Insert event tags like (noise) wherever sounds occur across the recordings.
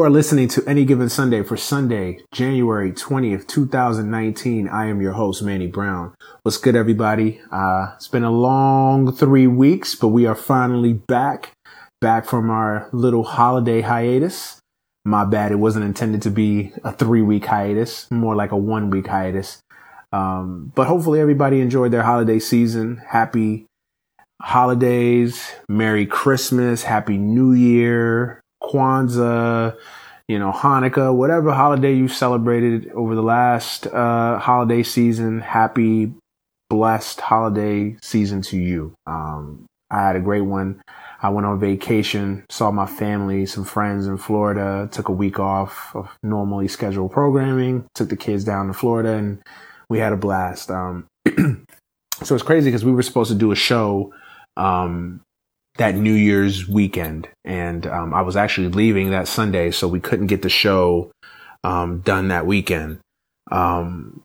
You are listening to Any Given Sunday for Sunday, January 20th, 2019. I am your host, Manny Brown. What's good, everybody? Uh, it's been a long three weeks, but we are finally back, back from our little holiday hiatus. My bad. It wasn't intended to be a three week hiatus, more like a one week hiatus. Um, but hopefully everybody enjoyed their holiday season. Happy holidays. Merry Christmas. Happy New Year Kwanzaa, you know, Hanukkah, whatever holiday you celebrated over the last uh, holiday season. Happy, blessed holiday season to you. Um, I had a great one. I went on vacation, saw my family, some friends in Florida, took a week off of normally scheduled programming, took the kids down to Florida, and we had a blast. Um, (clears throat) so it's crazy because we were supposed to do a show um, that New Year's weekend. And um, I was actually leaving that Sunday, so we couldn't get the show um, done that weekend. Um,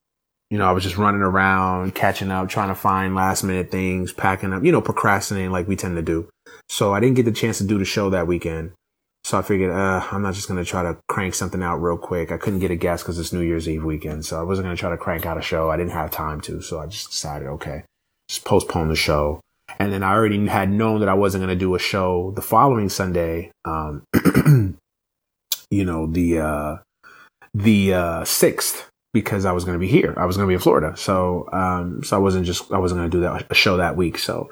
you know, I was just running around, catching up, trying to find last minute things, packing up, you know, procrastinating like we tend to do. So I didn't get the chance to do the show that weekend. So I figured, uh, I'm not just going to try to crank something out real quick. I couldn't get a guest because it's New Year's Eve weekend. So I wasn't going to try to crank out a show. I didn't have time to. So I just decided, okay, just postpone the show. And then I already had known that I wasn't going to do a show the following Sunday. Um, (clears throat) you know, the, uh, the, uh, sixth because I was going to be here. I was going to be in Florida. So, um, so I wasn't just, I wasn't going to do that a show that week. So,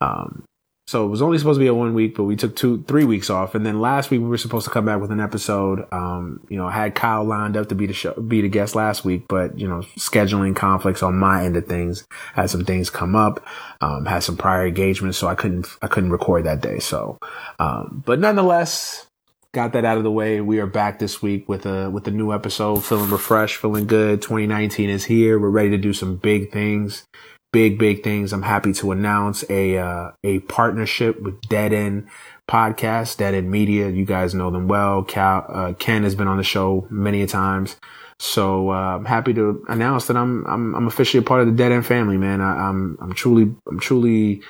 um, so it was only supposed to be a one week, but we took two, three weeks off. And then last week we were supposed to come back with an episode. Um, you know, I had Kyle lined up to be the show, be the guest last week, but you know, scheduling conflicts on my end of things had some things come up, um, had some prior engagements. So I couldn't, I couldn't record that day. So, um, but nonetheless, got that out of the way. We are back this week with a, with a new episode, feeling refreshed, feeling good. 2019 is here. We're ready to do some big things big, big things. I'm happy to announce a, uh, a partnership with Dead End Podcast, Dead End Media. You guys know them well. Cal, uh, Ken has been on the show many a times. So, uh, I'm happy to announce that I'm, I'm, I'm officially a part of the Dead End family, man. I, I'm, I'm truly, I'm truly,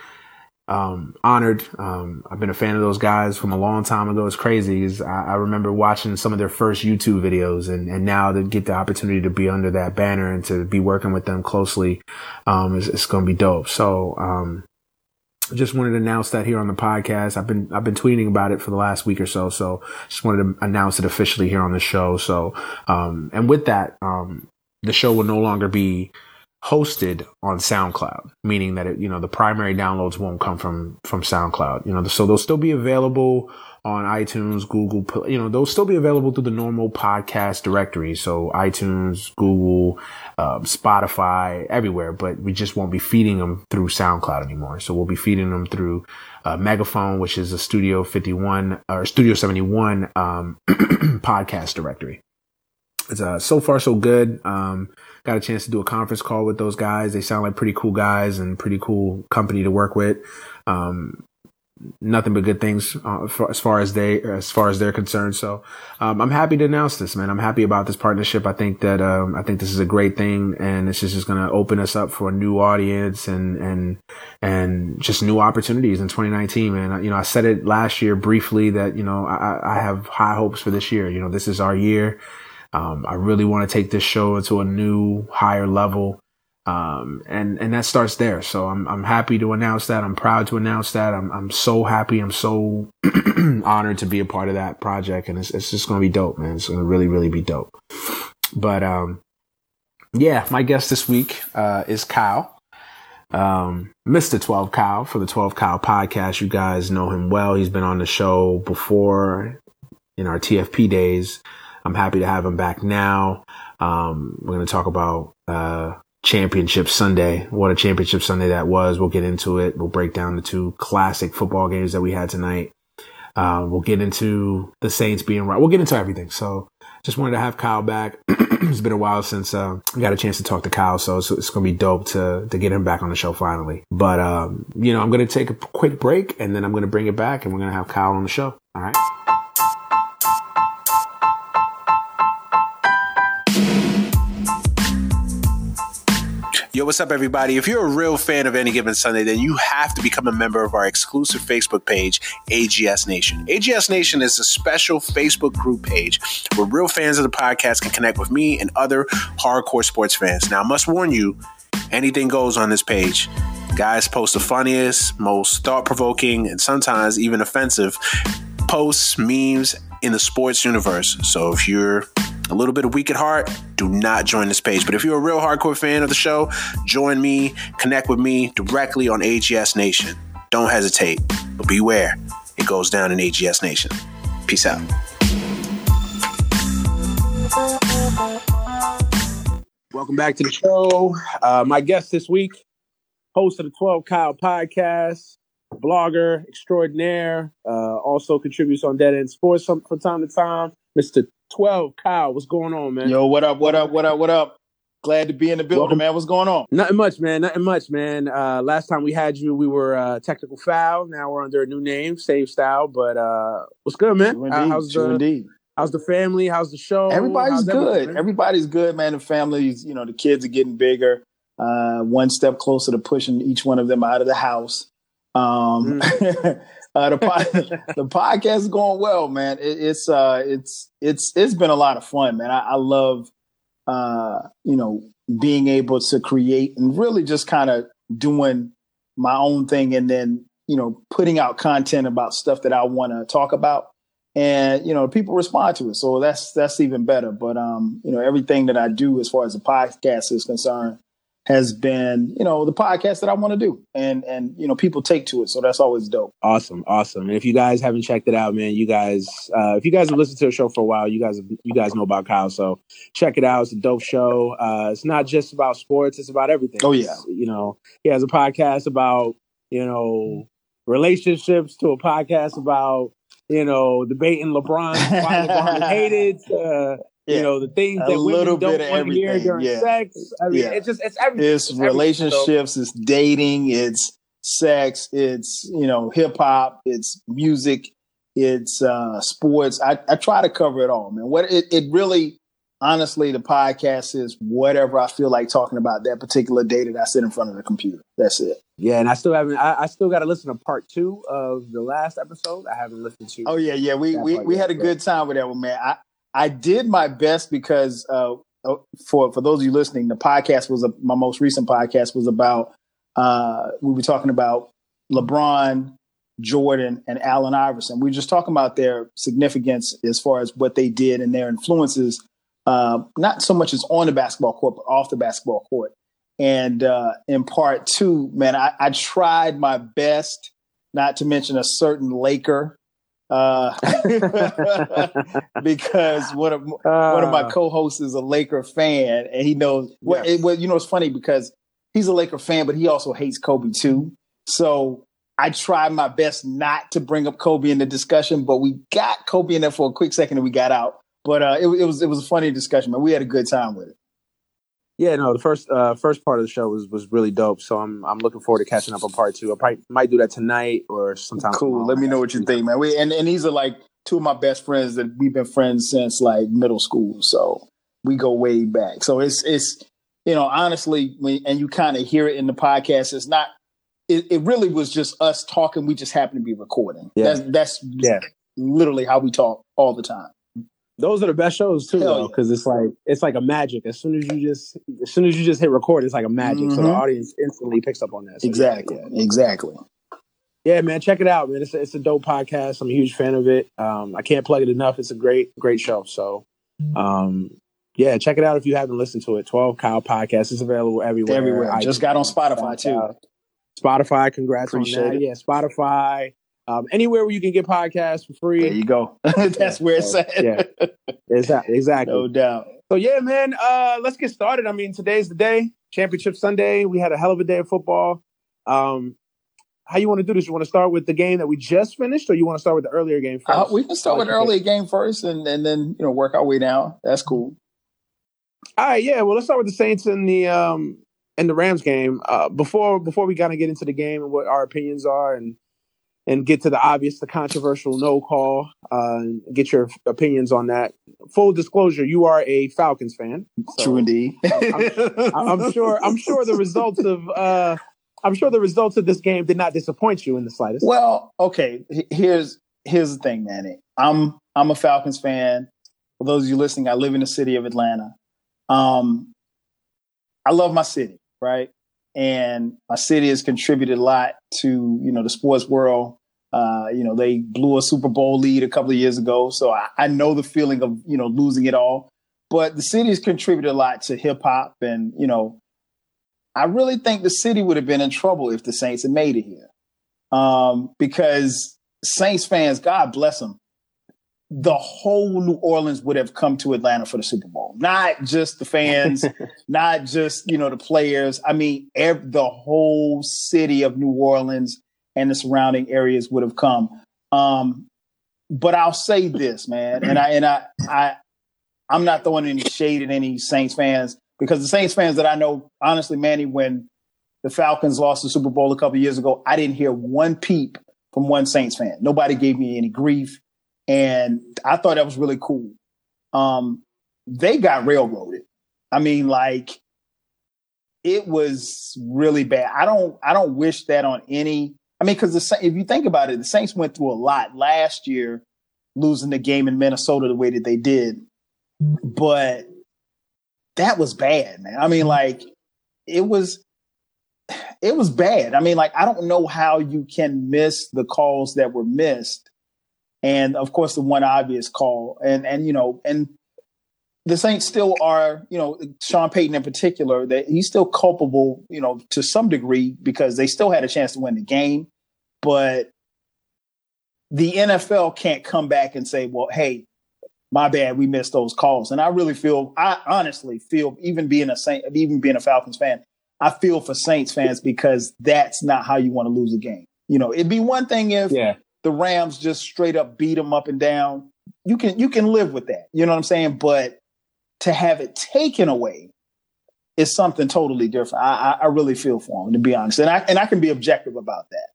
um, honored. Um, I've been a fan of those guys from a long time ago. It's crazy. I, I, remember watching some of their first YouTube videos and, and now to get the opportunity to be under that banner and to be working with them closely, um, is, it's going to be dope. So, um, just wanted to announce that here on the podcast. I've been, I've been tweeting about it for the last week or so. So just wanted to announce it officially here on the show. So, um, and with that, um, the show will no longer be, hosted on SoundCloud, meaning that it, you know, the primary downloads won't come from, from SoundCloud, you know, so they'll still be available on iTunes, Google, you know, they'll still be available through the normal podcast directory. So iTunes, Google, um, Spotify, everywhere, but we just won't be feeding them through SoundCloud anymore. So we'll be feeding them through uh, Megaphone, which is a Studio 51 or Studio 71, um, (clears throat) podcast directory. It's, uh, so far so good. Um, got a chance to do a conference call with those guys. They sound like pretty cool guys and pretty cool company to work with. Um, nothing but good things uh, for, as far as they as far as they're concerned. So um, I'm happy to announce this, man. I'm happy about this partnership. I think that um, I think this is a great thing, and this is just going to open us up for a new audience and and and just new opportunities in 2019, man. You know, I said it last year briefly that you know I, I have high hopes for this year. You know, this is our year. Um, I really want to take this show into a new higher level. Um, and, and that starts there. So I'm, I'm happy to announce that. I'm proud to announce that. I'm, I'm so happy. I'm so (clears throat) honored to be a part of that project. And it's, it's just going to be dope, man. It's going to really, really be dope. But, um, yeah, my guest this week, uh, is Kyle. Um, Mr. 12 Kyle for the 12 Kyle podcast. You guys know him well. He's been on the show before in our TFP days. I'm happy to have him back now. Um, we're going to talk about, uh, championship Sunday. What a championship Sunday that was. We'll get into it. We'll break down the two classic football games that we had tonight. Uh, we'll get into the Saints being right. We'll get into everything. So just wanted to have Kyle back. (clears throat) it's been a while since uh, I got a chance to talk to Kyle, so it's, it's going to be dope to to get him back on the show finally. But um, you know, I'm going to take a quick break and then I'm going to bring it back, and we're going to have Kyle on the show. All right. What's up, everybody? If you're a real fan of Any Given Sunday, then you have to become a member of our exclusive Facebook page, AGS Nation. AGS Nation is a special Facebook group page where real fans of the podcast can connect with me and other hardcore sports fans. Now, I must warn you, anything goes on this page. Guys post the funniest, most thought provoking, and sometimes even offensive posts, memes in the sports universe. So if you're a little bit of weak at heart, do not join this page. But if you're a real hardcore fan of the show, join me, connect with me directly on AGS Nation. Don't hesitate, but beware, it goes down in AGS Nation. Peace out. Welcome back to the show. Uh, my guest this week, host of the 12 Kyle podcast, blogger extraordinaire, uh, also contributes on Dead End Sports from, from time to time, Mr. 12, Kyle, what's going on, man? Yo, what up, what up, what up, what up? Glad to be in the building, Welcome. man. What's going on? Nothing much, man. Nothing much, man. Uh, last time we had you, we were uh, technical foul. Now we're under a new name, Save style. But uh, what's good, man? True indeed. how's True the, indeed. How's the family? How's the show? Everybody's how's good. Everybody's good, man. The family's, you know, the kids are getting bigger. Uh, one step closer to pushing each one of them out of the house. Um, mm. (laughs) Uh, the (laughs) the podcast is going well, man. It, it's uh, it's it's it's been a lot of fun, man. I, I love uh, you know being able to create and really just kind of doing my own thing, and then you know putting out content about stuff that I want to talk about, and you know people respond to it. So that's that's even better. But um, you know everything that I do as far as the podcast is concerned has been, you know, the podcast that I want to do, and and you know, people take to it, so that's always dope. Awesome, awesome. And if you guys haven't checked it out, man, you guys, uh, if you guys have listened to the show for a while, you guys, you guys know about Kyle, so check it out. It's a dope show. Uh, it's not just about sports; it's about everything. Oh yeah, it's, you know, he has a podcast about you know relationships to a podcast about you know debating LeBron, why LeBron (laughs) hated. Uh, yeah. You know, the things that women don't want to hear during yeah. sex. I mean, yeah. it's just it's everything. It's, it's relationships, so. it's dating, it's sex, it's you know, hip hop, it's music, it's uh sports. I, I try to cover it all, man. What it, it really honestly, the podcast is whatever I feel like talking about that particular day that I sit in front of the computer. That's it. Yeah, and I still haven't. I, I still got to listen to part two of the last episode. I haven't listened to. Oh yeah, yeah. We we, we had a good time with that one, man. I I did my best because uh, uh, for for those of you listening, the podcast was a, my most recent podcast was about uh, we were talking about LeBron, Jordan, and Allen Iverson. We were just talking about their significance as far as what they did and their influences, uh, not so much as on the basketball court, but off the basketball court. And uh, in part two, man, I, I tried my best not to mention a certain Laker uh, (laughs) because one of uh, one of my uh. co-hosts is a Laker fan, and he knows. Well, it, well, you know, it's funny because he's a Laker fan, but he also hates Kobe too. So I tried my best not to bring up Kobe in the discussion, but we got Kobe in there for a quick second, and we got out. But uh, it, it was it was a funny discussion, man. We had a good time with it. Yeah, no, the first uh, first part of the show was was really dope. So I'm I'm looking forward to catching up on part two. I probably might do that tonight or sometime. Cool. Tomorrow. Let me know what you think, man. We, and and these are like two of my best friends that we've been friends since like middle school. So we go way back. So it's it's you know honestly, and you kind of hear it in the podcast. It's not. It, it really was just us talking. We just happened to be recording. Yeah. That's that's yeah. literally how we talk all the time those are the best shows too, Hell though, because yeah. it's like it's like a magic. As soon as you just as soon as you just hit record, it's like a magic. Mm-hmm. So the mm-hmm. audience instantly picks up on that. So exactly, yeah. exactly. Yeah, man, check it out, man. It's a, it's a dope podcast. I'm a huge fan of it. Um, I can't plug it enough. It's a great, great show. So, um, yeah, check it out if you haven't listened to it. Twelve Kyle Podcast is available everywhere. Everywhere. I just got on Spotify too. Spotify, congrats Appreciate on that. It. Yeah, Spotify, um, anywhere where you can get podcasts for free. There you go. (laughs) That's where it's at. yeah, (laughs) exactly. Exactly. No doubt. So yeah, man. Uh, let's get started. I mean, today's the day. Championship Sunday. We had a hell of a day of football. Um, how you want to do this? You want to start with the game that we just finished, or you want to start with the earlier game uh, first? Uh, we can start with the earlier game first, and, and then you know work our way down. That's cool. All right, yeah. Well, let's start with the Saints and the um and the Rams game. Uh, before before we kind of get into the game and what our opinions are, and and get to the obvious, the controversial no call, uh, get your opinions on that. full disclosure, you are a Falcons fan. So True indeed. (laughs) I'm, I'm, sure. I'm sure the results of. Uh, I'm sure the results of this game did not disappoint you in the slightest. Well, okay. Here's here's the thing, Manny. I'm I'm a Falcons fan. For those of you listening, I live in the city of Atlanta. Um, I love my city, right? And my city has contributed a lot to you know the sports world. Uh, you know, they blew a Super Bowl lead a couple of years ago, so I, I know the feeling of you know losing it all. But the city has contributed a lot to hip hop, and you know, I really think the city would have been in trouble if the Saints had made it here, um, because Saints fans, God bless them, the whole New Orleans would have come to Atlanta for the Super Bowl. Not just the fans, (laughs) not just, you know, the players. I mean, every, the whole city of New Orleans and the surrounding areas would have come. Um, but I'll say this, man, and I and I I I'm not throwing any shade at any Saints fans because the Saints fans that I know, honestly, Manny, when the Falcons lost the Super Bowl a couple years ago, I didn't hear one peep from one Saints fan. Nobody gave me any grief. And I thought that was really cool. Um, they got railroaded. I mean, like it was really bad. I don't, I don't wish that on any. I mean, because if you think about it, the Saints went through a lot last year, losing the game in Minnesota the way that they did. But that was bad, man. I mean, like it was, it was bad. I mean, like I don't know how you can miss the calls that were missed and of course the one obvious call. And and you know, and the Saints still are, you know, Sean Payton in particular, that he's still culpable, you know, to some degree because they still had a chance to win the game, but the NFL can't come back and say, "Well, hey, my bad, we missed those calls." And I really feel, I honestly feel, even being a Saint, even being a Falcons fan, I feel for Saints fans because that's not how you want to lose a game. You know, it'd be one thing if yeah the Rams just straight up beat them up and down. You can you can live with that. You know what I'm saying? But to have it taken away is something totally different. I, I, I really feel for him, to be honest, and I and I can be objective about that.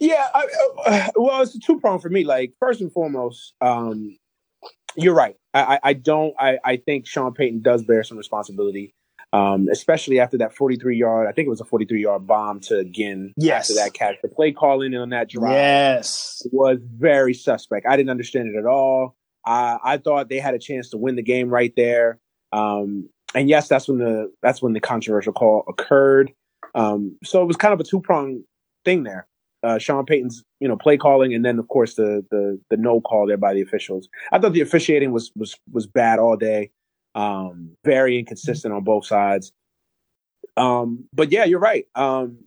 Yeah, I, uh, well, it's a two prong for me. Like first and foremost, um, you're right. I, I don't. I, I think Sean Payton does bear some responsibility um, especially after that 43 yard, I think it was a 43 yard bomb to Ginn. Yes. After that catch, the play calling on that drive yes. was very suspect. I didn't understand it at all. I, I thought they had a chance to win the game right there. Um, and yes, that's when the that's when the controversial call occurred. Um, so it was kind of a two prong thing there. Uh, Sean Payton's you know play calling, and then of course the the the no call there by the officials. I thought the officiating was was was bad all day. Um, very inconsistent on both sides. Um, but yeah, you're right. Um,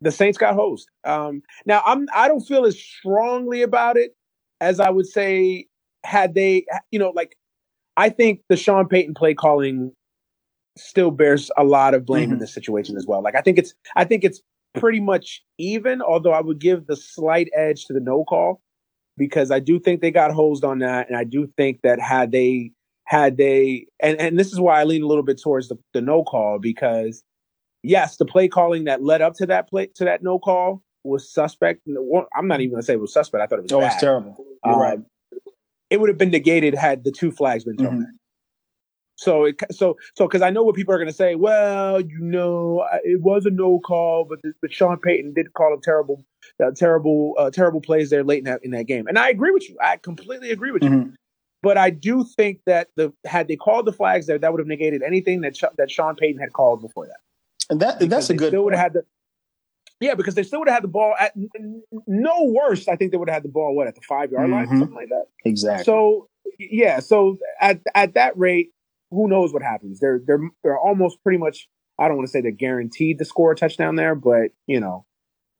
the Saints got hosed. Um, now I'm I don't feel as strongly about it as I would say had they, you know, like I think the Sean Payton play calling still bears a lot of blame mm-hmm. in this situation as well. Like I think it's I think it's pretty much even, although I would give the slight edge to the no call because I do think they got hosed on that, and I do think that had they had they and, and this is why I lean a little bit towards the, the no call because yes, the play calling that led up to that play to that no call was suspect. I'm not even gonna say it was suspect. I thought it was. Oh, bad. terrible. You're um, right. It would have been negated had the two flags been thrown. Mm-hmm. So it so so because I know what people are going to say. Well, you know, it was a no call, but but Sean Payton did call a terrible, uh, terrible, uh, terrible plays there late in that in that game, and I agree with you. I completely agree with mm-hmm. you. But I do think that the had they called the flags there, that would have negated anything that that Sean Payton had called before that. And that that's a good. Still would have had the. Yeah, because they still would have had the ball at no worse. I think they would have had the ball what at the five yard line, mm-hmm. something like that. Exactly. So yeah, so at at that rate, who knows what happens? They're they're they're almost pretty much. I don't want to say they're guaranteed to score a touchdown there, but you know,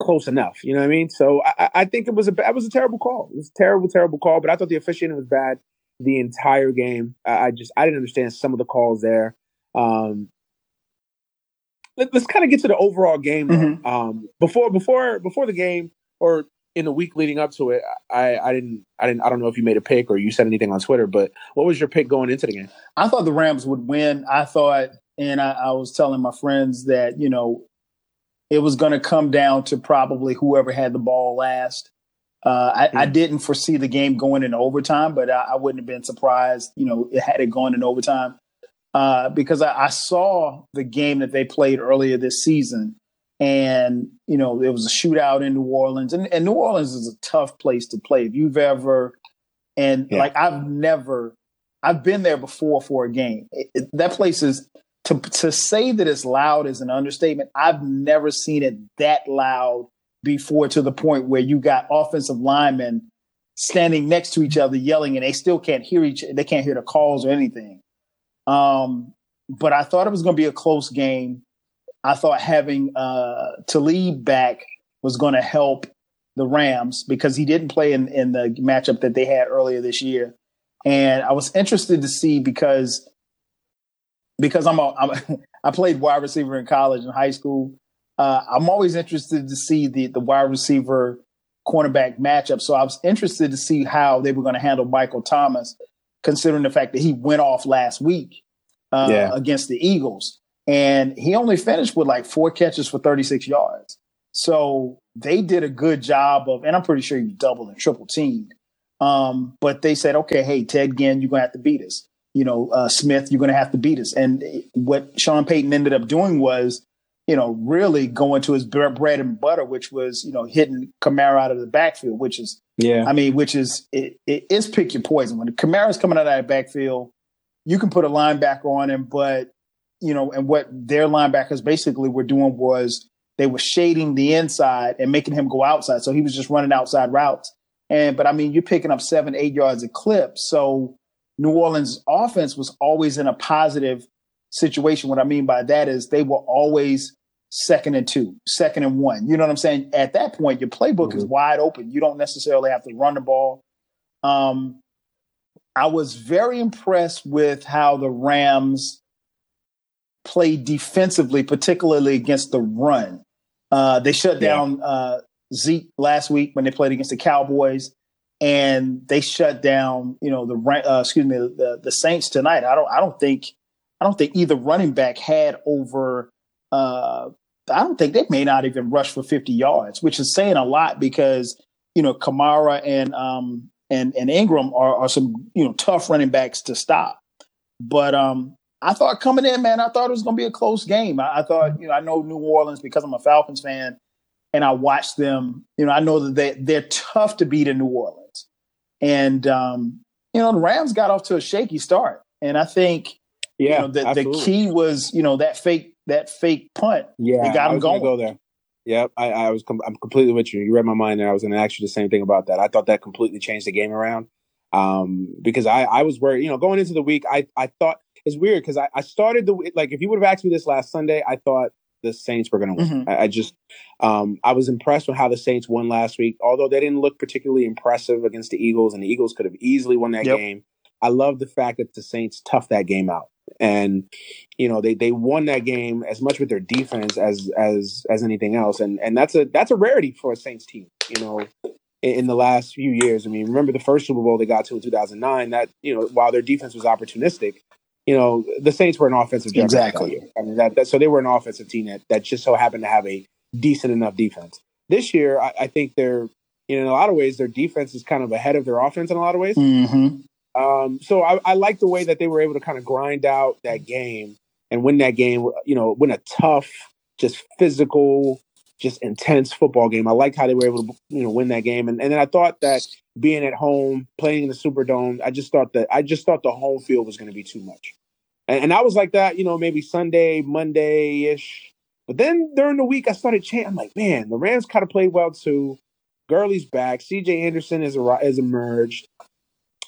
close enough. You know what I mean? So I, I think it was a that was a terrible call. It was a terrible, terrible call. But I thought the officiating was bad the entire game. I, I just I didn't understand some of the calls there. Um, let, us kind of get to the overall game. Mm-hmm. Um, before before before the game or in the week leading up to it, I, I didn't I didn't I don't know if you made a pick or you said anything on Twitter, but what was your pick going into the game? I thought the Rams would win. I thought, and I, I was telling my friends that you know it was going to come down to probably whoever had the ball last. Uh, I, mm-hmm. I, didn't foresee the game going in overtime, but I, I, wouldn't have been surprised, you know, it had it gone in overtime uh, because I, I, saw the game that they played earlier this season, and you know, it was a shootout in New Orleans, and, and New Orleans is a tough place to play. If you've ever, and yeah. like I've never, I've been there before for a game. It, it, that place is to to say that it's loud is an understatement. I've never seen it that loud before to the point where you got offensive linemen standing next to each other yelling and they still can't hear each they can't hear the calls or anything um, but i thought it was going to be a close game. I thought having uh, Talib back was going to help the rams because he didn't play in, in the matchup that they had earlier this year. And i was interested to see because because i'm a, I'm a (laughs) i played wide receiver in college and high school. Uh, I'm always interested to see the the wide receiver cornerback matchup. So I was interested to see how they were going to handle Michael Thomas, considering the fact that he went off last week uh, yeah. against the Eagles, and he only finished with like four catches for 36 yards. So they did a good job of, and I'm pretty sure he doubled and triple teamed. Um, but they said, okay, hey, Ted Ginn, you're gonna have to beat us. You know, uh, Smith, you're gonna have to beat us. And what Sean Payton ended up doing was you know, really going to his bread and butter, which was, you know, hitting Kamara out of the backfield, which is, yeah, I mean, which is, it, it is pick your poison. When Kamara's coming out of that backfield, you can put a linebacker on him, but, you know, and what their linebackers basically were doing was they were shading the inside and making him go outside. So he was just running outside routes. And, but I mean, you're picking up seven, eight yards a clip. So New Orleans offense was always in a positive situation. What I mean by that is they were always second and two, second and one. You know what I'm saying? At that point, your playbook mm-hmm. is wide open. You don't necessarily have to run the ball. Um, I was very impressed with how the Rams played defensively, particularly against the run. Uh, they shut down uh, Zeke last week when they played against the Cowboys, and they shut down, you know, the uh, excuse me, the, the Saints tonight. I don't, I don't think I don't think either running back had over. Uh, I don't think they may not even rush for 50 yards, which is saying a lot because you know Kamara and um, and and Ingram are, are some you know tough running backs to stop. But um, I thought coming in, man, I thought it was going to be a close game. I, I, thought, you know, I know New Orleans because I'm a Falcons fan, and I watched them. You know, I know that they they're tough to beat in New Orleans, and um, you know, the Rams got off to a shaky start, and I think yeah, you know, the, the key was you know that fake that fake punt. Yeah, it got him going. Go there. Yep, I, I was. Com- I'm completely with you. You read my mind, and I was going to ask you the same thing about that. I thought that completely changed the game around. Um, because I, I was worried. You know, going into the week, I, I thought it's weird because I, I started the like if you would have asked me this last Sunday, I thought the Saints were going to win. Mm-hmm. I, I, just, um, I was impressed with how the Saints won last week. Although they didn't look particularly impressive against the Eagles, and the Eagles could have easily won that yep. game. I love the fact that the Saints toughed that game out and you know they they won that game as much with their defense as as as anything else and and that's a that's a rarity for a Saints team you know in, in the last few years I mean remember the first Super Bowl they got to in 2009 that you know while their defense was opportunistic you know the Saints were an offensive team. exactly I mean that, that, so they were an offensive team that that just so happened to have a decent enough defense this year I, I think they're you know, in a lot of ways, their defense is kind of ahead of their offense in a lot of ways. Mm-hmm. Um, so I, I like the way that they were able to kind of grind out that game and win that game. You know, win a tough, just physical, just intense football game. I liked how they were able to you know win that game, and and then I thought that being at home, playing in the Superdome, I just thought that I just thought the home field was going to be too much, and, and I was like that, you know, maybe Sunday, Monday ish. But then during the week, I started changing. I'm like, man, the Rams kind of played well too. Gurley's back. C.J. Anderson is, has emerged.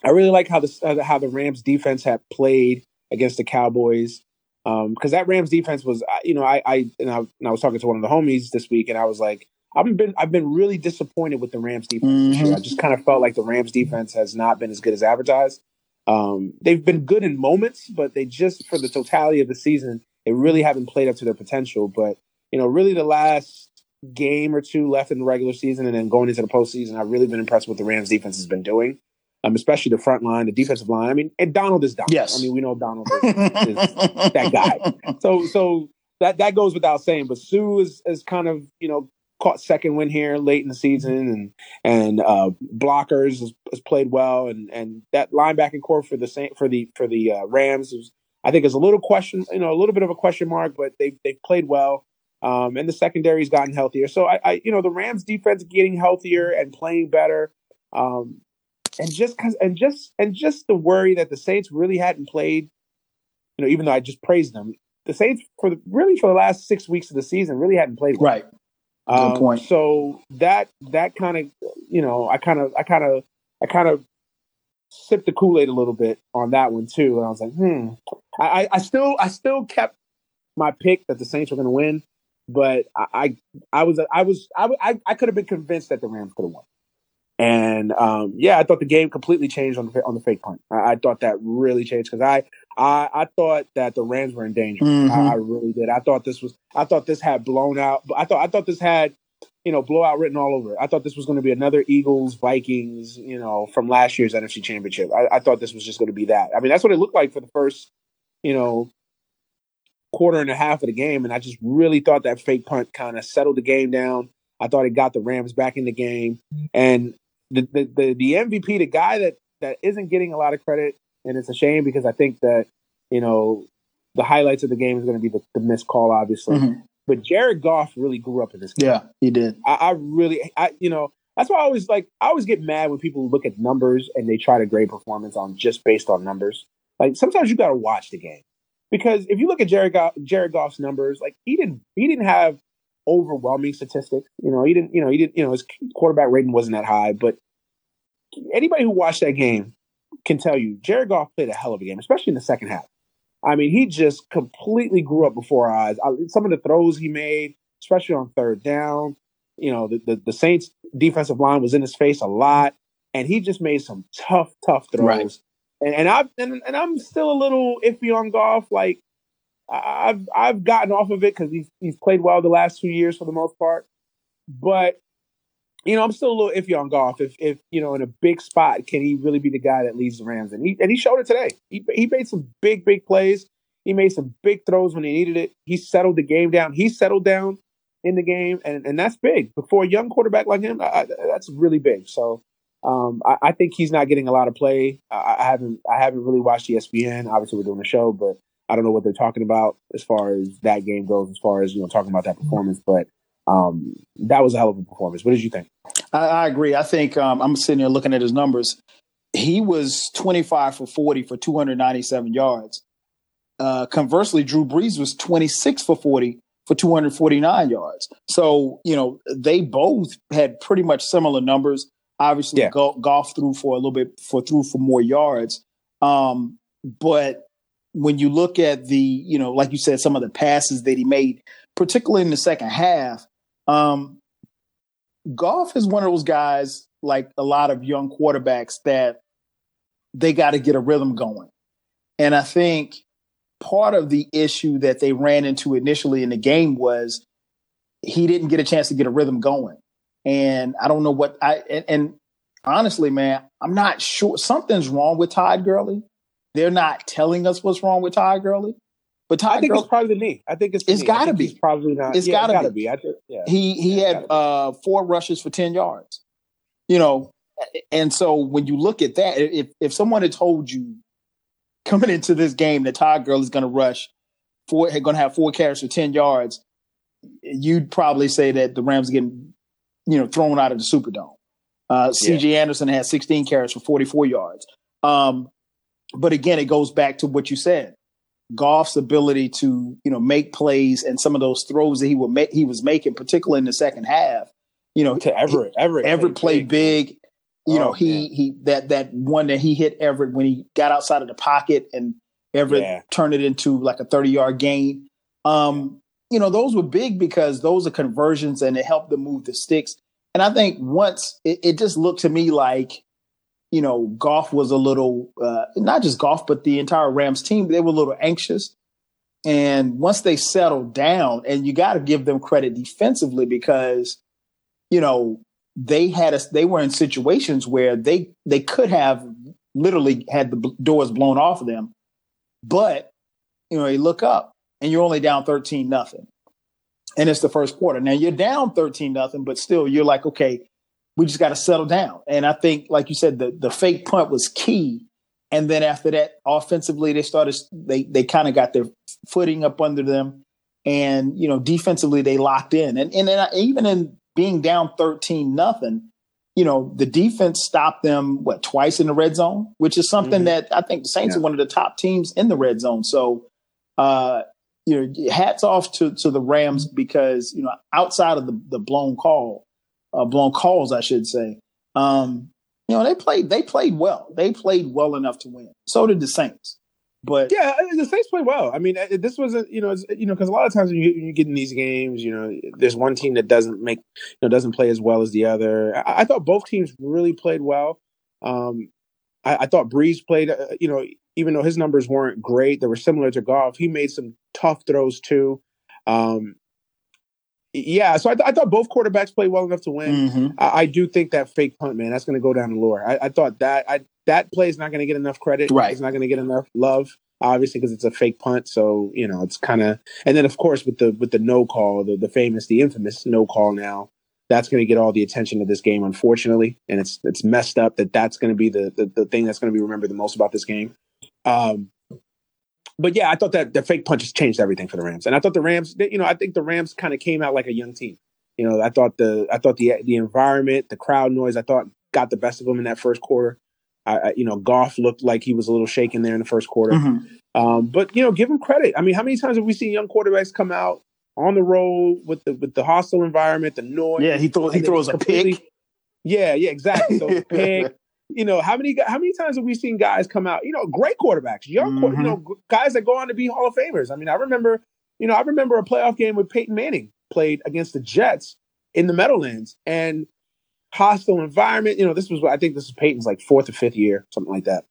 I really like how the uh, how the Rams defense had played against the Cowboys because um, that Rams defense was you know I I and, I and I was talking to one of the homies this week and I was like I've been I've been really disappointed with the Rams defense mm-hmm. this year. I just kind of felt like the Rams defense has not been as good as advertised. Um, they've been good in moments, but they just for the totality of the season they really haven't played up to their potential. But you know, really the last game or two left in the regular season and then going into the postseason, I've really been impressed with what the Rams defense has been doing um, especially the front line, the defensive line. I mean, and Donald is Donald. Yes. I mean, we know Donald is, (laughs) is that guy. So, so that that goes without saying. But Suh is is kind of you know caught second win here late in the season, and and uh, blockers has, has, played well, and and that linebacking core for the Saint, for the for the uh, Rams is I think is a little question, you know, a little bit of a question mark, but they they've played well. Um, and the secondary's gotten healthier. So I, I, you know, the Rams defense getting healthier and playing better. Um, and just cause, and just, and just the worry that the Saints really hadn't played, you know, even though I just praised them, the Saints for the, really for the last six weeks of the season really hadn't played. Well. Right. Good um, point. So that, that kind of, you know, I kind of, I kind of, I kind of sipped the Kool Aid a little bit on that one too, and I was like, hmm. I, I still, I still kept my pick that the Saints were going to win, but I, I, I was, I was, I, I, I could have been convinced that the Rams could have won. And um, yeah, I thought the game completely changed on the on the fake punt. I, I thought that really changed because I, I I thought that the Rams were in danger. Mm-hmm. I, I, really did. I thought this was. I thought this had blown out. But I thought I thought this had you know blowout written all over it. I thought this was going to be another Eagles Vikings you know from last year's NFC Championship. I, I thought this was just going to be that. I mean that's what it looked like for the first you know quarter and a half of the game, and I just really thought that fake punt kind of settled the game down. I thought it got the Rams back in the game, and the, the the the MVP, the guy that that isn't getting a lot of credit, and it's a shame because I think that you know the highlights of the game is going to be the, the missed call, obviously. Mm-hmm. But Jared Goff really grew up in this game. Yeah, he did. I, I really, I you know, that's why I always like. I always get mad when people look at numbers and they try to grade performance on just based on numbers. Like sometimes you got to watch the game because if you look at Jared Goff, Jared Goff's numbers, like he didn't he didn't have overwhelming statistics. You know, he didn't you know he didn't you know his quarterback rating wasn't that high, but anybody who watched that game can tell you Jared Goff played a hell of a game, especially in the second half. I mean, he just completely grew up before our eyes. Some of the throws he made, especially on third down, you know, the, the, the Saints defensive line was in his face a lot, and he just made some tough, tough throws. Right. And, and I've and, and I'm still a little iffy on Goff. Like I've I've gotten off of it because he's he's played well the last two years for the most part. But you know, I'm still a little iffy on Goff. If if you know, in a big spot, can he really be the guy that leads the Rams? And he and he showed it today. He he made some big big plays. He made some big throws when he needed it. He settled the game down. He settled down in the game, and and that's big for a young quarterback like him. I, that's really big. So um, I, I, think he's not getting a lot of play. I, I, haven't I haven't really watched ESPN. Obviously, we're doing a show, but I don't know what they're talking about as far as that game goes. As far as you know, talking about that performance, but um, that was a hell of a performance. What did you think? I, I agree. I think um, I'm sitting here looking at his numbers. He was 25 for 40 for 297 yards. Uh, conversely, Drew Brees was 26 for 40 for 249 yards. So, you know, they both had pretty much similar numbers. Obviously, yeah. Goff threw for a little bit for through for more yards. Um, but when you look at the, you know, like you said, some of the passes that he made, particularly in the second half, um, Goff is one of those guys, like a lot of young quarterbacks, that they got to get a rhythm going. And I think part of the issue that they ran into initially in the game was he didn't get a chance to get a rhythm going. And I don't know what I and, and honestly, man, I'm not sure something's wrong with Todd Gurley. They're not telling us what's wrong with Todd Gurley. But Todd I think Gurley, it's probably the knee. I think it's it's got to be. Probably not. It's yeah, got to be. be. I think, yeah. He he yeah, had uh, four rushes for ten yards. You know, and so when you look at that, if if someone had told you coming into this game that Todd Gurley is going to rush four, going to have four carries for ten yards, you'd probably say that the Rams are getting you know thrown out of the Superdome. Uh, C.J. Anderson had 16 carries for 44 yards. Um, but again, it goes back to what you said. Goff's ability to, you know, make plays and some of those throws that he would make, he was making, particularly in the second half. You know, to Everett, Everett, Everett played big. big. You oh, know, he man. he that that one that he hit Everett when he got outside of the pocket and Everett yeah. turned it into like a thirty yard gain. Um, you know, those were big because those are conversions and it helped them move the sticks. And I think once it, it just looked to me like you know, Goff was a little, uh, not just Goff, but the entire Rams team, they were a little anxious. And once they settled down, and you got to give them credit defensively because, you know, they had us, they were in situations where they, they could have literally had the doors blown off of them. But, you know, you look up and you're only down 13 nothing. and it's the first quarter. Now you're down 13 nothing, but still you're like, okay, we just got to settle down. And I think, like you said, the, the fake punt was key. And then after that, offensively, they started, they, they kind of got their footing up under them. And, you know, defensively, they locked in. And, and then even in being down 13 nothing, you know, the defense stopped them, what, twice in the red zone, which is something mm-hmm. that I think the Saints yeah. are one of the top teams in the red zone. So, uh, you know, hats off to, to the Rams because, you know, outside of the, the blown call, uh, blown calls, I should say, um, you know, they played, they played well. They played well enough to win. So did the Saints. But yeah, the Saints played well. I mean, this wasn't, you know, you know, because a lot of times when you, you, get in these games, you know, there's one team that doesn't make, you know, doesn't play as well as the other. I, I thought both teams really played well. Um, I, I, thought Brees played, uh, you know, even though his numbers weren't great, they were similar to Goff. He made some tough throws too. Um, yeah, so I, th- I, thought both quarterbacks played well enough to win. Mm-hmm. I-, I, do think that fake punt, man, that's going to go down the lore. I, I thought that I, that play is not going to get enough credit. Right, it's not going to get enough love, obviously, because it's a fake punt. So you know, it's kind of, and then of course with the with the no call, the the famous, the infamous no call now. That's going to get all the attention of this game, unfortunately, and it's it's messed up that that's going to be the, the the thing that's going to be remembered the most about this game. Um, but yeah, I thought that the fake punches changed everything for the Rams, and I thought the Rams, you know, I think the Rams kind of came out like a young team. You know, I thought the I thought the the environment, the crowd noise, I thought got the best of them in that first quarter. I, I you know, Goff looked like he was a little shaken there in the first quarter. Mm-hmm. Um, but you know, give him credit. I mean, how many times have we seen young quarterbacks come out on the road with the with the hostile environment, the noise? Yeah, he throws he throws a pick. Yeah, yeah, exactly. So (laughs) pick, you know, how many how many times have we seen guys come out? You know, great quarterbacks, young, mm-hmm. you know, guys that go on to be Hall of Famers. I mean, I remember, you know, I remember a playoff game with Peyton Manning played against the Jets in the Meadowlands and hostile environment. You know, this was I think this is Peyton's like fourth or fifth year, something like that.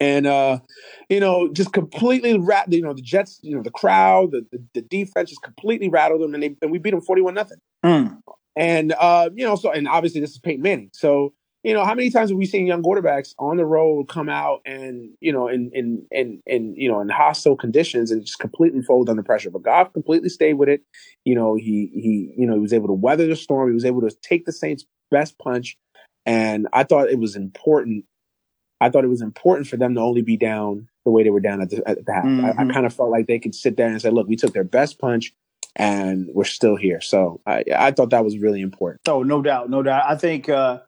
And uh, you know, just completely rat. You know, the Jets. You know, the crowd, the the, the defense just completely rattled them, and they and we beat them forty one nothing. Mm. And uh, you know, so and obviously this is Peyton Manning, so you know, how many times have we seen young quarterbacks on the road come out and, you know, in, in, in, in, you know, in hostile conditions and just completely fold under pressure. But Goff completely stayed with it. You know, he, he, you know, he was able to weather the storm. He was able to take the Saints best punch. And I thought it was important. I thought it was important for them to only be down the way they were down at the, at the half. Mm-hmm. I, I mm-hmm. kind of felt like they could sit there and say, look, we took their best punch and we're still here. So I, I thought that was really important. Oh, no doubt. No doubt. I think, uh,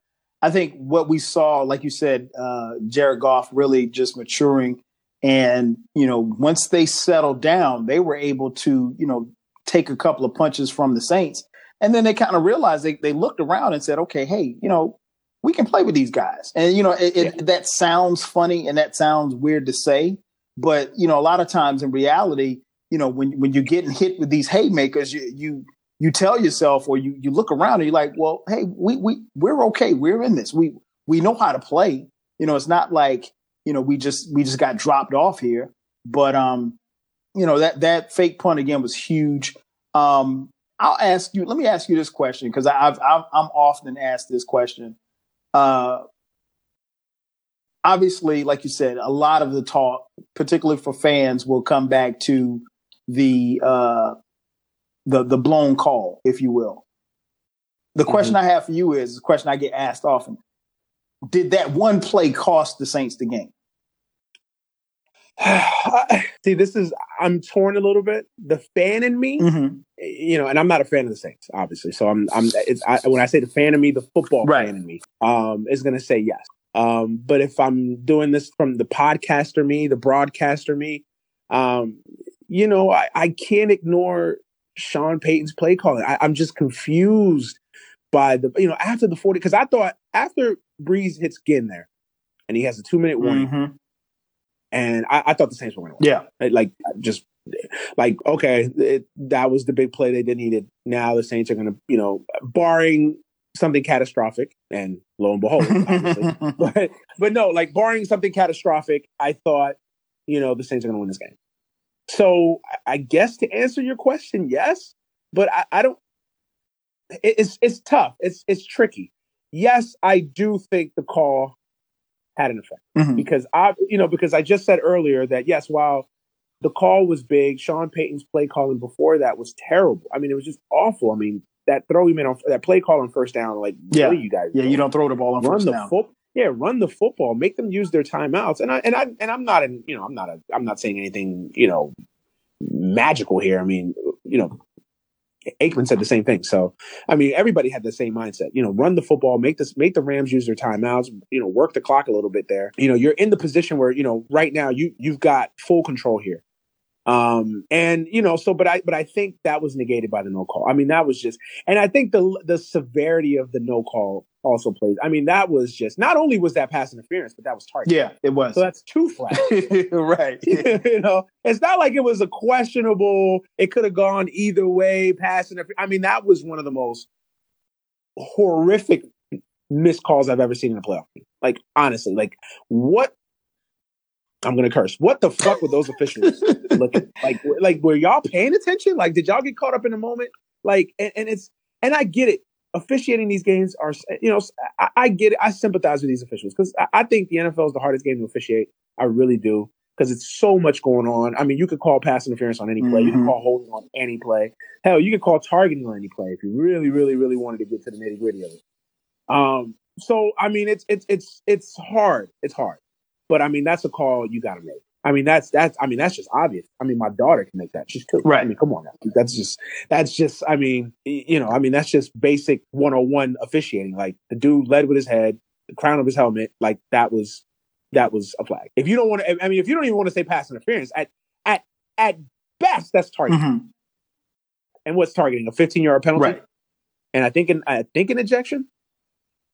I think what we saw, like you said, uh, Jared Goff really just maturing. And, you know, once they settled down, they were able to, you know, take a couple of punches from the Saints. And then they kind of realized they, they looked around and said, okay, hey, you know, we can play with these guys. And, you know, it, yeah. it, that sounds funny and that sounds weird to say. But, you know, a lot of times in reality, you know, when, when you're getting hit with these haymakers, you, you, you tell yourself or you, you look around and you're like, well, hey, we, we, we're okay. We're in this. We, we know how to play. You know, it's not like, you know, we just, we just got dropped off here, but, um, you know, that, that fake punt again was huge. Um, I'll ask you, let me ask you this question because I've, I've, I'm often asked this question. Uh, obviously, like you said, a lot of the talk, particularly for fans, will come back to the uh, the the blown call, if you will. The mm-hmm. question I have for you is the question I get asked often: Did that one play cost the Saints the game? (sighs) See, this is I'm torn a little bit. The fan in me, mm-hmm. you know, and I'm not a fan of the Saints, obviously. So I'm, I'm. It's I, when I say the fan in me, the football right. fan in me, um, is going to say yes. Um, but if I'm doing this from the podcaster me, the broadcaster me, um, you know, I, I can't ignore Sean Payton's play calling. I, am just confused by the you know after the 40 because I thought after Brees hits Ginn there and he has a two minute warning, mm-hmm. and I, I, thought the Saints were going to win. Yeah, like just like okay, it, that was the big play they did needed. Now the Saints are going to you know barring something catastrophic, and lo and behold, (laughs) but but no, like barring something catastrophic, I thought you know the Saints are going to win this game. So I guess to answer your question, yes, but I, I don't. It's it's tough. It's it's tricky. Yes, I do think the call had an effect mm-hmm. because I, you know, because I just said earlier that yes, while the call was big. Sean Payton's play calling before that was terrible. I mean, it was just awful. I mean, that throw he made on that play call on first down, like yeah, you guys, yeah, you don't throw the ball on run first the down. Fo- yeah, run the football, make them use their timeouts. And I and I and I'm not in, you know, I'm not a, I'm not saying anything, you know, magical here. I mean, you know, Aikman said the same thing. So, I mean, everybody had the same mindset. You know, run the football, make this, make the Rams use their timeouts. You know, work the clock a little bit there. You know, you're in the position where you know right now you you've got full control here. Um, and you know, so but I but I think that was negated by the no call. I mean, that was just, and I think the the severity of the no call also plays. I mean, that was just not only was that pass interference, but that was target. Yeah, it was. So that's two flags. (laughs) right. (laughs) you know, it's not like it was a questionable. It could have gone either way. Pass interference. I mean, that was one of the most horrific missed calls I've ever seen in a playoff game. Like honestly, like what I'm gonna curse. What the fuck were those officials (laughs) looking like? Like, were y'all paying attention? Like, did y'all get caught up in the moment? Like, and, and it's and I get it. Officiating these games are, you know, I, I get it. I sympathize with these officials because I, I, think the NFL is the hardest game to officiate. I really do because it's so much going on. I mean, you could call pass interference on any play. Mm-hmm. You can call holding on any play. Hell, you could call targeting on any play if you really, really, really wanted to get to the nitty gritty of it. Um, so I mean, it's it's it's it's hard. It's hard. But I mean, that's a call you got to make. I mean, that's that's. I mean, that's just obvious. I mean, my daughter can make that. She's two. Right. I mean, come on now. That's just. That's just. I mean, you know. I mean, that's just basic 101 officiating. Like the dude led with his head, the crown of his helmet. Like that was that was a flag. If you don't want to, I mean, if you don't even want to say pass interference, at at at best, that's targeting. Mm-hmm. And what's targeting? A 15 yard penalty. Right. And I think an I think an ejection.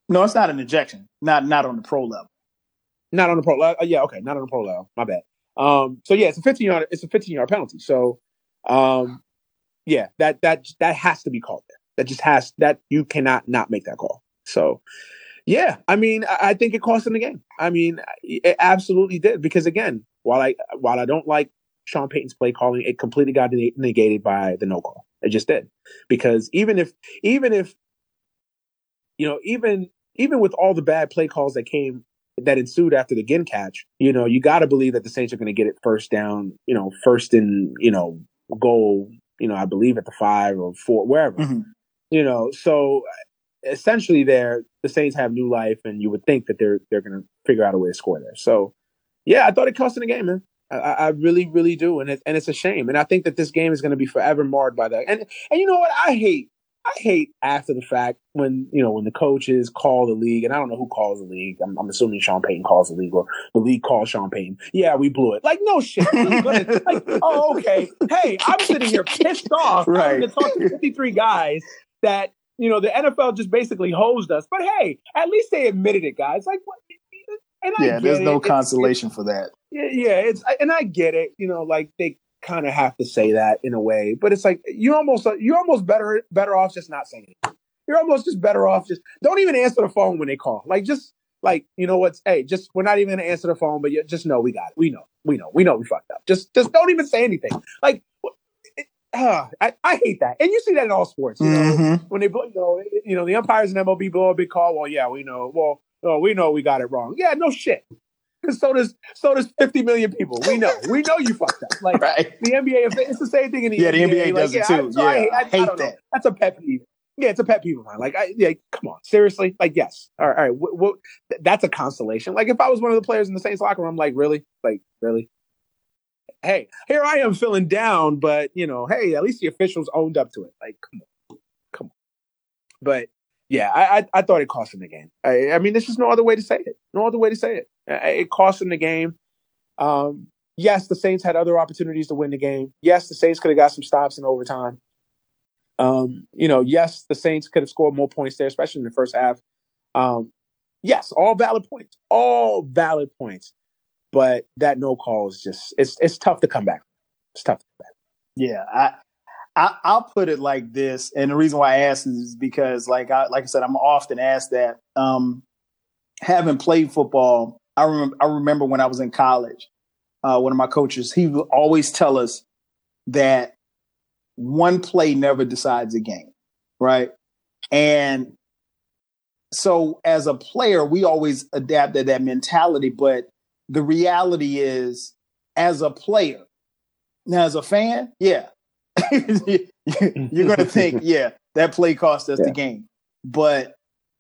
No, it's not an ejection. Not not on the pro level. Not on the pro. Uh, yeah, okay, not on the pro level. My bad. Um, so yeah, it's a 15 yard. It's a 15 yard penalty. So, um, yeah, that that that has to be called there. That just has that you cannot not make that call. So, yeah, I mean, I, I think it cost him the game. I mean, it absolutely did because again, while I while I don't like Sean Payton's play calling, it completely got negated by the no call. It just did because even if even if you know even even with all the bad play calls that came that ensued after the Ginn catch, you know, you got to believe that the Saints are going to get it first down, you know, first in, you know, goal, you know, I believe at the five or four, wherever, mm-hmm. you know. So essentially, there the Saints have new life, and you would think that they're they're going to figure out a way to score there. So, yeah, I thought it cost in the game, man. I, I, really, really do, and it, and it's a shame. And I think that this game is going to be forever marred by that. And and you know what? I hate I hate after the fact when you know when the coaches call the league, and I don't know who calls the league. I'm, I'm assuming Sean Payton calls the league, or the league calls Sean Payton. Yeah, we blew it. Like no shit. like (laughs) oh okay. Hey, I'm sitting here pissed off. (laughs) Right. To talk to 53 guys that you know the NFL just basically hosed us. But hey, at least they admitted it, guys. Like what? yeah, there's it. no consolation it's, for that. Yeah, yeah, it's and I get it. You know, like they kind of have to say that in a way. But it's like you almost you're almost better better off just not saying it. You're almost just better off just don't even answer the phone when they call. Like just like you know what's hey just we're not even gonna answer the phone, but you just know we got it. We know we know we know we fucked up. Just just don't even say anything. Like. It, uh, I, I hate that, and you see that in all sports. You know, mm-hmm. when they, you know, you know, the umpires in MLB blow a big call. Well, yeah, we know. Well, oh, we know we got it wrong. Yeah, no shit so does so does 50 million people. We know. We know you fucked up. Like right. the NBA, it's the same thing in the yeah, NBA. the NBA like, does it too. I, yeah, I, I, I hate that. Know. That's a pet peeve. Yeah, it's a pet peeve of mine. Like, I, yeah, come on, seriously. Like, yes, all right, all right. What, what, that's a constellation. Like, if I was one of the players in the Saints locker room, I'm like, really, like, really. Hey, here I am feeling down, but you know, hey, at least the officials owned up to it. Like, come on, come on. But yeah, I, I, I thought it cost him the game. I, I mean, there's just no other way to say it. No other way to say it. It cost him the game. Um, yes, the Saints had other opportunities to win the game. Yes, the Saints could have got some stops in overtime. Um, you know, yes, the Saints could have scored more points there, especially in the first half. Um, yes, all valid points, all valid points. But that no call is just it's it's tough to come back. It's tough to come back. Yeah, I I, will put it like this, and the reason why I ask is because, like I like I said, I'm often asked that. Um, having played football, I remember I remember when I was in college, uh, one of my coaches he would always tell us that one play never decides a game, right? And so as a player, we always adapted that mentality, but the reality is, as a player, Now, as a fan, yeah, (laughs) you're going to think, yeah, that play cost us yeah. the game. But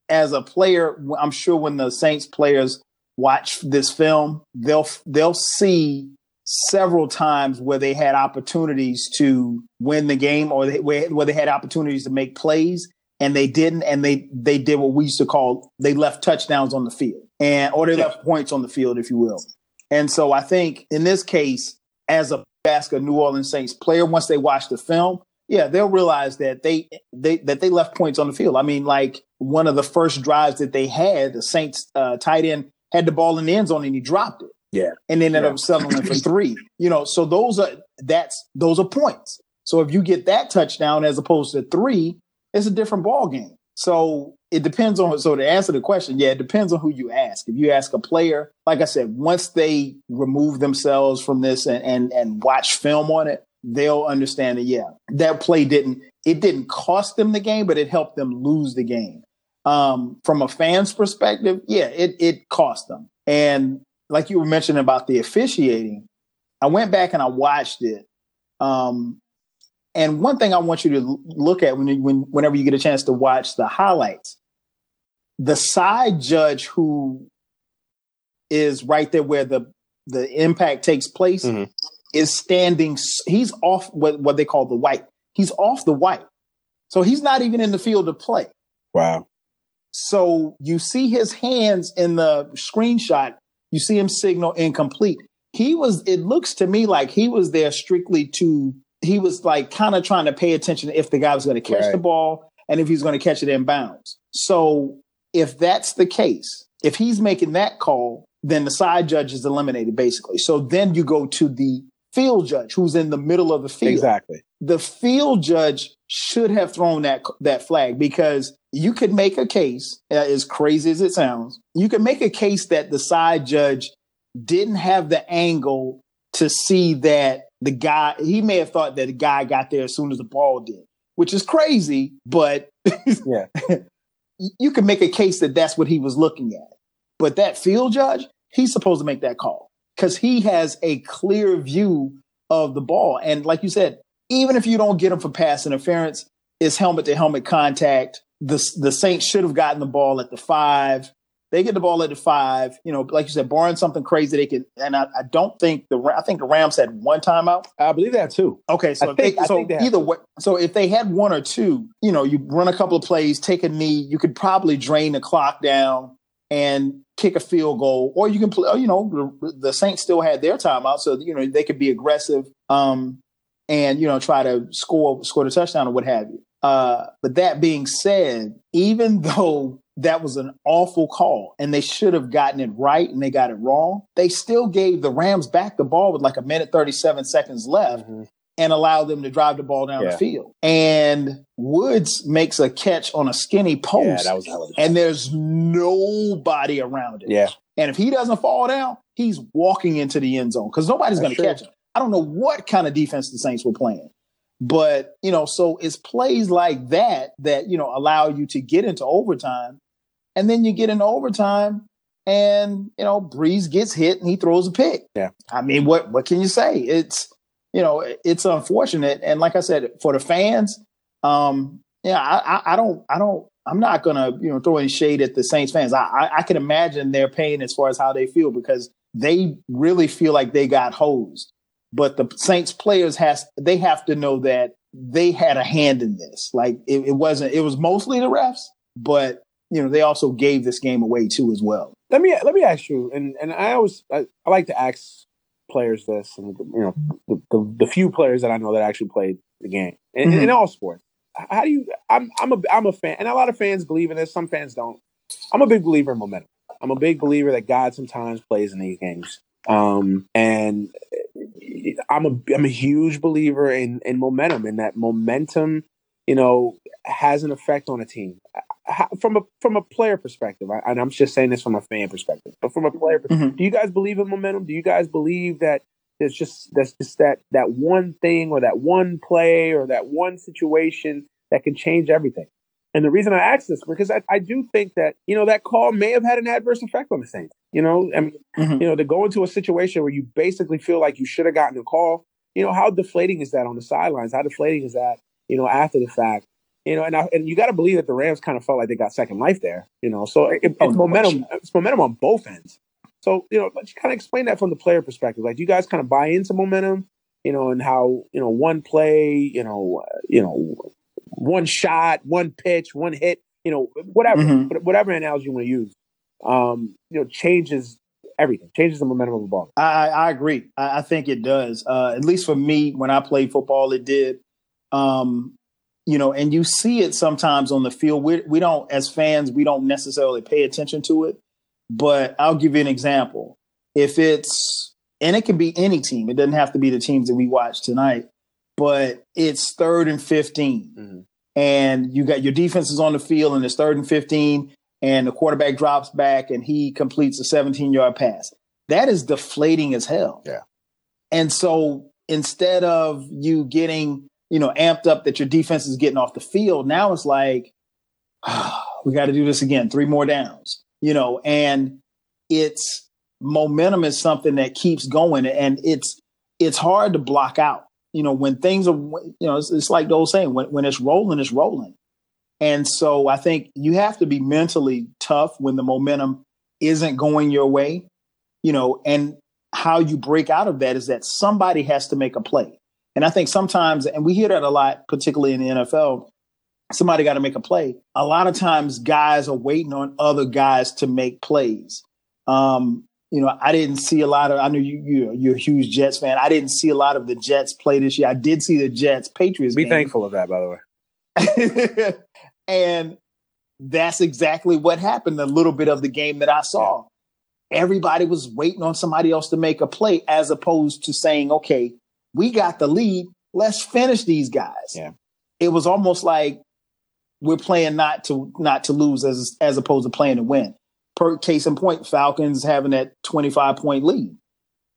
as a player, I'm sure when the Saints players watch this film, they'll they'll see several times where they had opportunities to win the game or they, where, where they had opportunities to make plays and they didn't and they they did what we used to call they left touchdowns on the field and or they left points on the field if you will and so i think in this case as a ask a new orleans saints player once they watch the film yeah they'll realize that they they that they left points on the field i mean like one of the first drives that they had the saints uh, tight end had the ball in the end zone and he dropped it yeah and then ended yeah. up settling for (laughs) three you know so those are that's those are points so if you get that touchdown as opposed to three it's a different ball game. So it depends on so to answer the question, yeah, it depends on who you ask. If you ask a player, like I said, once they remove themselves from this and and, and watch film on it, they'll understand that yeah, that play didn't it didn't cost them the game, but it helped them lose the game. Um, from a fan's perspective, yeah, it it cost them. And like you were mentioning about the officiating, I went back and I watched it. Um, and one thing I want you to look at when, you, when whenever you get a chance to watch the highlights, the side judge who is right there where the the impact takes place mm-hmm. is standing. He's off what what they call the white. He's off the white, so he's not even in the field of play. Wow. So you see his hands in the screenshot. You see him signal incomplete. He was. It looks to me like he was there strictly to he was like kind of trying to pay attention if the guy was going to catch right. the ball and if he's going to catch it in bounds. So if that's the case, if he's making that call, then the side judge is eliminated basically. So then you go to the field judge who's in the middle of the field. Exactly. The field judge should have thrown that that flag because you could make a case, uh, as crazy as it sounds, you could make a case that the side judge didn't have the angle to see that the guy, he may have thought that the guy got there as soon as the ball did, which is crazy, but (laughs) yeah, (laughs) you can make a case that that's what he was looking at. But that field judge, he's supposed to make that call because he has a clear view of the ball. And like you said, even if you don't get him for pass interference, it's helmet to helmet contact. The, the Saints should have gotten the ball at the five. They get the ball at the five. You know, like you said, barring something crazy, they can. And I, I don't think the I think the Rams had one timeout. I believe that too. Okay, so think, they, so either way, so if they had one or two, you know, you run a couple of plays, take a knee, you could probably drain the clock down and kick a field goal, or you can play. You know, the, the Saints still had their timeout, so you know they could be aggressive. Um, and you know try to score score the touchdown or what have you. Uh, but that being said, even (laughs) though that was an awful call and they should have gotten it right and they got it wrong. They still gave the Rams back the ball with like a minute 37 seconds left mm-hmm. and allowed them to drive the ball down yeah. the field. And Woods makes a catch on a skinny post yeah, that was and there's nobody around it. Yeah. And if he doesn't fall down, he's walking into the end zone because nobody's going to catch him. I don't know what kind of defense the Saints were playing. But, you know, so it's plays like that that, you know, allow you to get into overtime and then you get into overtime and, you know, Brees gets hit and he throws a pick. Yeah. I mean, what, what can you say? It's, you know, it's unfortunate. And like I said, for the fans, um, yeah, I, I don't, I don't, I'm not gonna, you know, throw any shade at the Saints fans. I, I, I can imagine their pain as far as how they feel because they really feel like they got hosed. But the Saints players has they have to know that they had a hand in this. Like it, it wasn't, it was mostly the refs, but you know, they also gave this game away too as well. Let me let me ask you, and and I always I, I like to ask players this, and you know, the, the, the, few players that I know that actually played the game in, mm-hmm. in all sports. How do you? I'm I'm a I'm a fan, and a lot of fans believe in this. Some fans don't. I'm a big believer in momentum. I'm a big believer that God sometimes plays in these games. Um, and I'm a I'm a huge believer in in momentum, and that momentum, you know, has an effect on a team from a from a player perspective, I, and I'm just saying this from a fan perspective, but from a player perspective, mm-hmm. do you guys believe in momentum? Do you guys believe that there's just that's just that that one thing or that one play or that one situation that can change everything? And the reason I ask this because I, I do think that you know that call may have had an adverse effect on the Saints. You know, I mean, mm-hmm. you know, to go into a situation where you basically feel like you should have gotten a call you know, how deflating is that on the sidelines? How deflating is that, you know, after the fact? You know, and I, and you got to believe that the Rams kind of felt like they got second life there. You know, so it, it's oh, momentum. It's momentum on both ends. So you know, let's kind of explain that from the player perspective. Like, do you guys kind of buy into momentum? You know, and how you know one play, you know, uh, you know, one shot, one pitch, one hit, you know, whatever, mm-hmm. whatever analogy you want to use, um, you know, changes everything, changes the momentum of the ball. I, I agree. I, I think it does. Uh, at least for me, when I played football, it did. Um, you know, and you see it sometimes on the field. We we don't, as fans, we don't necessarily pay attention to it. But I'll give you an example. If it's and it can be any team. It doesn't have to be the teams that we watch tonight. But it's third and 15 mm-hmm. and you got your defenses on the field, and it's third and fifteen, and the quarterback drops back and he completes a 17 yard pass. That is deflating as hell. Yeah. And so instead of you getting you know, amped up that your defense is getting off the field. Now it's like, oh, we got to do this again, three more downs, you know, and it's momentum is something that keeps going and it's, it's hard to block out, you know, when things are, you know, it's, it's like the old saying, when, when it's rolling, it's rolling. And so I think you have to be mentally tough when the momentum isn't going your way, you know, and how you break out of that is that somebody has to make a play. And I think sometimes, and we hear that a lot, particularly in the NFL, somebody got to make a play. A lot of times guys are waiting on other guys to make plays. Um, you know, I didn't see a lot of, I know you, you you're a huge Jets fan. I didn't see a lot of the Jets play this year. I did see the Jets Patriots. Be game. thankful of that, by the way. (laughs) and that's exactly what happened. A little bit of the game that I saw. Everybody was waiting on somebody else to make a play as opposed to saying, okay, we got the lead. Let's finish these guys. Yeah. It was almost like we're playing not to not to lose as as opposed to playing to win. Per case in point, Falcons having that 25 point lead.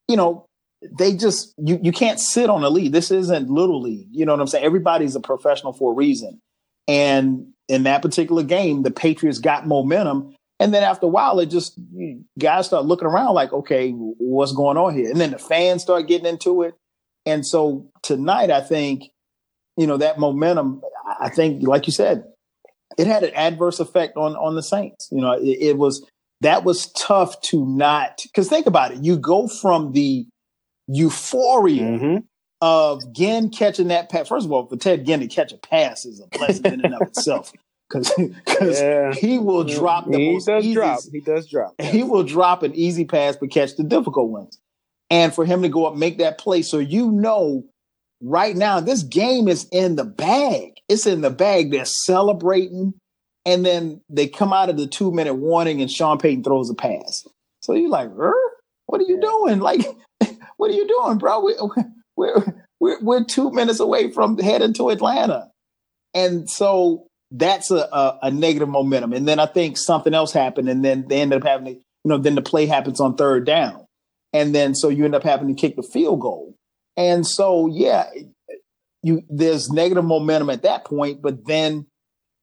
You know, they just you you can't sit on a lead. This isn't little league. You know what I'm saying? Everybody's a professional for a reason. And in that particular game, the Patriots got momentum. And then after a while, it just guys start looking around like, okay, what's going on here? And then the fans start getting into it. And so tonight, I think, you know, that momentum, I think, like you said, it had an adverse effect on on the Saints. You know, it, it was that was tough to not because think about it. You go from the euphoria mm-hmm. of Ginn catching that pass. First of all, for Ted Ginn to catch a pass is a blessing in and of itself. (laughs) Because yeah. he will drop the he most does easiest, drop. He does drop. He will drop an easy pass but catch the difficult ones and for him to go up make that play. So you know right now this game is in the bag. It's in the bag. They're celebrating. And then they come out of the two minute warning and Sean Payton throws a pass. So you're like, er? what are you doing? Like, (laughs) what are you doing, bro? We, (laughs) we're, we're, we're two minutes away from heading to Atlanta. And so that's a, a, a, negative momentum. And then I think something else happened. And then they ended up having, to, you know, then the play happens on third down. And then so you end up having to kick the field goal. And so, yeah, you there's negative momentum at that point, but then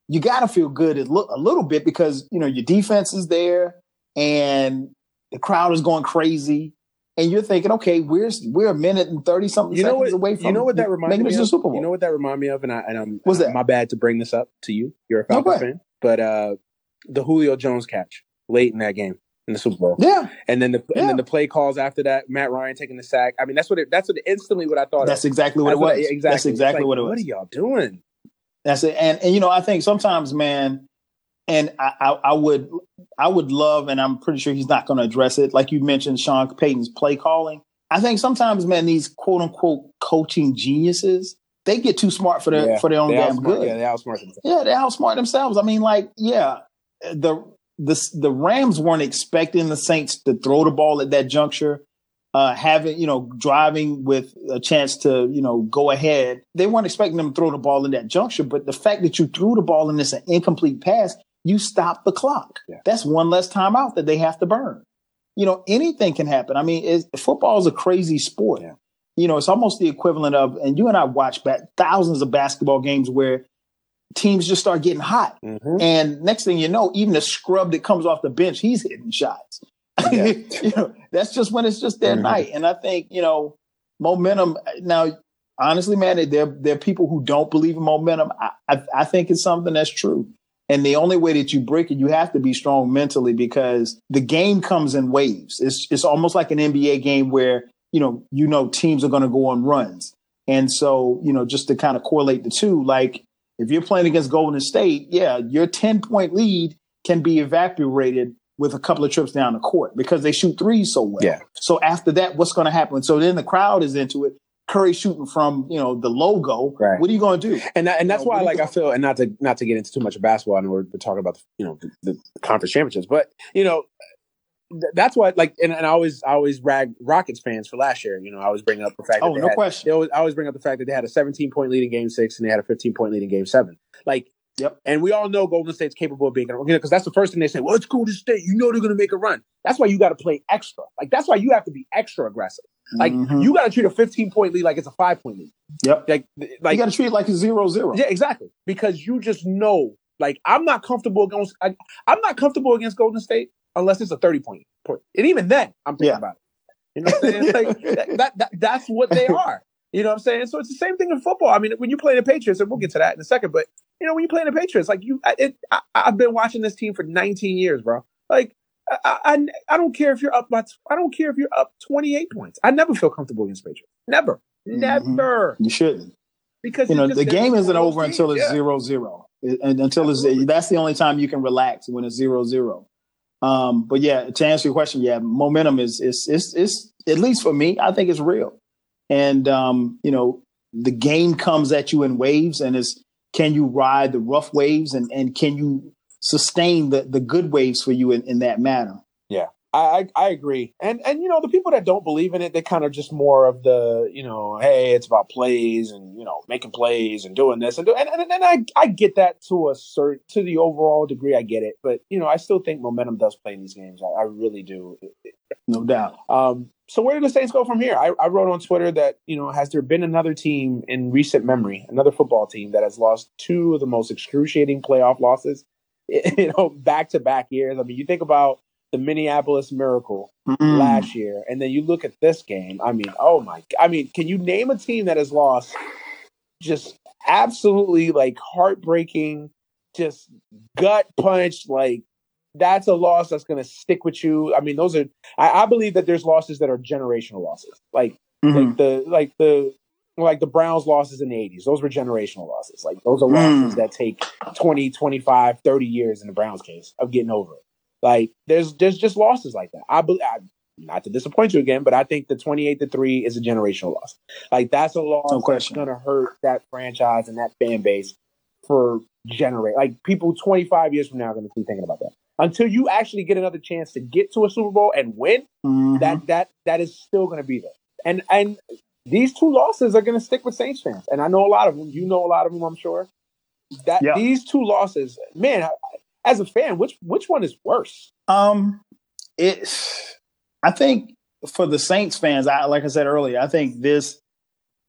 you got to feel good a, little bit because, you know, your defense is there and the crowd is going crazy. And you're thinking, okay, we're we're a minute and thirty something you know seconds what, away from you know what that reminds me of. Super Bowl. You know what that reminds me of, and I and I'm was that my bad to bring this up to you. You're a Falcons no, fan, but uh, the Julio Jones catch late in that game in the Super Bowl. Yeah. And then the yeah. and then the play calls after that, Matt Ryan taking the sack. I mean, that's what it, that's what it, instantly what I thought. That's of. exactly what that's it was. What, exactly. That's exactly like, what it was. What are y'all doing? That's it. And and you know, I think sometimes, man, and I, I, I would I would love, and I'm pretty sure he's not going to address it. Like you mentioned, Sean Payton's play calling. I think sometimes, man, these quote unquote coaching geniuses, they get too smart for their yeah, for their own damn good. Yeah, they outsmart themselves. Yeah, they outsmart themselves. I mean, like, yeah, the the the Rams weren't expecting the Saints to throw the ball at that juncture. Uh, having you know driving with a chance to you know go ahead, they weren't expecting them to throw the ball in that juncture. But the fact that you threw the ball and it's an incomplete pass, you stop the clock. Yeah. That's one less timeout that they have to burn. You know anything can happen. I mean, football is a crazy sport. Yeah. You know, it's almost the equivalent of, and you and I watch back thousands of basketball games where teams just start getting hot. Mm-hmm. And next thing you know, even the scrub that comes off the bench, he's hitting shots. (laughs) Yeah. you know, that's just when it's just their mm-hmm. night. And I think, you know, momentum. Now, honestly, man, there there are people who don't believe in momentum. I, I, I think it's something that's true. And the only way that you break it, you have to be strong mentally because the game comes in waves. It's it's almost like an NBA game where you know you know teams are going to go on runs, and so you know just to kind of correlate the two, like if you're playing against Golden State, yeah, your ten point lead can be evaporated with a couple of trips down the court because they shoot threes so well. Yeah. So after that, what's going to happen? So then the crowd is into it. Curry shooting from you know the logo. Right. What are you going to do? And that, and that's You know, why, like, I feel, and not to not to get into too much of basketball, and we're, we're talking about the, you know the, the conference championships, but you know th- that's why, like, and, and I always I always rag Rockets fans for last year. You know, I always bring up the fact. Oh, that no had- question. They always, I always bring up the fact that they had a 17 point lead in Game Six and they had a 15 point lead in Game Seven. Like, Yep. And we all know Golden State's capable of being, you know, because that's the first thing they say. Well, it's Golden State. You know they're going to make a run. That's why you got to play extra. Like that's why you have to be extra aggressive. Like Mhm. you got to treat a 15 point lead like it's a five point lead. Yep. Like, like you got to treat it like a zero zero. yeah, exactly. Because you just know, like, I'm not comfortable against. I, I'm not comfortable against Golden State unless it's a 30 point point. And even then, I'm thinking Yeah. about it. (laughs) You know what I'm saying? It's like that, that, that. That's what they (laughs) are. You know what I'm saying? So it's the same thing in football. I mean, when you play the Patriots, and we'll get to that in a second, but you know, when you play the Patriots, like you, it, I, I've been watching this team for 19 years, bro. Like, I, I, I don't care if you're up by, I don't care if you're up 28 points. I never feel comfortable against Patriots. Never, Mhm. never. You shouldn't. Because You know, the game isn't one of those over until it's yeah. zero zero, and until it's that's the only time you can relax when it's zero zero. Um, but yeah, to answer your question, yeah, momentum is is is is at least for me, I think it's real, and um, you know, the game comes at you in waves, and is can you ride the rough waves, and and can you sustain the the good waves for you in, in that manner? I, I I agree, and and you know the people that don't believe in it, they kind of just more of the you know, hey, it's about plays and you know making plays and doing this and do, and, and and I I get that to a certain to the overall degree, I get it, but you know I still think momentum does play in these games. I, I really do. No doubt. Um, so where do the Saints go from here? I, I wrote on Twitter that you know has there been another team in recent memory, another football team that has lost two of the most excruciating playoff losses, (laughs) you know, back to back years. I mean, you think about the Minneapolis Miracle Mm. last year, and then you look at this game. I mean, oh my! I mean, can you name a team that has lost just absolutely like heartbreaking, just gut punch? Like that's a loss that's going to stick with you. I mean, those are. I, I believe that there's losses that are generational losses, like Mhm. like the like the like the Browns losses in the 80s. Those were generational losses. Like those are Mm. losses that take 20, 25, 30 years in the Browns case of getting over it. Like there's there's just losses like that. I believe not to disappoint you again, but I think the 28 to 3 is a generational loss. Like that's a loss No that's going to hurt that franchise and that fan base for generate like people 25 years from now are going to be thinking about that. Until you actually get another chance to get to a Super Bowl and win, Mhm. that that that is still going to be there. And and these two losses are going to stick with Saints fans, and I know a lot of them. You know a lot of them, I'm sure. That Yeah. these two losses, man, I- as a fan, which which one is worse? Um, it. I think for the Saints fans, I like I said earlier, I think this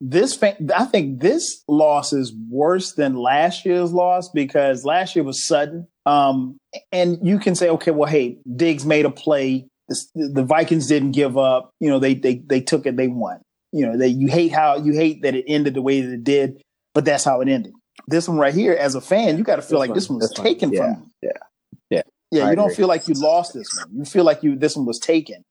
this fan, I think this loss is worse than last year's loss because last year was sudden. Um, and you can say, okay, well, hey, Diggs made a play. The, the Vikings didn't give up. You know, they they they took it. They won. You know, they you hate how you hate that it ended the way that it did, but that's how it ended. This one right here, as a fan, you got to feel This like this one- one was this one, taken yeah, from you. yeah, yeah. Yeah, I you don't agree. feel like you lost this one. You feel like you this one was taken.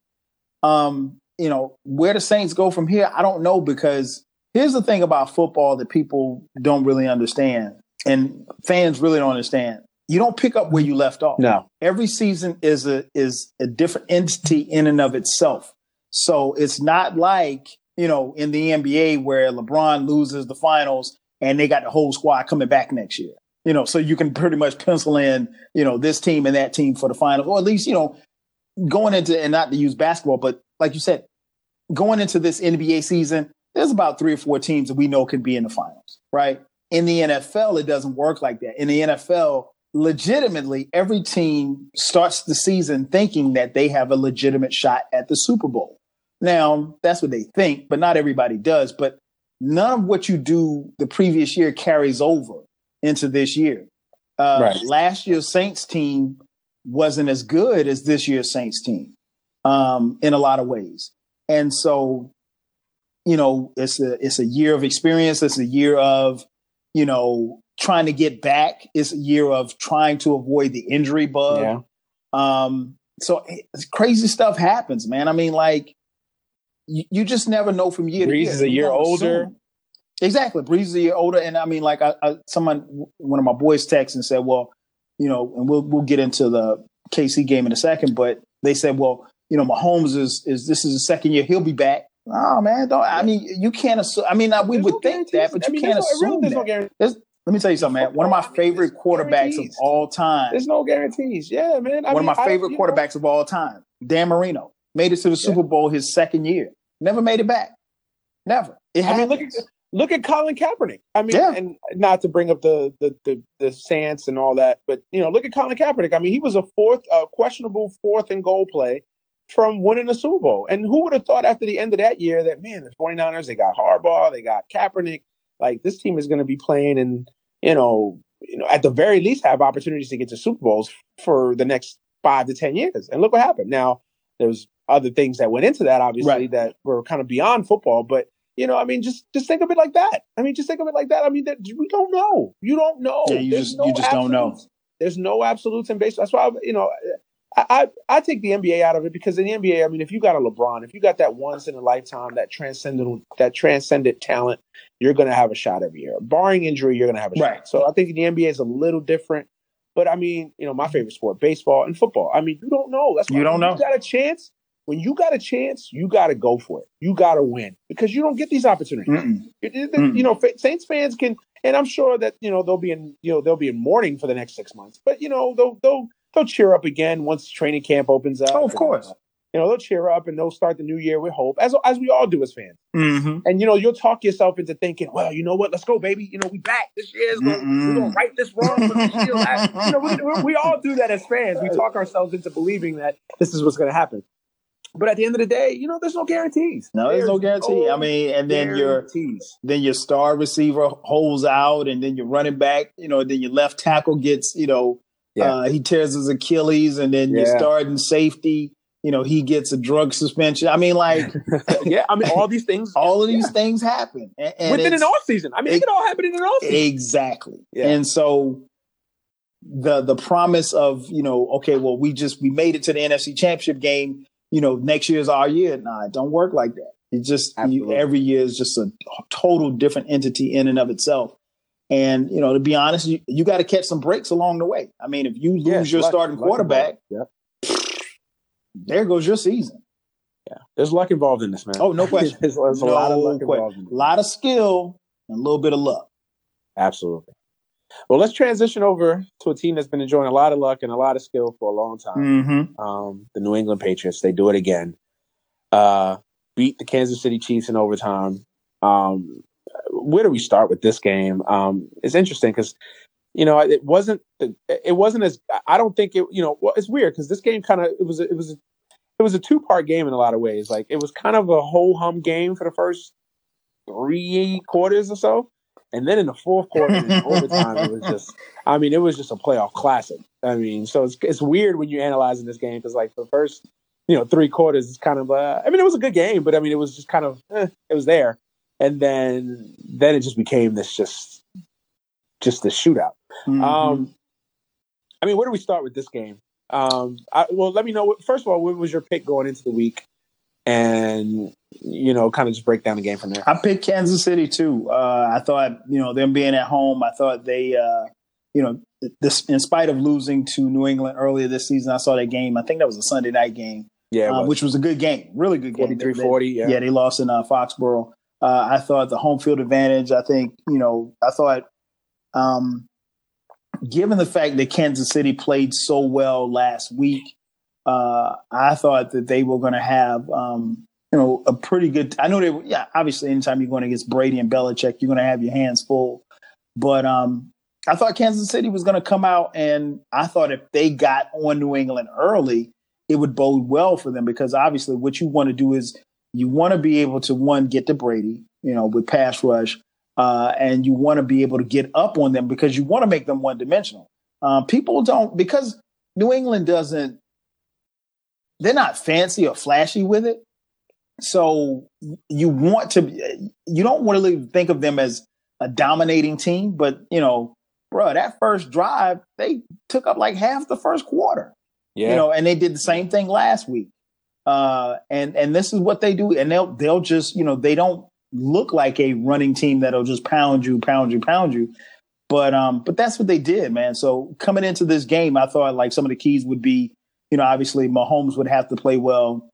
Um, you know, where the Saints go from here, I don't know because here's the thing about football that people don't really understand and fans really don't understand. You don't pick up where you left off. No, Every season is a is a different entity in and of itself. So it's not like, you know, in the NBA where LeBron loses the finals and they got the whole squad coming back next year. You know, so you can pretty much pencil in, you know, this team and that team for the finals, or at least, you know, going into and not to use basketball, but like you said, going into this NBA season, there's about three or four teams that we know can be in the finals, right? In the NFL, it doesn't work like that. In the NFL, legitimately, every team starts the season thinking that they have a legitimate shot at the Super Bowl. Now, that's what they think, but not everybody does. But none of what you do the previous year carries over into this year. Uh, Right. Last year's Saints team wasn't as good as this year's Saints team um, in a lot of ways. And so, you know, it's a it's a year of experience. It's a year of, you know, trying to get back. It's a year of trying to avoid the injury bug. Yeah. Um, so crazy stuff happens, man. I mean, like you, you just never know from year Brees to year. Brees is a year older. Assume. Exactly, Brees is a year older, and I mean, like I, I, someone, one of my boys texted and said, "Well, you know," and we'll we'll get into the KC game in a second, but they said, "Well, you know, Mahomes is is this is the second year he'll be back." Oh man, don't I mean you can't assume. I mean, we there's would no think that, but you I mean, can't assume no, that. No let me tell you something, man. One of my favorite quarterbacks of all time. There's no guarantees. Yeah, man. I one mean, of my favorite I, quarterbacks know. of all time, Dan Marino, made it to the yeah. Super Bowl his second year. Never made it back. Never. It I mean, look at look at Colin Kaepernick. I mean, yeah. and not to bring up the the the, the Saints and all that, but you know, look at Colin Kaepernick. I mean, he was a fourth, uh, questionable fourth and goal play from winning a Super Bowl. And who would have thought after the end of that year that man, the 49ers, they got Harbaugh, they got Kaepernick, like this team is going to be playing and you know, you know, at the very least have opportunities to get to Super Bowls for the next five to ten years. And look what happened. Now there's other things that went into that, obviously, right. that were kind of beyond football. But you know, I mean, just just think of it like that. I mean, just think of it like that. I mean, that, we don't know. You don't know. Yeah, you There's just no you just absolutes. don't know. There's no absolutes in baseball. That's why you know. I, I, I take the NBA out of it because in the NBA, I mean, if you got a LeBron, if you got that once in a lifetime, that transcendent that transcendent talent, you're going to have a shot every year. Barring injury, you're going to have a right. shot. So I think the NBA is a little different. But I mean, you know, my favorite sport, baseball and football. I mean, you don't know. That's you don't know. You got a chance when you got a chance, you got to go for it. You got to win because you don't get these opportunities. Mm-mm. You know, Saints fans can, and I'm sure that you know they'll be in, you know, they'll be in mourning for the next six months. But you know, they'll they'll they'll cheer up again once training camp opens up. Oh, of course. And, uh, you know, they'll cheer up and they'll start the new year with hope, as as we all do as fans. Mm-hmm. And you know, you'll talk yourself into thinking, well, you know what? Let's go, baby. You know, we back this year. Gonna, we're gonna right this wrong. (laughs) you know, we, we all do that as fans. We talk ourselves into believing that this is what's going to happen. But at the end of the day, you know, there's no guarantees. No, there's, there's no guarantee. No I mean, and then your then your star receiver holds out, and then your running back, you know, then your left tackle gets, you know, yeah. uh, he tears his Achilles, and then yeah. your starting safety, you know, he gets a drug suspension. I mean, like, (laughs) yeah, I mean, all these things, (laughs) all of these yeah. things happen and, and within an off season. I mean, it, it can all happen in an off season. Exactly. And so the the promise of you know, okay, well, we just we made it to the NFC Championship game you know, next year is our year. Nah, it don't work like that. It just you, every year is just a total different entity in and of itself. And you know, to be honest, you, you got to catch some breaks along the way. I mean, if you lose your luck, starting quarterback, yep. there goes your season. Yeah, there's luck involved in this, man. Oh, no (laughs) question. there's, there's no a lot of luck involved. In a lot of skill and a little bit of luck. Absolutely. Well, let's transition over to a team that's been enjoying a lot of luck and a lot of skill for a long time. Mm-hmm. Um, the New England Patriots. They do it again. Uh, beat the Kansas City Chiefs in overtime. Um, where do we start with this game? Um, it's interesting because you know it wasn't it wasn't as I don't think it you know well, it's weird because this game kind of it was it was it was a two part game in a lot of ways. Like it was kind of a whole hum game for the first three quarters or so. And then in the fourth quarter, in overtime, it was (laughs) just, I mean, it was just a playoff classic. I mean, so it's, it's weird when you're analyzing this game because, like, the first, you know, three quarters is kind of, uh, I mean, it was a good game, but I mean, it was just kind of, eh, it was there. And then, then it just became this just, just the shootout. Mm-hmm. Um, I mean, where do we start with this game? Um, I, well, let me know. First of all, what was your pick going into the week? And you know, kind of just break down the game from there. I picked Kansas City too. Uh, I thought, you know, them being at home, I thought they, uh, you know, this in spite of losing to New England earlier this season, I saw that game. I think that was a Sunday night game. Yeah, uh, which was a good game, really good game. 43-40, yeah. Yeah, they lost in uh, Foxborough. Uh, I thought the home field advantage. I think you know. I thought, um, given the fact that Kansas City played so well last week, uh, I thought that they were going to have um, you know, a pretty good. I know they. Yeah, obviously, anytime you're going against Brady and Belichick, you're going to have your hands full. But um, I thought Kansas City was going to come out, and I thought if they got on New England early, it would bode well for them because obviously, what you want to do is you want to be able to one get to Brady, you know, with pass rush, uh, and you want to be able to get up on them because you want to make them one dimensional. Um, people don't because New England doesn't. They're not fancy or flashy with it so you want to, you don't want to really think of them as a dominating team, but you know, bro, that first drive they took up like half the first quarter. Yeah. You know, and they did the same thing last week. Uh, and and this is what they do, and they'll they'll just you know they don't look like a running team that'll just pound you, pound you, pound you. But um, but that's what they did, man. So coming into this game, I thought like some of the keys would be, you know, obviously Mahomes would have to play well.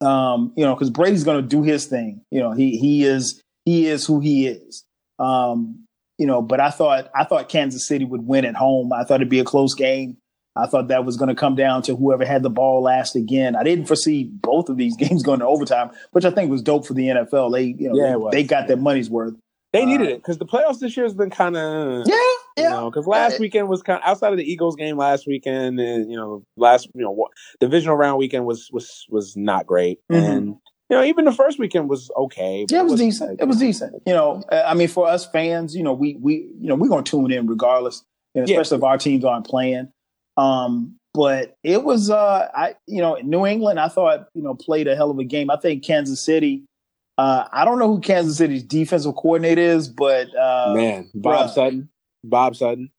Um, you know, because Brady's going to do his thing. You know, he he is he is who he is. Um, you know, but I thought I thought Kansas City would win at home. I thought it'd be a close game. I thought that was going to come down to whoever had the ball last again. I didn't foresee both of these (laughs) games going to overtime, which I think was dope for the NFL. They, you know, yeah, they, they got their money's worth. They needed uh, it because the playoffs this year has been kind of yeah, yeah. Because you know, last weekend was kind of outside of the Eagles game last weekend, and you know, last you know, divisional round weekend was was was not great, mm-hmm. and you know, even the first weekend was okay. Yeah, it was decent. It was decent. You know, I mean, for us fans, you know, we we you know we're gonna tune in regardless, and especially yeah. if our teams aren't playing. Um, but it was uh I you know, New England I thought, you know, played a hell of a game. I think Kansas City uh I don't know who Kansas City's defensive coordinator is, but uh man, Bob bruh, Sutton. Bob Sutton.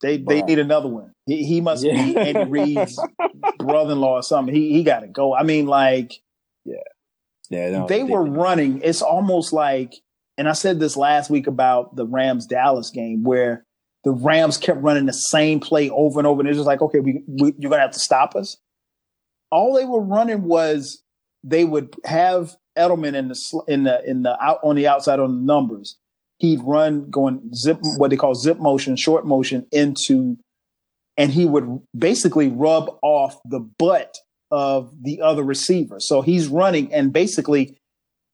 They they need another one. He he must yeah. be Andy Reid's (laughs) brother in law or something. He he gotta go. I mean, like Yeah. Yeah, no, they, they were running. It's almost like and I said this last week about the Rams Dallas game where the Rams kept running the same play over and over, and it's just like, okay, we, we, you're gonna have to stop us. All they were running was they would have Edelman in the in the in the out on the outside on the numbers. He'd run going zip what they call zip motion, short motion into, and he would basically rub off the butt of the other receiver. So he's running, and basically,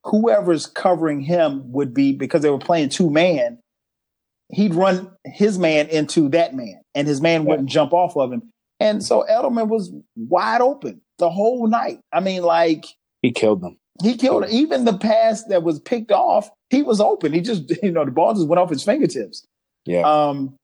whoever's covering him would be because they were playing two man he'd run his man into that man, and his man wouldn't jump off of him. And so Edelman was wide open the whole night. I mean, like he killed them. He killed him. Even the pass that was picked off, he was open. He just, (laughs) you know, the ball just went off his fingertips. Yeah. Um,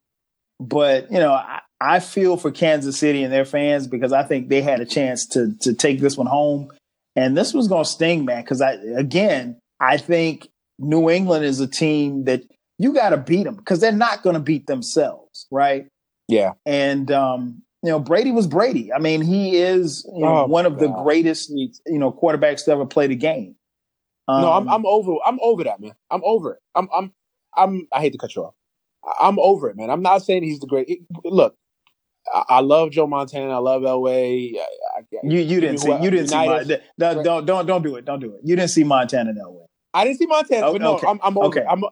but you know, I, I feel for Kansas City and their fans because I think they had a chance to to take this one home, and this was going to sting, man. Because I again, I think New England is a team that you got to beat them because they're not going to beat themselves, right? Yeah. And um, you know, Brady was Brady. I mean, he is you know, oh, one of God. the greatest you know quarterbacks to ever play the game. Um, no, I'm I'm over I'm over that man. I'm over it. I'm I'm I'm I hate to cut you off. I'm over it, man. I'm not saying he's the great. Look, I, I love Joe Montana. I love Elway. I, I, you you didn't see you didn't United, see don't, don't don't don't do it. Don't do it. You didn't see Montana in Elway. I didn't see Montana, but no, okay. I'm, I'm over. Okay. I'm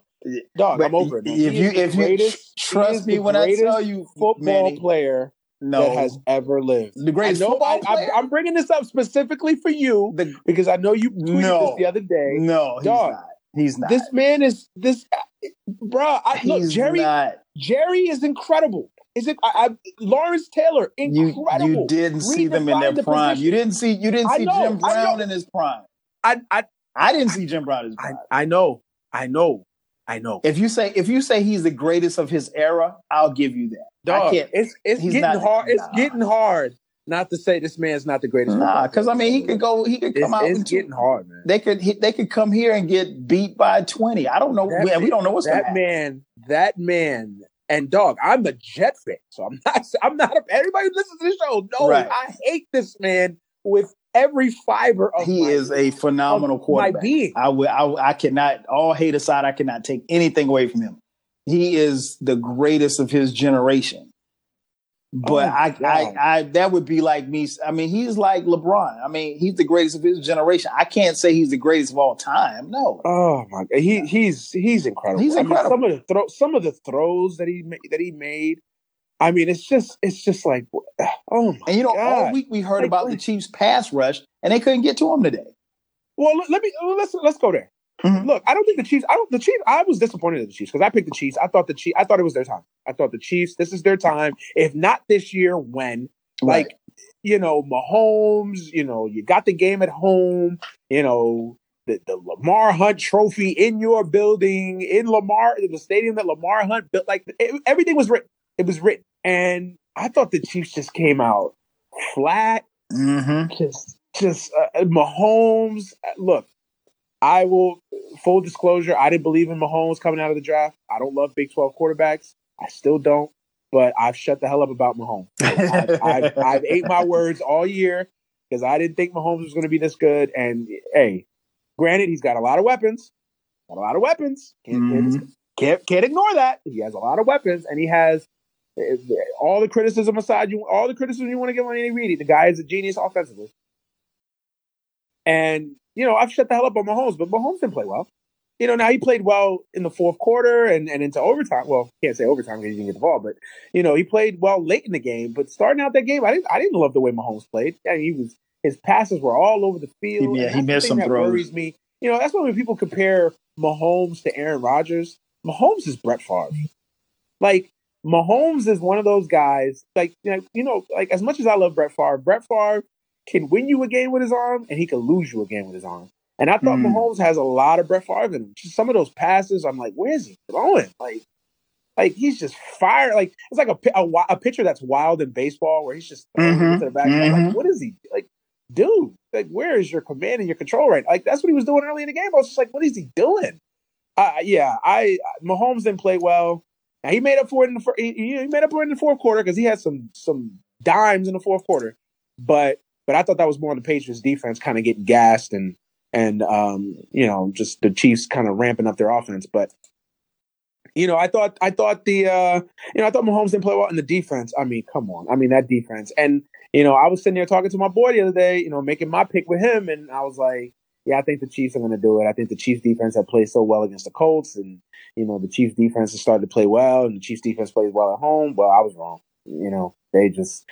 dog. But I'm over it. Man. If you if greatest, you trust me when I tell you, football Manny, player no. that has ever lived. The greatest I know, football I, I, am bringing this up specifically for you the, because I know you tweeted no, this the other day. No, dog. He's not. He's not. This man is this, bro. I, look, Jerry. Not. Jerry is incredible. Is it I, I, Lawrence Taylor? Incredible. You, you didn't see them in their the prime. Position. You didn't see. You didn't see know, Jim Brown in his prime. I I I didn't see Jim Brown in his prime. I, I know. I know. I know. If you say if you say he's the greatest of his era, I'll give you that. Dog, I can't. It's it's getting not, hard. Nah. It's getting hard. Not to say this man's not the greatest. Nah, because I mean he could go. He could come it's, out. It's getting two, hard, man. They could. He, they could come here and get beat by twenty. I don't know. That we, man, we don't know what's that man. That man. And dog, I'm a Jet fan, so I'm (laughs) not. I'm not. A, everybody who listens to the show knows right. I hate this man with every fiber of he my, is a phenomenal quarterback. My being. I would I, I cannot all hate aside, I cannot take anything away from him. He is the greatest of his generation. But oh, I, I, I, that would be like me. I mean, he's like LeBron. I mean, he's the greatest of his generation. I can't say he's the greatest of all time. No. Oh my god, he he's he's incredible. He's incredible. I mean, some of the throw, some of the throws that he that he made I mean, it's just it's just like (sighs) oh my And you know, God. all week we heard like, about the Chiefs pass rush, and they couldn't get to him today. Well, let me let's let's go there. Mm-hmm. Look, I don't think the Chiefs. I don't. The Chiefs. I was disappointed in the Chiefs because I picked the Chiefs. I thought the Chiefs. I thought it was their time. I thought the Chiefs. This is their time. If not this year, when? Right. Like, you know, Mahomes. You know, you got the game at home. You know, the, the Lamar Hunt Trophy in your building in Lamar, the stadium that Lamar Hunt built. Like it, everything was written. It was written. And I thought the Chiefs just came out flat, mm-hmm. just just uh, Mahomes. Look, I will full disclosure. I didn't believe in Mahomes coming out of the draft. I don't love Big Twelve quarterbacks. I still don't. But I've shut the hell up about Mahomes. I've, (laughs) I've, I've ate my words all year because I didn't think Mahomes was going to be this good. And hey, granted, he's got a lot of weapons. Got a lot of weapons. Can't, mm-hmm. can't, can't ignore that. He has a lot of weapons, and he has all the criticism aside. You all the criticism you want to give on Andy Reid. The guy is a genius offensively. And you know, I've shut the hell up on Mahomes, but Mahomes didn't play well. You know, now he played well in the fourth quarter and, and into overtime. Well, can't say overtime because he didn't get the ball, but you know, he played well late in the game. But starting out that game, I didn't I didn't love the way Mahomes played. Yeah, he was his passes were all over the field. Yeah, he missed some that throws. Worries me. You know, that's why when people compare Mahomes to Aaron Rodgers, Mahomes is Brett Favre. Like Mahomes is one of those guys. Like you know, you know, like as much as I love Brett Favre, Brett Favre can win you a game with his arm, and he can lose you a game with his arm. And I thought mm. Mahomes has a lot of Brett Favre in him. Just some of those passes, I'm like, where's he throwing? Like, like he's just fire. Like it's like a, a, a pitcher that's wild in baseball, where he's just mm-hmm. to the back. Mm-hmm. Like, what is he like, dude? Like, where is your command and your control right? Like that's what he was doing early in the game. I was just like, what is he doing? Uh, yeah, I Mahomes didn't play well. Now, he made up for it in the he, he made up for it in the fourth quarter because he had some some dimes in the fourth quarter. But but I thought that was more on the Patriots defense kind of getting gassed and and um, you know just the Chiefs kind of ramping up their offense. But you know, I thought I thought the uh, you know I thought Mahomes didn't play well in the defense. I mean, come on, I mean that defense. And you know, I was sitting there talking to my boy the other day, you know, making my pick with him, and I was like, yeah, I think the Chiefs are going to do it. I think the Chiefs defense had played so well against the Colts, and you know, the Chiefs defense has started to play well, and the Chiefs defense plays well at home. Well, I was wrong. You know, they just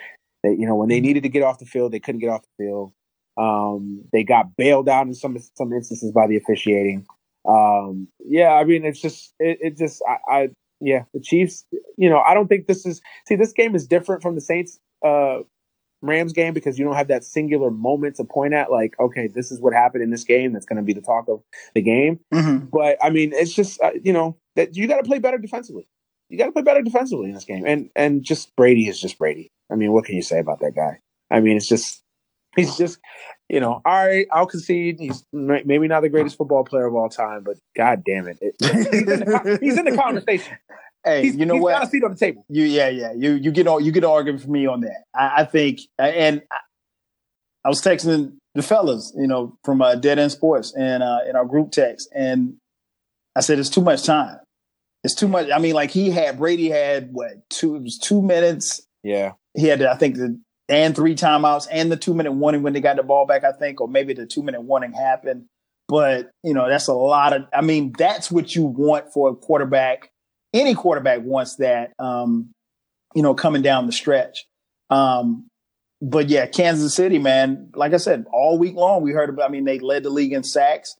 they, you know, when they needed to get off the field, they couldn't get off the field. Um, they got bailed out in some some instances by the officiating. Um, yeah, I mean, it's just it, it just I, I, yeah, the Chiefs. You know, I don't think this is see this game is different from the Saints uh, Rams game because you don't have that singular moment to point at. Like, okay, this is what happened in this game. That's going to be the talk of the game. Mm-hmm. But I mean, it's just uh, you know that you got to play better defensively. You got to play better defensively in this game, and and just Brady is just Brady. I mean, what can you say about that guy? I mean, it's just he's just you know, all right, I'll concede. He's maybe not the greatest football player of all time, but god damn it, it (laughs) he's, in the, he's, in the, conversation. Hey, he's, you know what? Got a seat on the table. You, yeah, yeah. You, you get all you get an argument for me on that. I, I think, and I, I, was texting the fellas, you know, from uh, Dead End Sports and uh, in our group text, and I said it's too much time. It's too much. I mean, like he had Brady had what two? It was two minutes. Yeah, he had, I think, the and three timeouts and the two minute warning when they got the ball back, I think, or maybe the two minute warning happened. But, you know, that's a lot of, I mean, that's what you want for a quarterback. Any quarterback wants that, um, you know, coming down the stretch. Um, but yeah, Kansas City, man, like I said, all week long, we heard about, I mean, they led the league in sacks.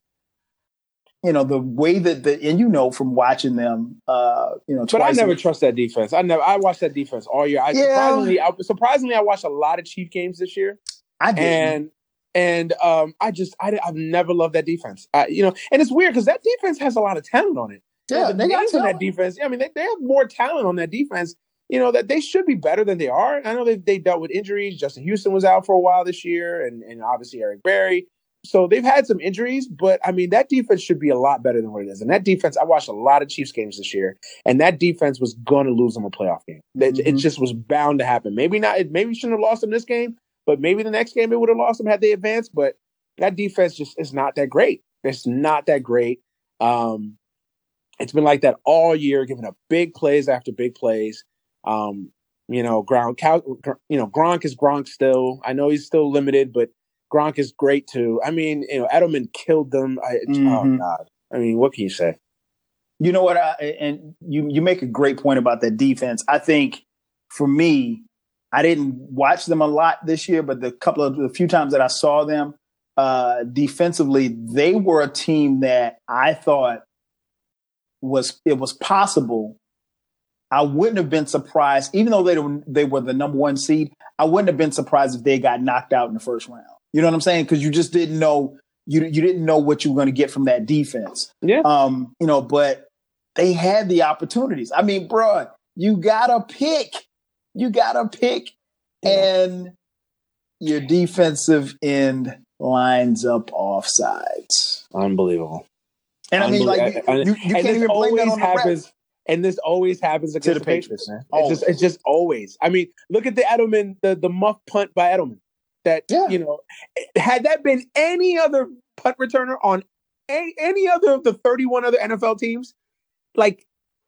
You know the way that the and you know from watching them uh you know but i never trust that defense. I never i watched that defense all year. I yeah. surprisingly I, surprisingly i watched a lot of chief games this year. I did and and um i just I, i've never loved that defense. I, you know and it's weird because that defense has a lot of talent on it yeah they got on that defense i mean they, they have more talent on that defense you know that they should be better than they are i know they, they dealt with injuries justin houston was out for a while this year and, and obviously eric berry so they've had some injuries, but I mean that defense should be a lot better than what it is. And that defense, I watched a lot of Chiefs games this year, and that defense was going to lose them a playoff game. Mm-hmm. It, just was bound to happen. Maybe not. Maybe shouldn't have lost them this game, but maybe the next game it would have lost them had they advanced. But that defense just is not that great. It's not that great. Um, it's been like that all year, giving up big plays after big plays. Um, you know, Gronk, you know, Gronk is Gronk still. I know he's still limited, but Gronk is great too. I mean, you know, Edelman killed them. I, oh, mm-hmm. Oh God! I mean, what can you say? You know what? I, and you you make a great point about that defense. I think for me, I didn't watch them a lot this year, but the couple of the few times that I saw them uh, defensively, they were a team that I thought was it was possible. I wouldn't have been surprised, even though they were, they were the number one seed. I wouldn't have been surprised if they got knocked out in the first round. You know what I'm saying? Because you just didn't know you you didn't know what you were going to get from that defense. Yeah. Um. You know, but they had the opportunities. I mean, bro, you gotta pick. You gotta pick, yeah. and your defensive end lines up offsides. Unbelievable. And I mean, like you, you, you can't even blame that on the happens. refs. And this always happens against To the the Patriots, Patriots. man. It's just, it's just always. I mean, look at the Edelman, the the muff punt by Edelman. That Yeah. you know, had that been any other punt returner on any, any other of the thirty-one other NFL teams, like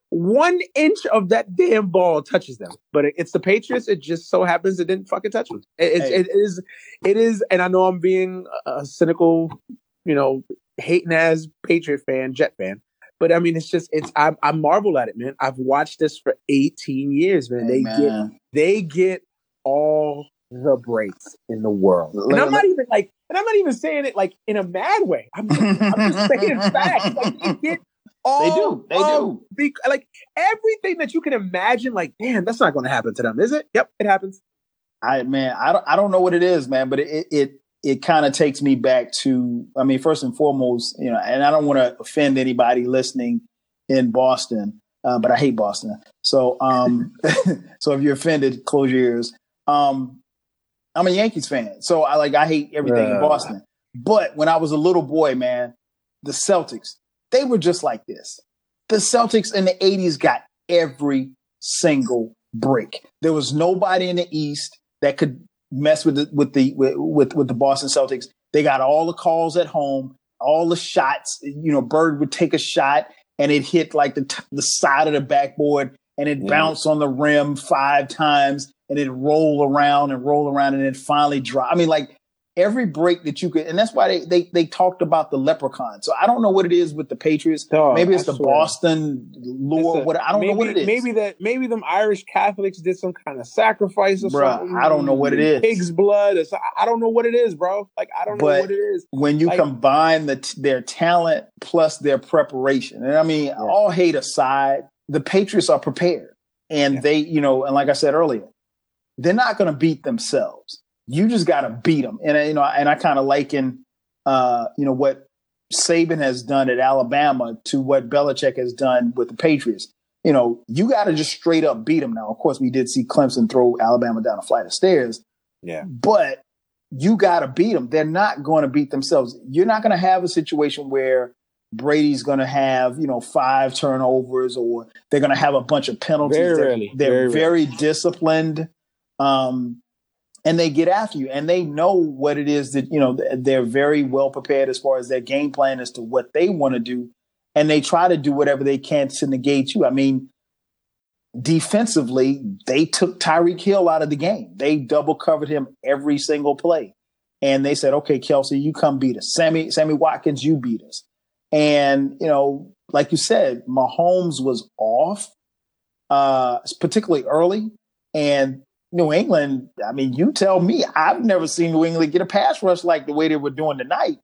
one inch of that damn ball touches them. But it, it's the Patriots. It just so happens it didn't fucking touch them. It, it's Hey. it is, it is, and I know I'm being a cynical, you know, hating as Patriot fan, Jet fan. But I mean, it's just it's I, I marvel at it, man. I've watched this for 18 years, man. Hey, they get they get all the breaks in the world, and I'm not even like, and I'm not even saying it like in a mad way. I'm just, I'm just saying (laughs) facts. Like they get all They do. They do. the like everything that you can imagine. Like, damn, that's not going to happen to them, is it? Yep, it happens. I man, I don't I don't know what it is, man, but it it it kind of takes me back to I mean, first and foremost, you know, and I don't want to offend anybody listening in Boston, uh, but I hate Boston. So um (laughs) so if you're offended, close your ears. Um I'm a Yankees fan. So I like I hate everything in. Boston. But when I was a little boy, man, the Celtics, they were just like this. The Celtics in the 80s got every single break. There was nobody in the East that could mess with the with the with with, the Boston Celtics. They got all the calls at home, all the shots. You know, Bird would take a shot and it hit like the t- the side of the backboard and it Yeah. bounced on the rim five times and it roll around and roll around and it finally drop. I mean, like every break that you could, and that's why they they they talked about the leprechaun. So I don't know what it is with the Patriots. Dog, maybe it's I the swear. Boston lore. A- what I don't maybe, know what it is. Maybe that maybe them Irish Catholics did some kind of sacrifice or Bruh, something. I don't know what it is. Pig's blood. Or I don't know what it is, bro. Like I don't know what it is. when you Like- combine the t- their talent plus their preparation. And I mean, all hate aside, the Patriots are prepared, and Yeah. they, you know, and like I said earlier, they're not going to beat themselves. You just got to beat them. And you know, and I kind of liken, uh, you know, what Saban has done at Alabama to what Belichick has done with the Patriots. You know, you got to just straight up beat them. Now, of course, we did see Clemson throw Alabama down a flight of stairs, Yeah. but you got to beat them. They're not going to beat themselves. You're not going to have a situation where Brady's going to have, you know, five turnovers or they're going to have a bunch of penalties. Very They're- rarely. They're Very very, disciplined. Um, and they get after you and they know what it is that, you know, they're very well prepared as far as their game plan as to what they want to do. And they try to do whatever they can to negate you. I mean, defensively, they took Tyreek Hill out of the game. They double covered him every single play. And they said, okay, Kelce, you come beat us. Sammy, Sammy Watkins, you beat us. And, you know, like you said, Mahomes was off, uh, particularly early. And New England, I mean, you tell me, I've never seen New England get a pass rush like the way they were doing tonight.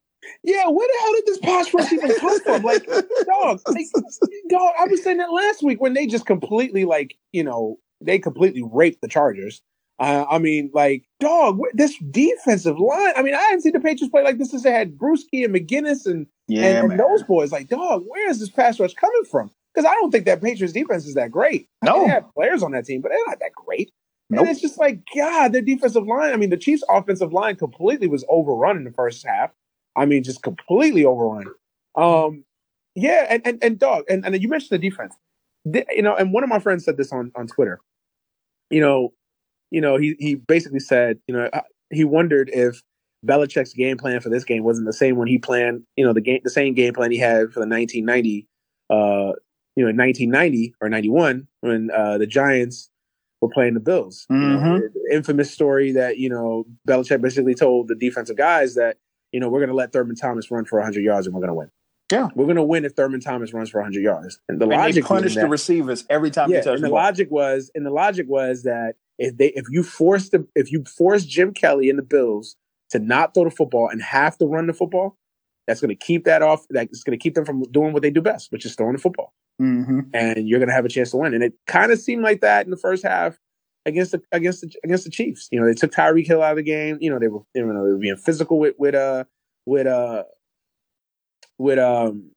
Yeah, where the hell did this pass rush even come from? Like, (laughs) dog, like, dog, I was saying that last week when they just completely, like, you know, they completely raped the Chargers. Uh, I mean, like, dog, this defensive line. I mean, I hadn't seen the Patriots play like this since they had Bruschi and McGinest and, and, and those boys. Like, dog, where is this pass rush coming from? Because I don't think that Patriots defense is that great. I mean, No. they have players on that team, but they're not that great. Nope. And it's just like, God, their defensive line. I mean, the Chiefs' offensive line completely was overrun in the first half. I mean, just completely overrun. Um, yeah, and and, and dog, and, and you mentioned the defense. The- you know, and one of my friends said this on on Twitter. You know, you know, he he basically said, you know, uh, he wondered if Belichick's game plan for this game wasn't the same when he planned, you know, the game, the same game plan he had for the 1990, uh, you know, 1990 or 91 when uh, the Giants were playing the Bills. You know, Mhm. the infamous story that you know Belichick basically told the defensive guys that you know we're going to let Thurman Thomas run for 100 yards and we're going to win. Yeah. we're going to win if Thurman Thomas runs for 100 yards. And the And logic punish being the receivers every time yeah, they touch and the the ball. logic was, and the logic was that if they, if you force the, if you force Jim Kelly and the Bills to not throw the football and have to run the football, that's going to keep that off. That's going to keep them from doing what they do best, which is throwing the football. hmm And you're going to have a chance to win. And it kind of seemed like that in the first half against the against the against the Chiefs. You know, they took Tyreek Hill out of the game. You know, they were you know they were being physical with with uh with uh with um.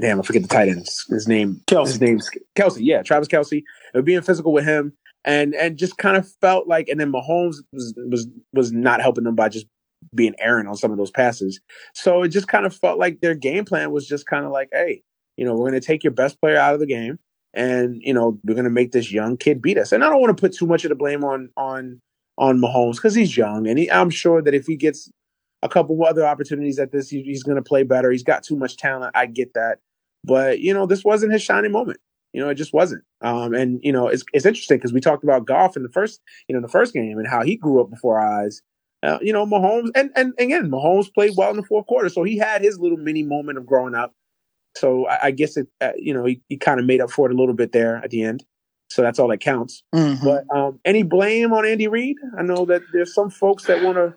Damn, I forget the tight end. His name. Kelce. His name's Kelce. Yeah, Travis Kelce. They were being physical with him. and and just kind of felt like, and then Mahomes was was was not helping them by just being errant on some of those passes. So it just kind of felt like their game plan was just kind of like, hey, you know, we're going to take your best player out of the game, and you know, we're going to make this young kid beat us. And I don't want to put too much of the blame on on on Mahomes because he's young, and he, I'm sure that if he gets a couple other opportunities at this, he, he's going to play better. He's got too much talent. I get that, but you know, this wasn't his shining moment. You know, it just wasn't. Um, and you know, it's it's interesting because we talked about Goff in the first, you know, the first game and how he grew up before our eyes. Uh, you know, Mahomes, and and again, Mahomes played well in the fourth quarter, so he had his little mini moment of growing up. So I, I guess it, uh, you know, he, he kind of made up for it a little bit there at the end. So that's all that counts. Mhm. But um, any blame on Andy Reid? I know that there's some folks that want to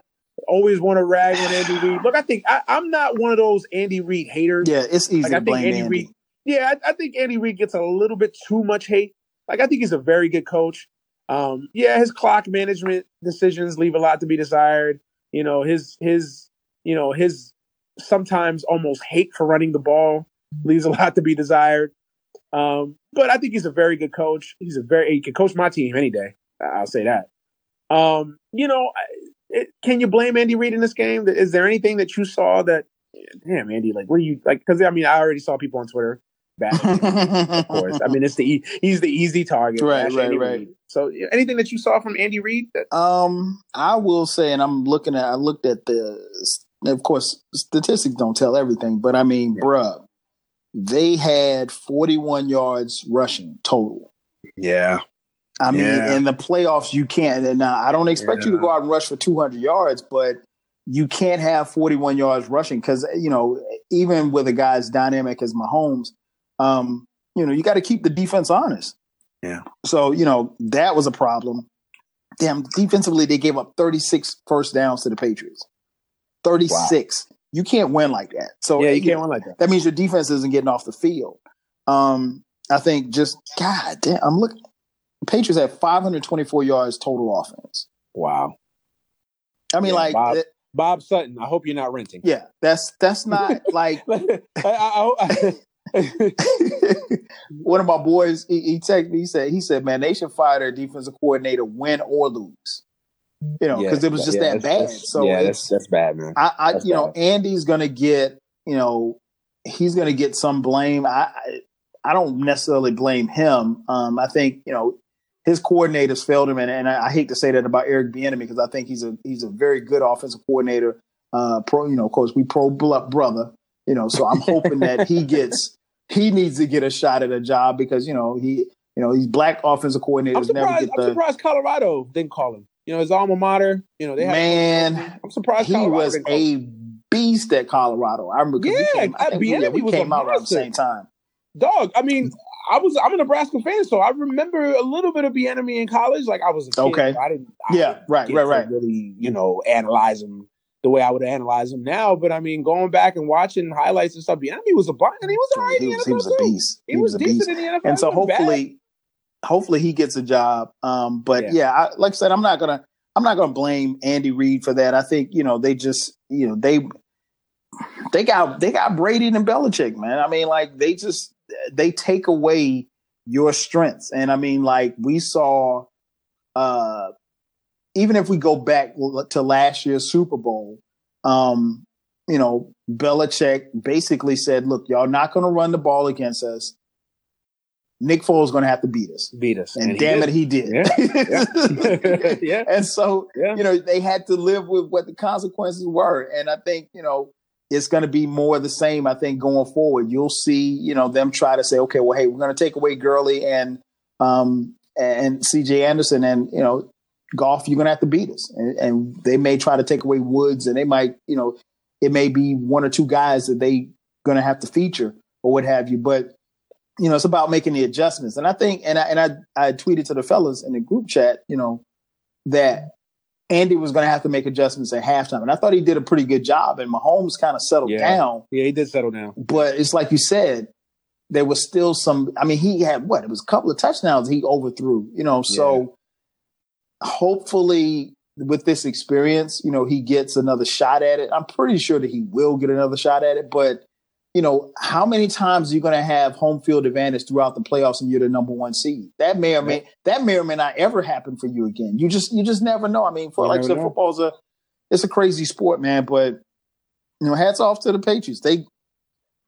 always want to rag on Andy Reid. Look, I think I, I'm not one of those Andy Reid haters. yeah, it's easy Like, to I think blame Andy Andy. Reid. Yeah, I, I think Andy Reid gets a little bit too much hate. Like I think he's a very good coach. Um, yeah, his clock management decisions leave a lot to be desired. You know, his his you know his sometimes almost hate for running the ball leaves a (laughs) lot to be desired. Um, but I think he's a very good coach. He's a very he can coach my team any day. I'll say that. Um, you know, it, can you blame Andy Reid in this game? Is there anything that you saw that? Damn, Andy, like, what do you like? Because I mean, I already saw people on Twitter him, of course. I mean, it's the he's the easy target. Right, right, Andy right. Reid. So, anything that you saw from Andy Reid? That, Um, I will say, and I'm looking at, I looked at the, of course, statistics don't tell everything, but I mean, bruh, they had 41 yards rushing total. yeah, I mean, Yeah. in the playoffs, you can't. And now I don't expect you to go out and rush for 200 yards, but you can't have 41 yards rushing because you know even with a guy as dynamic as Mahomes, um, you know you got to keep the defense honest. Yeah. So you know that was a problem. Damn, defensively they gave up 36 first downs to the Patriots. 36. You can't win like that. So yeah, you can't win like that. that means your defense isn't getting off the field. Um, I think just God damn, I'm looking. Patriots have 524 yards total offense. Wow, I mean, Yeah, like, Bob- Bob Sutton. I hope you're not renting. yeah, that's that's not like (laughs) I, I, I, (laughs) one of my boys. He, he texted me. He said, "He said, man, they should fire their defensive coordinator, win or lose. You know, because it was just yeah, that bad. that's- So yeah, that's that's bad, man. I, I you know. Andy's gonna get, you know, he's gonna get some blame. I, I, I don't necessarily blame him. Um, I think you know his coordinators failed him, and, and I, I hate to say that about Eric Bieniemy because I think he's a he's a very good offensive coordinator. Uh, pro, you know, of course, we pro blo- brother, you know, so I'm hoping that he gets he needs to get a shot at a job because you know he you know these black offensive I'm coordinators never surprised. get I'm surprised Colorado didn't call him. You know, his alma mater. You know, they had man. I'm surprised he Colorado was didn't call him. a beast at Colorado. I remember Yeah, came, I think yeah, we was came out around the same time. dog. I mean, I was I'm a Nebraska fan, so I remember a little bit of the enemy in college. Like I was a kid, Okay. I didn't. I Yeah, didn't right, right, right. Really, you know, analyze him the way I would analyze him now. But I mean, going back and watching highlights and stuff, Bieniemy was a and he was all right He was, he was a beast. He, was, a decent beast. in the NFL. And so wasn't bad. hopefully, hopefully he gets a job. Um, but Yeah. yeah, I, like I said, I'm not gonna I'm not gonna blame Andy Reid for that. I think you know they just you know they they got they got Brady and Belichick, man. I mean, like they just they take away your strengths, and I mean, like we saw. uh even if we go back to last year's Super Bowl, um, you know, Belichick basically said, "Look, y'all not going to run the ball against us. Nick Foles going to have to beat us." beat us, And, he damn it, he did. Yeah. (laughs) Yeah. And so, Yeah. you know, they had to live with what the consequences were. And I think, you know, it's going to be more of the same, I think, going forward. You'll see, you know, them try to say, okay, well, hey, we're going to take away Gurley and, um, and CJ Anderson and, you know, Goff, you're going to have to beat us. And, and they may try to take away Woods and they might, you know, it may be one or two guys that they going to have to feature or what have you. But, you know, it's about making the adjustments. And I think, and I, and I, I tweeted to the fellas in the group chat, you know, that Andy was going to have to make adjustments at halftime. And I thought he did a pretty good job. And Mahomes kind of settled Yeah. down. Yeah, he did settle down. But it's like you said, there was still some. I mean, he had what? It was a couple of touchdowns he overthrew. You know, so hopefully with this experience, you know, he gets another shot at it. I'm pretty sure that he will get another shot at it. But you know, how many times are you going to have home field advantage throughout the playoffs and you're the number one seed? That may or may that may or may not ever happen for you again. You just you just never know. I mean, for you like I said, football's a it's a crazy sport, man. But you know, hats off to the Patriots. They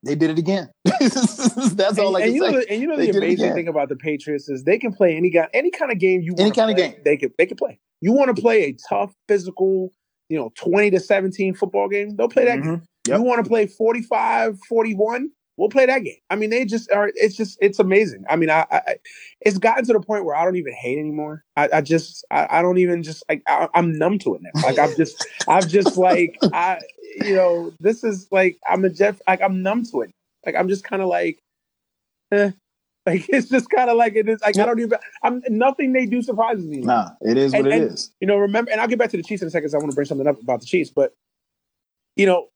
they did it again. (laughs) That's all I can and you say. Know, and you know they the amazing thing about the Patriots is they can play any guy, any kind of game you want. Any kind play, of game they can they can play. You want to play a tough, physical, you know, twenty to seventeen football game? They'll play that mm-hmm. game. Yep. You want to play 45, 41? We'll play that game. I mean, they just are. It's just it's amazing. I mean, I, I it's gotten to the point where I don't even hate anymore. I, I just I, I, don't even just like I, am numb to it now. Like I'm just I'm just like (laughs) I you know this is like I'm a Jeff like I'm numb to it. Like I'm just kind of like, eh. Like (laughs) it's just kind of like it is. Like I don't even. I'm nothing they do surprises me. Nah, it is and, what it and, is. You know, remember, and I'll get back to the Chiefs in a second. I want to bring something up about the Chiefs, but you know,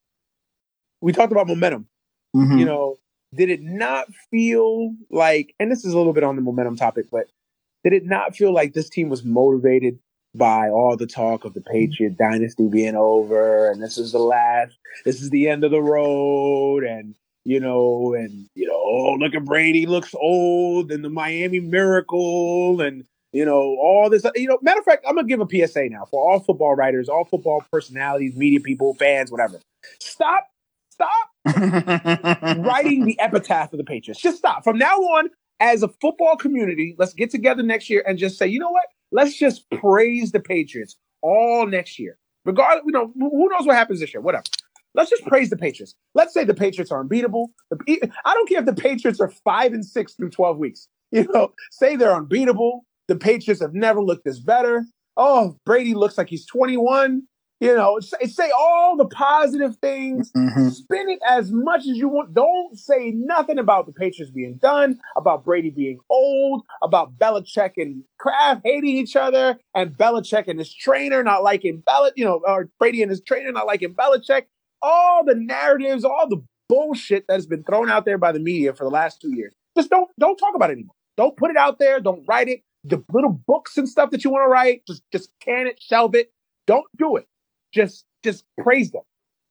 we talked about momentum. Mm-hmm. You know, did it not feel like? And this is a little bit on the momentum topic, but did it not feel like this team was motivated by all the talk of the mm-hmm. Patriot dynasty being over and this is the last, this is the end of the road, and you know, and you know, oh look at Brady looks old, and the Miami Miracle, and you know, all this. You know, matter of fact, I'm gonna give a PSA now for all football writers, all football personalities, media people, fans, whatever. Stop, stop writing the (laughs) epitaph of the Patriots. Just stop from now on. As a football community, let's get together next year and just say, you know what? Let's just praise the Patriots all next year. Regardless, you know, who knows what happens this year? Whatever. Let's just praise the Patriots. Let's say the Patriots are unbeatable. I don't care if the Patriots are five and six through 12 weeks. You know, say they're unbeatable. The Patriots have never looked this better. Oh, Brady looks like he's 21. You know, say, say all the positive things. Mm-hmm. Spin it as much as you want. Don't say nothing about the Patriots being done, about Brady being old, about Belichick and Kraft hating each other, and Belichick and his trainer not liking Belichick, you know, or Brady and his trainer not liking Belichick all the narratives, all the bullshit that has been thrown out there by the media for the last two years. Just don't don't talk about it anymore. Don't put it out there. Don't write it. The little books and stuff that you want to write, just just can it, shelve it. Don't do it. Just just praise them.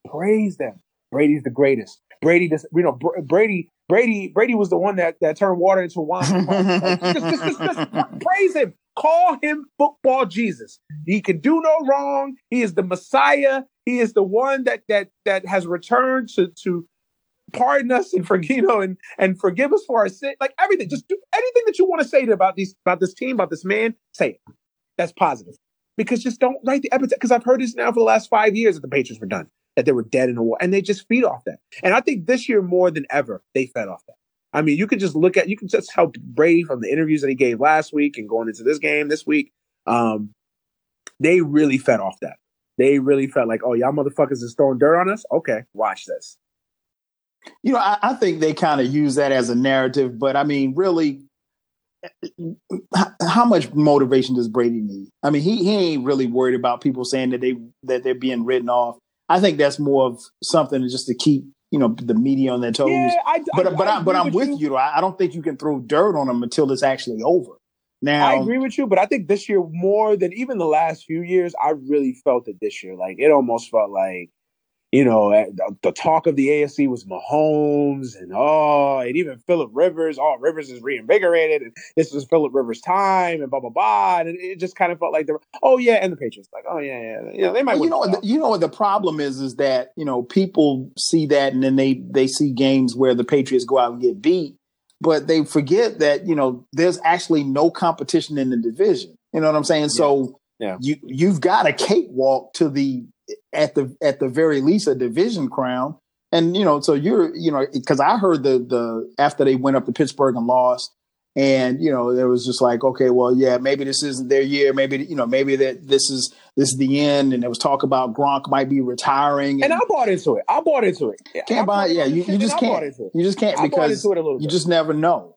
Praise them. Brady's the greatest. Brady, just you know, Brady, Brady, Brady was the one that that turned water into wine. (laughs) just, just, just, just praise him. Call him football Jesus. He can do no wrong. He is the Messiah. He is the one that that that has returned to to pardon us and forgive you know and and forgive us for our sin. Like everything, just do anything that you want to say to, about these about this team, about this man. Say it. That's positive. Because just don't write the epitaph. Because I've heard this now for the last five years that the Patriots were done, that they were dead in the war, and they just feed off that. And I think this year more than ever, they fed off that. I mean, you could just look at you can just help Brady from the interviews that he gave last week and going into this game this week. Um, they really fed off that. They really felt like, oh, y'all motherfuckers is throwing dirt on us. Okay, watch this. You know, I, I think they kind of use that as a narrative, but I mean, really, how much motivation does Brady need? I mean, he, he ain't really worried about people saying that they that they're being written off. I think that's more of something just to keep you know the media on their toes. Yeah, I, but I, but I, but I'm with you. you I don't think you can throw dirt on them until it's actually over. Now I agree with you, but I think this year more than even the last few years, I really felt it this year. Like it almost felt like you know, the talk of the AFC was Mahomes and oh, and even Philip Rivers. Oh, Rivers is reinvigorated, and this was Philip Rivers' time, and blah blah blah. And it just kind of felt like the oh yeah, and the Patriots like oh yeah yeah, you know they might. Well, you know what the, you know what the problem is is that you know people see that and then they they see games where the Patriots go out and get beat, but they forget that you know there's actually no competition in the division. You know what I'm saying? Yeah. So yeah. you you've got a cakewalk to the at the at the very least a division crown. And you know, so you're you know because I heard the the after they went up to Pittsburgh and lost, and you know there was just like okay, well yeah, maybe this isn't their year. Maybe you know maybe that this is this is the end. And there was talk about Gronk might be retiring. And, and I bought into it. I bought into it. Can't buy. Yeah, you, you (laughs) just can't. You just can't because you just never know.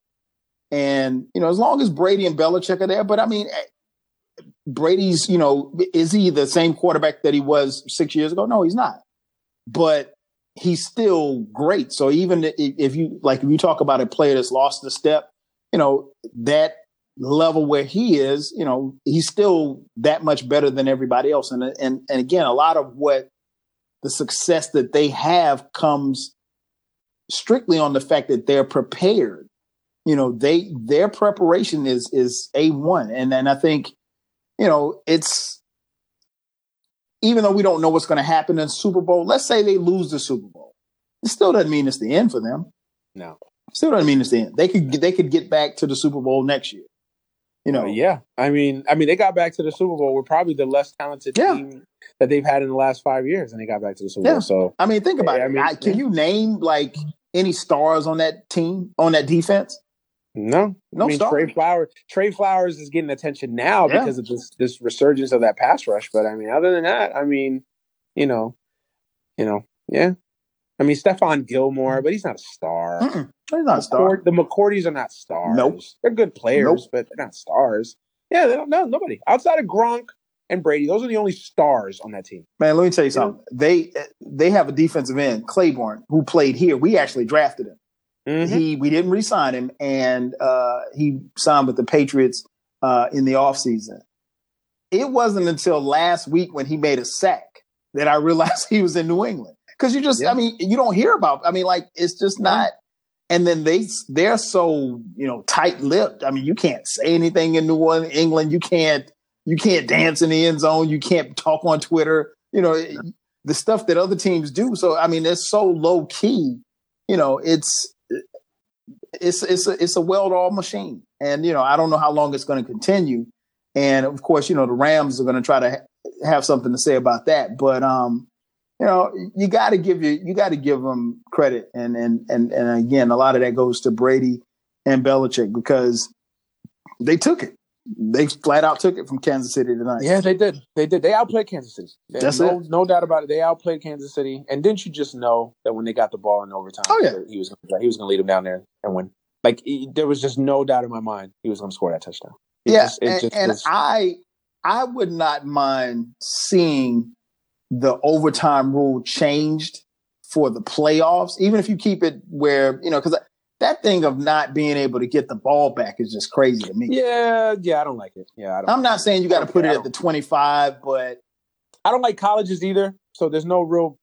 And you know, as long as Brady and Belichick are there, but I mean, Brady's, you know, is he the same quarterback that he was six years ago? No, he's not. But he's still great. So even if you like, if you talk about a player that's lost a step, you know, that level where he is, you know, he's still that much better than everybody else. And and and again, a lot of what the success that they have comes strictly on the fact that they're prepared. You know, they their preparation is is a one, and and I think, you know, it's even though we don't know what's going to happen in the Super Bowl. Let's say they lose the Super Bowl, it still doesn't mean it's the end for them. No, still doesn't mean it's the end. They could they could get back to the Super Bowl next year. You know, uh, yeah. I mean, I mean, they got back to the Super Bowl. We're probably the less talented yeah. team that they've had in the last five years, and they got back to the Super yeah. Bowl. So, I mean, think about yeah, it. I mean, I, can you name like any stars on that team on that defense? No, no. I mean, Trey Flowers. Trey Flowers is getting attention now yeah. because of this this resurgence of that pass rush. But I mean, other than that, I mean, you know, you know, yeah. I mean, Stephon Gilmore, but he's not a star. Mm-mm. He's not a star. The McCourties are not stars. Nope. They're good players, nope. but they're not stars. Yeah, they don't know nobody outside of Gronk and Brady. Those are the only stars on that team. Man, let me tell you something. They they have a defensive end, Clayborn, who played here. We actually drafted him. Mm-hmm. He we didn't re-sign him, and uh, he signed with the Patriots uh, in the offseason. It wasn't until last week when he made a sack that I (laughs) realized he was in New England. Because you just, I mean, you don't hear about. I mean, like it's just not. And then they they're so you know tight lipped. I mean, you can't say anything in New England. You can't you can't dance in the end zone. You can't talk on Twitter. You know the stuff that other teams do. So I mean, it's so low key. You know, it's it's it's a it's a well-oiled machine, and you know I don't know how long it's going to continue. And of course, you know the Rams are going to try to ha- have something to say about that. But um, you know, you got to give you you got to give them credit, and and and and again, a lot of that goes to Brady and Belichick because they took it. They flat out took it from Kansas City tonight. Yeah, they did. They did. They outplayed Kansas City. They, That's no, it. No doubt about it. They outplayed Kansas City. And didn't you just know that when they got the ball in overtime, oh yeah, he was gonna, he was going to lead them down there and win. Like he, there was just no doubt in my mind he was going to score that touchdown. It yeah, just, and, and was... I I would not mind seeing the overtime rule changed for the playoffs, even if you keep it where you know because that thing of not being able to get the ball back is just crazy to me. Yeah, yeah, I don't like it. Yeah, I am not saying you got to put it at the 25, but I don't like colleges either. So there's no real.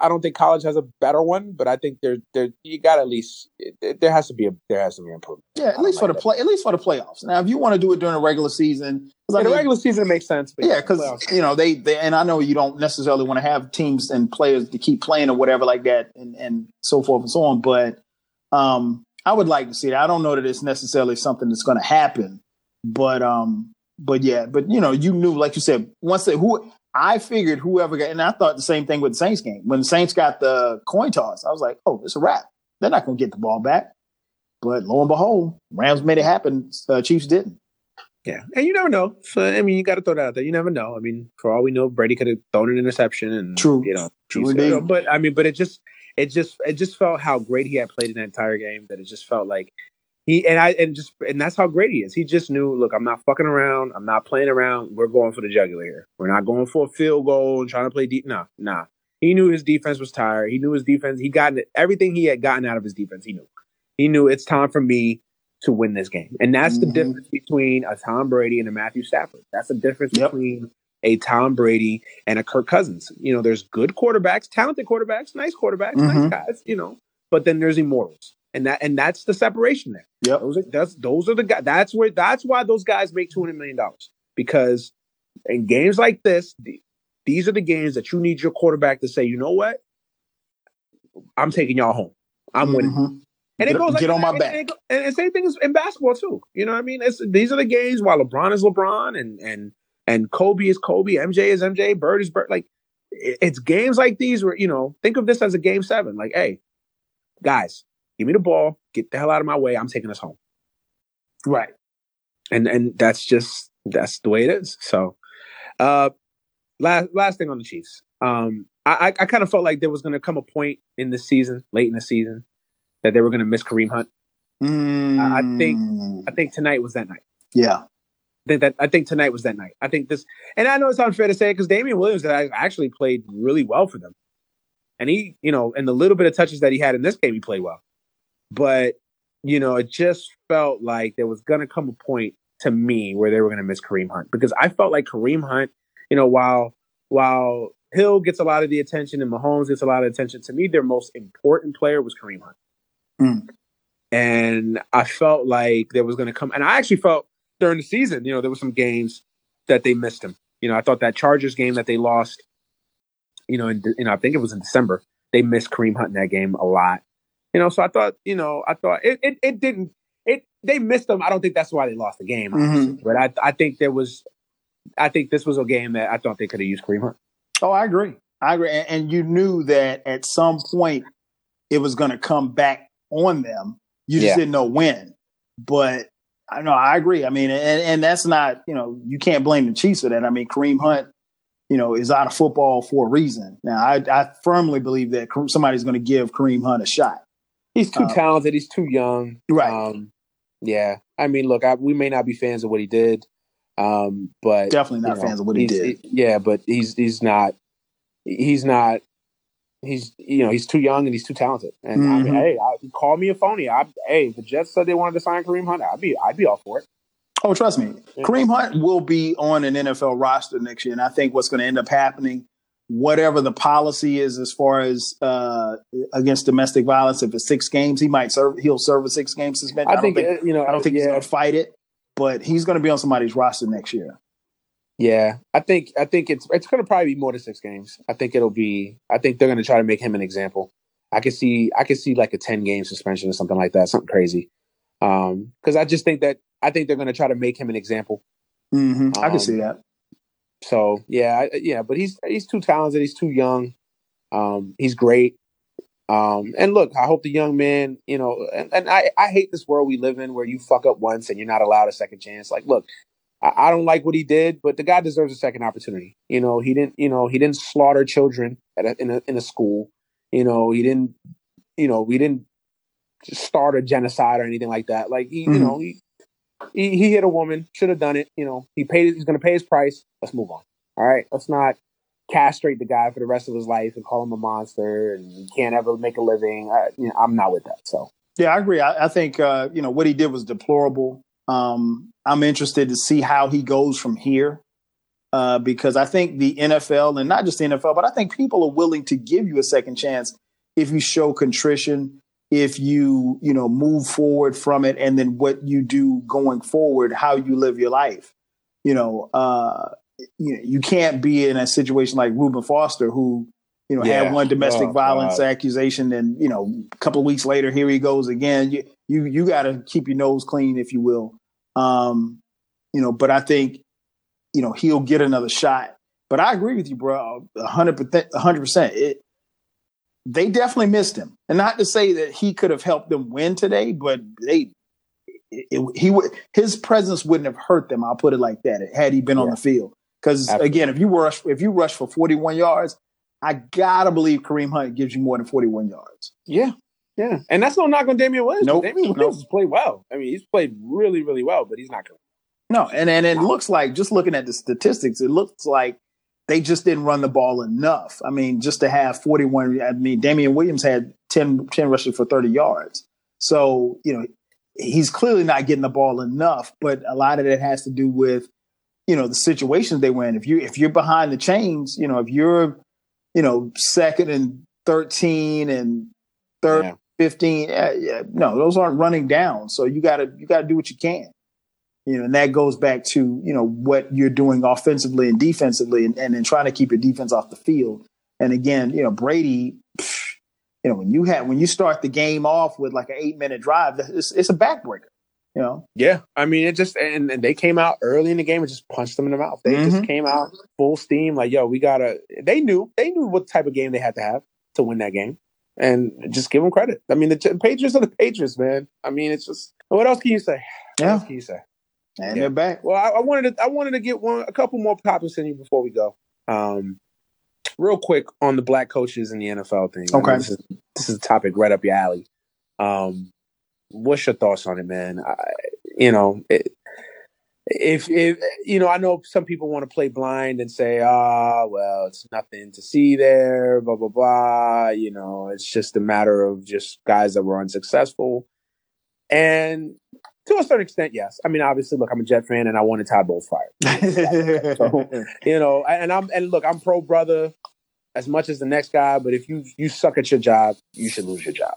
I don't think college has a better one, but I think there, there you got at least there has to be a there has to be improvement. Yeah, at least for the play, at least for the playoffs. Now, if you want to do it during the regular season, yeah, the regular season it makes sense. yeah, because you know they, they and I know you don't necessarily want to have teams and players to keep playing or whatever like that, and and so forth and so on. But um, I would like to see it. I don't know that it's necessarily something that's going to happen, but um, but yeah, but you know, you knew, like you said, once they who I figured whoever got, and I thought the same thing with the Saints game. When the Saints got the coin toss, I was like, oh, it's a wrap. They're not going to get the ball back. But lo and behold, Rams made it happen. Uh, Chiefs didn't. Yeah, and you never know. So I mean, you got to throw that out there. You never know. I mean, for all we know, Brady could have thrown an interception, and true, you know, true Chiefs, but I mean, but it just it just it just felt how great he had played in that entire game that it just felt like he and I and just and that's how great he is. He just knew, look, I'm not fucking around. I'm not playing around. We're going for the jugular here. We're not going for a field goal and trying to play deep. Nah, nah. He knew his defense was tired. He knew his defense. He got everything he had gotten out of his defense. He knew. He knew it's time for me to win this game, and that's mm-hmm. the difference between a Tom Brady and a Matthew Stafford. That's the difference yep. between a Tom Brady and a Kirk Cousins. You know, there's good quarterbacks, talented quarterbacks, nice quarterbacks, mm-hmm. nice guys. You know, but then there's immortals, and that and that's the separation there. Yeah, those are that's those are the guys. That's where that's why those guys make two hundred million dollars because in games like this, the, these are the games that you need your quarterback to say, you know what, I'm taking y'all home. I'm winning. Mm-hmm. And get, it goes like, get on my and, back. And, and, and same thing is in basketball too. You know what I mean? It's these are the games while LeBron is LeBron and and and Kobe is Kobe, MJ is MJ, Bird is Bird. Like it's games like these where you know think of this as a game seven. Like, hey, guys, give me the ball, get the hell out of my way. I'm taking us home. Right. And and that's just that's the way it is. So, uh, last last thing on the Chiefs. Um, I I kind of felt like there was going to come a point in the season, late in the season, that they were going to miss Kareem Hunt. Mm. I, I think I think tonight was that night. Yeah think that I think tonight was that night. I think this, and I know it's unfair to say it because Damien Williams actually played really well for them, and he, you know, and the little bit of touches that he had in this game, he played well. But you know, it just felt like there was going to come a point to me where they were going to miss Kareem Hunt because I felt like Kareem Hunt, you know, while while Hill gets a lot of the attention and Mahomes gets a lot of attention, to me, their most important player was Kareem Hunt. Mm. And I felt like there was going to come, and I actually felt during the season, you know, there were some games that they missed him. You know, I thought that Chargers game that they lost, you know, in, you know, I think it was in December, they missed Kareem Hunt in that game a lot. You know, so I thought, you know, I thought it, it, it didn't, it, they missed them. I don't think that's why they lost the game, mm-hmm. but I, I think there was, I think this was a game that I thought they could have used Kareem Hunt. Oh, I agree. I agree. And, and you knew that at some point it was going to come back on them. You just yeah. didn't know when. But I know I agree. I mean, and, and that's not, you know, you can't blame the Chiefs for that. I mean, Kareem Hunt, you know, is out of football for a reason. Now, I, I firmly believe that somebody's going to give Kareem Hunt a shot. He's too uh, talented. He's too young. Right. Um, yeah. I mean, look, I, we may not be fans of what he did, um, but definitely not you know, fans of what he did. He, yeah, but he's he's not he's not he's you know he's too young and he's too talented. And mm-hmm. I mean, hey, I, call me a phony. I, hey, the Jets said they wanted to sign Kareem Hunt. I'd be I'd be all for it. Oh, trust me, yeah. Kareem Hunt will be on an NFL roster next year, and I think what's going to end up happening, whatever the policy is as far as uh, against domestic violence, if it's six games, he might serve. He'll serve a six game suspension. I, I think, think, uh, you know I don't think yeah. he's going to fight it, but he's going to be on somebody's roster next year. Yeah, I think I think it's it's going to probably be more than six games. I think it'll be. I think they're going to try to make him an example. I could see I could see like a ten game suspension or something like that, something crazy. Um, because I just think that I think they're going to try to make him an example. Mm-hmm. Um, I can see um, that. So yeah, I, yeah, but he's he's too talented. He's too young. Um, he's great. Um, and look, I hope the young man, you know, and, and I, I hate this world we live in where you fuck up once and you're not allowed a second chance. Like, look, I, I don't like what he did, but the guy deserves a second opportunity. You know, he didn't, you know, he didn't slaughter children at a, in a in a school. You know, he didn't, you know, we didn't start a genocide or anything like that. Like he, mm-hmm. you know, he, he he hit a woman, should have done it. You know, he paid. He's going to pay his price. Let's move on. All right, let's not castrate the guy for the rest of his life and call him a monster and he can't ever make a living. I, you know, I'm not with that. So yeah, I agree. I, I think uh, you know what he did was deplorable. Um, I'm interested to see how he goes from here uh, because I think the NFL and not just the NFL, but I think people are willing to give you a second chance if you show contrition, if you you know move forward from it, and then what you do going forward, how you live your life. You know, uh, you, you can't be in a situation like Reuben Foster, who you know yeah. had one domestic oh, violence God. accusation, and you know a couple of weeks later, here he goes again. You you, you got to keep your nose clean, if you will. Um, you know, but I think, you know, he'll get another shot. But I agree with you, bro. hundred percent, hundred percent. It. They definitely missed him, and not to say that he could have helped them win today, but they, it, it, he would, his presence wouldn't have hurt them. I'll put it like that. Had he been yeah. on the field, because again, if you rush, if you rush for forty one yards, I gotta believe Kareem Hunt gives you more than forty one yards. Yeah, yeah, and that's no knock on Damien Williams. Nope. Damien Williams nope. has played well. I mean, he's played really, really well, but he's not good. No, and and it looks like just looking at the statistics, it looks like they just didn't run the ball enough. I mean, just to have 41. I mean, Damien Williams had 10, 10 rushes for 30 yards. So you know, he's clearly not getting the ball enough. But a lot of it has to do with you know the situations they were in. If you if you're behind the chains, you know, if you're you know second and 13 and third yeah. 15 uh, yeah, no those aren't running down. So you gotta you gotta do what you can. You know and that goes back to you know what you're doing offensively and defensively and, and then trying to keep your defense off the field. And again you know brady you know when you have when you start the game off with like an eight minute drive it's, it's a backbreaker you know? Yeah. I mean it just and, and, they came out early in the game and just punched them in the mouth. They mm-hmm. just came out full steam like yo we gotta they knew they knew what type of game they had to have to win that game and just give them credit. I mean, the Patriots are the Patriots, man. I mean, it's just what else can you say? What yeah, else can you say? And yeah. they're back. Well, I, I, wanted to I wanted to get one a couple more topics in you before we go. Um, real quick on the black coaches in the NFL thing. Okay, this is, this is a topic right up your alley. Um, what's your thoughts on it, man? I, you know, it, if if you know, I know some people want to play blind and say, ah, well, it's nothing to see there, blah blah blah. You know, it's just a matter of just guys that were unsuccessful. And to a certain extent, yes. I mean, obviously, look, I'm a Jet fan, and I wanted Todd Bowles fired. (laughs) so, you know, and I'm and look, I'm pro brother as much as the next guy. But if you you suck at your job, you should lose your job.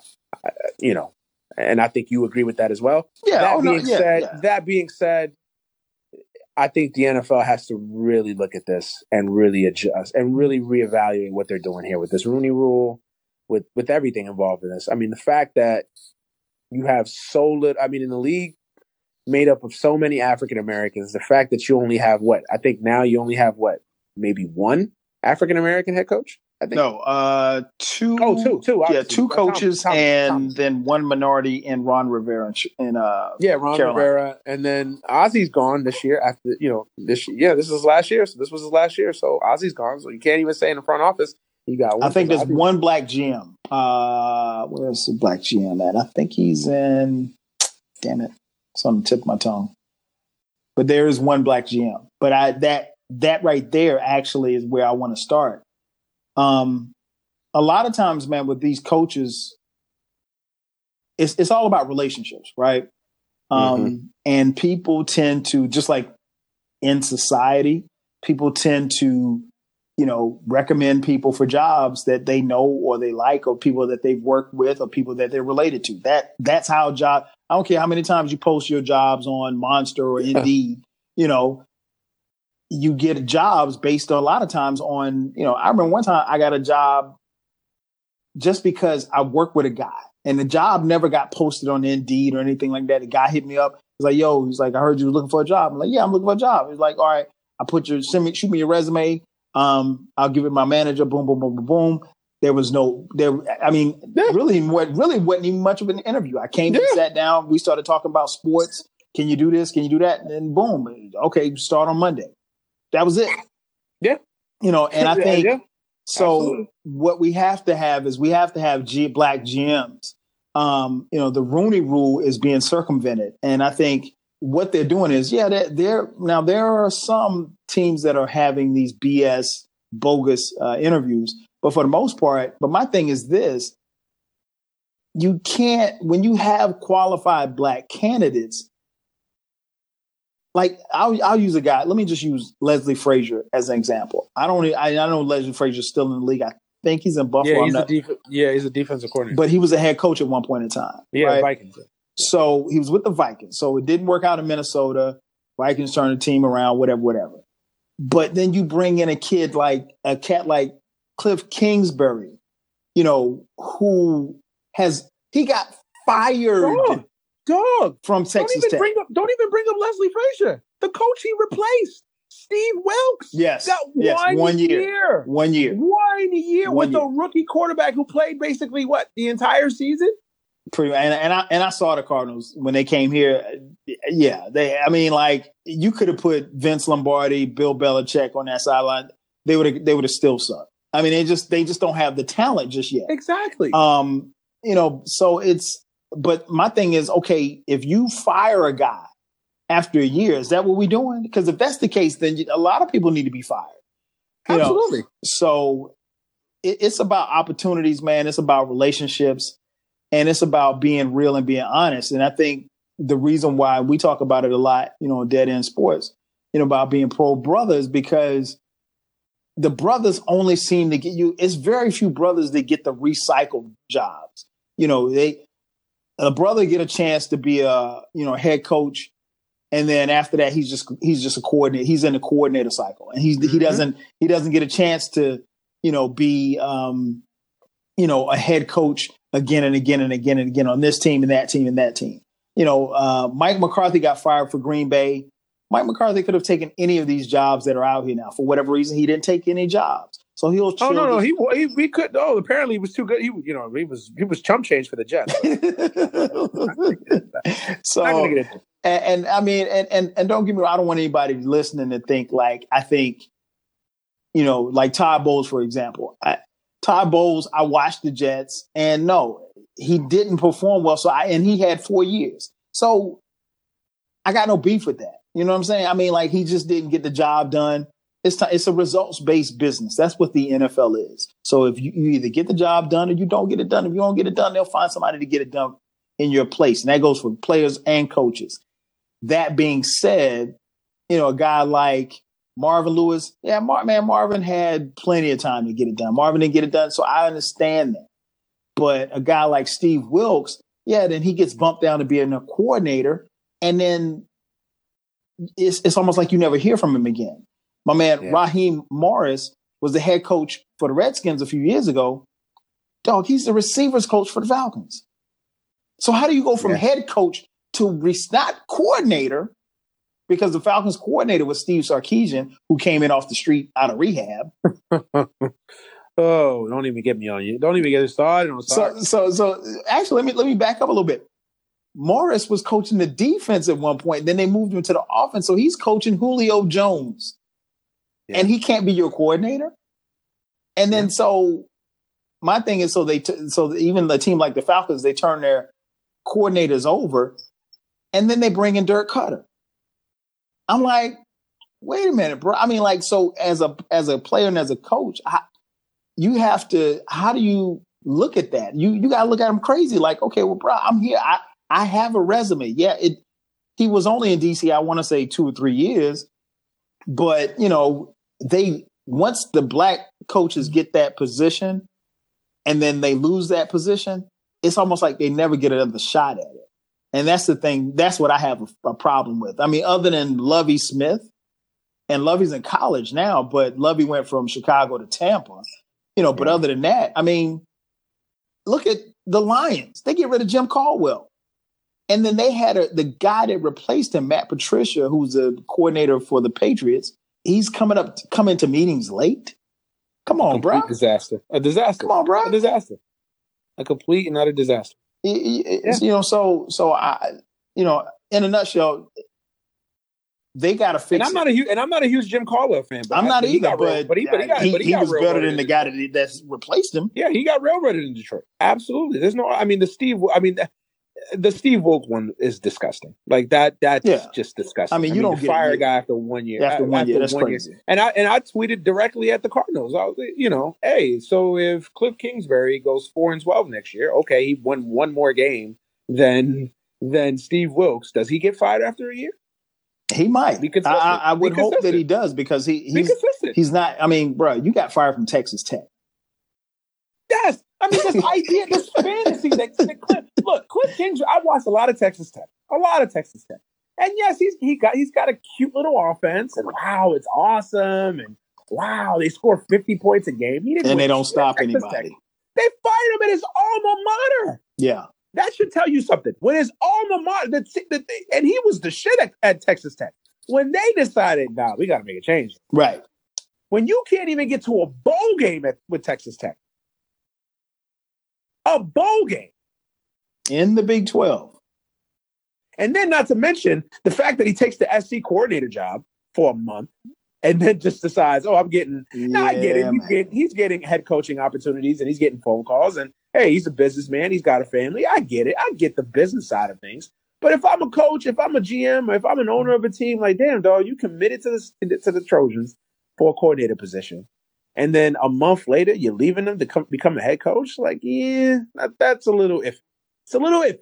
You know, and I think you agree with that as well. Yeah. That oh, no, being yeah, said, yeah. that being said, I think the NFL has to really look at this and really adjust and really reevaluate what they're doing here with this Rooney Rule, with with everything involved in this. I mean, the fact that you have so little. I mean, in the league made up of so many African Americans, the fact that you only have what I think now you only have what maybe one African American head coach. I think No, uh, two. Oh, two, two, Yeah, two Tom- coaches Tom- and Thomas. then one minority in Ron Rivera and, uh, Yeah, Ron Carolina. Rivera, and then Ozzie's gone this year. After you know this, yeah, this is last year. So this was his last year. So Ozzie's gone. So you can't even say in the front office you got. I think there's one black GM. Uh, where's the black GM at? I think he's in. Damn it, it's on the tip of my tongue. But there is one black GM. But I that that right there actually is where I want to start. Um, a lot of times, man, with these coaches, it's it's all about relationships, right? Um, and people tend to just like in society, people tend to you know, recommend people for jobs that they know or they like or people that they've worked with or people that they're related to. That that's how job I don't care how many times you post your jobs on Monster or Indeed, you know, you get jobs based on a lot of times on, you know, I remember one time I got a job just because I worked with a guy and the job never got posted on Indeed or anything like that. The guy hit me up. He's like, yo, he's like, I heard you were looking for a job. I'm like, yeah, I'm looking for a job. He's like, all right, I put your send me shoot me your resume. Um, I'll give it my manager. Boom, boom, boom, boom, boom. There was no there. I mean, Yeah. really, what really wasn't even much of an interview. I came and sat down. We started talking about sports. Can you do this? Can you do that? And then boom. Okay, start on Monday. That was it. Yeah. You know, and I Yeah, think yeah. so. Absolutely. What we have to have is we have to have G, black GMs. Um, you know, the Rooney Rule is being circumvented, and I think what they're doing is, yeah, they're, they're now there are some teams that are having these BS bogus uh, interviews, but for the most part, but my thing is this: you can't when you have qualified black candidates. Like I'll I'll use a guy. Let me just use Leslie Frazier as an example. I don't I, I know Leslie Frazier's still in the league. I think he's in Buffalo. Yeah, he's a def- yeah, he's a defensive coordinator. but he was a head coach at one point in time. yeah, right? Vikings. So he was with the Vikings. So it didn't work out in Minnesota. Vikings turned the team around, whatever, whatever. But then you bring in a kid like a cat like Cliff Kingsbury, you know, who has he got fired dog. from Don't Texas even Tech. bring up. Don't even bring up Leslie Frazier, the coach he replaced, Steve Wilks. yes, Got yes, one, one year, year. one year. One year One with a rookie quarterback who played basically what the entire season. Pretty, and, and I and I saw the Cardinals when they came here. Yeah, they. I mean, like you could have put Vince Lombardi, Bill Belichick on that sideline. They would have. They would have still sucked. I mean, they just they just don't have the talent just yet. Exactly. Um, you know, so it's. But my thing is, okay, if you fire a guy after a year, is that what we're doing? Because if that's the case, then a lot of people need to be fired. you know, Absolutely. So it, it's about opportunities, man. It's about relationships, and it's about being real and being honest. And I think the reason why we talk about it a lot, you know, Dead End Sports, you know, about being pro brothers, because the brothers only seem to get you. It's very few brothers that get the recycled jobs. You know, they a brother get a chance to be a you know head coach, and then after that he's just he's just a coordinator. He's in the coordinator cycle, and he's he Mhm. doesn't he doesn't get a chance to you know be um you know a head coach again and again and again and again on this team and that team and that team. You know, uh, Mike McCarthy got fired for Green Bay. Mike McCarthy could have taken any of these jobs that are out here now. For whatever reason, he didn't take any jobs. So he'll. Oh no, no, he he we could. Oh, apparently he was too good. He you know he was he was chump change for the Jets. (laughs) so Not gonna get it. and, and I mean, and, and and don't get me wrong, I don't want anybody listening to think like I think, you know, like Todd Bowles, for example. I, Todd Bowles, I watched the Jets, and no, he didn't perform well. So I and he had four years, so I got no beef with that. You know what I'm saying? I mean, like he just didn't get the job done. It's it's a results based business. That's what the NFL is. So if you, you either get the job done or you don't get it done, if you don't get it done, they'll find somebody to get it done in your place, and that goes for players and coaches. That being said, you know, a guy like Marvin Lewis, yeah, Mar- man, Marvin had plenty of time to get it done. Marvin didn't get it done, so I understand that. But a guy like Steve Wilks, yeah, then he gets bumped down to being a coordinator, and then it's it's almost like you never hear from him again. My man Yeah. Raheem Morris was the head coach for the Redskins a few years ago. Dog, he's the receivers coach for the Falcons. So how do you go from Yeah. head coach to re- not coordinator? Because the Falcons coordinator was Steve Sarkisian, who came in off the street out of rehab. (laughs) oh, don't even get me on you. Don't even get us started on So, so, so actually, let me let me back up a little bit. Morris was coaching the defense at one point. Then they moved him to the offense, so he's coaching Julio Jones, Yeah. and he can't be your coordinator. And then Yeah. so, my thing is, so they t- so even the team like the Falcons, they turn their coordinators over, and then they bring in Dirk Koetter. I'm like, wait a minute, bro. I mean, like, so as a as a player and as a coach, I, you have to. How do you look at that? You you got to look at him crazy. Like, okay, well, bro, I'm here. I I have a resume. Yeah, it. He was only in DC. I want to say two or three years, but you know, they once the black coaches get that position, and then they lose that position, it's almost like they never get another shot at it. And that's the thing. That's what I have a, a problem with. I mean, other than Lovie Smith, and Lovie's in college now, but Lovey went from Chicago to Tampa. You know, but Yeah. other than that, I mean, look at the Lions. They get rid of Jim Caldwell. And then they had a, the guy that replaced him, Matt Patricia, who's a coordinator for the Patriots. He's coming up, coming to meetings late. Come on, bro. disaster. A disaster. Come on, bro. A disaster. A complete and utter disaster. Y- y- it's, You know, so so I, you know, in a nutshell, they got to fix. And I'm it. not a huge and I'm not a huge Jim Caldwell fan. But I'm I- not he either, rail- but, but he but he got he, but he, he was better than the guy that that's replaced him. Yeah, he got railroaded in Detroit. Absolutely. There's no. I mean, the Steve. I mean, the, Steve Wilk one is disgusting. Like that. That's Yeah. just disgusting. I mean, you don't fire a guy after one year. After A- one year, that's one crazy. And I and I tweeted directly at the Cardinals. I was, you know, hey, so if Cliff Kingsbury goes four and twelve next year, okay, he won one more game than than Steve Wilks. Does he get fired after a year? He might. Be I. I, I would Be hope that he does because he Be he's consistent. he's not. I mean, bro, you got fired from Texas Tech. Yes. I mean, this idea, this fantasy that, that Cliff, look, Cliff Kingsbury, I watched a lot of Texas Tech, a lot of Texas Tech. And yes, he's he got he's got a cute little offense, and wow, it's awesome, and wow, they score fifty points a game. He didn't And they don't stop Texas anybody. Tech. They fired him at his alma mater. Yeah. That should tell you something. When his alma mater, the, the, and he was the shit at, at Texas Tech. When they decided, nah, we got to make a change. Right. When you can't even get to a bowl game at, with Texas Tech, a bowl game. In the Big Twelve. And then, not to mention the fact that he takes the SC coordinator job for a month and then just decides, oh, I'm getting, no, I get it. He's getting, he's getting head coaching opportunities and he's getting phone calls. And hey, he's a businessman. He's got a family. I get it. I get the business side of things. But if I'm a coach, if I'm a GM, or if I'm an owner of a team, like, damn, dog, you committed to the, to the Trojans for a coordinator position. And then a month later, you're leaving them to come, become a head coach. Like, yeah, that, that's a little if. It's a little iffy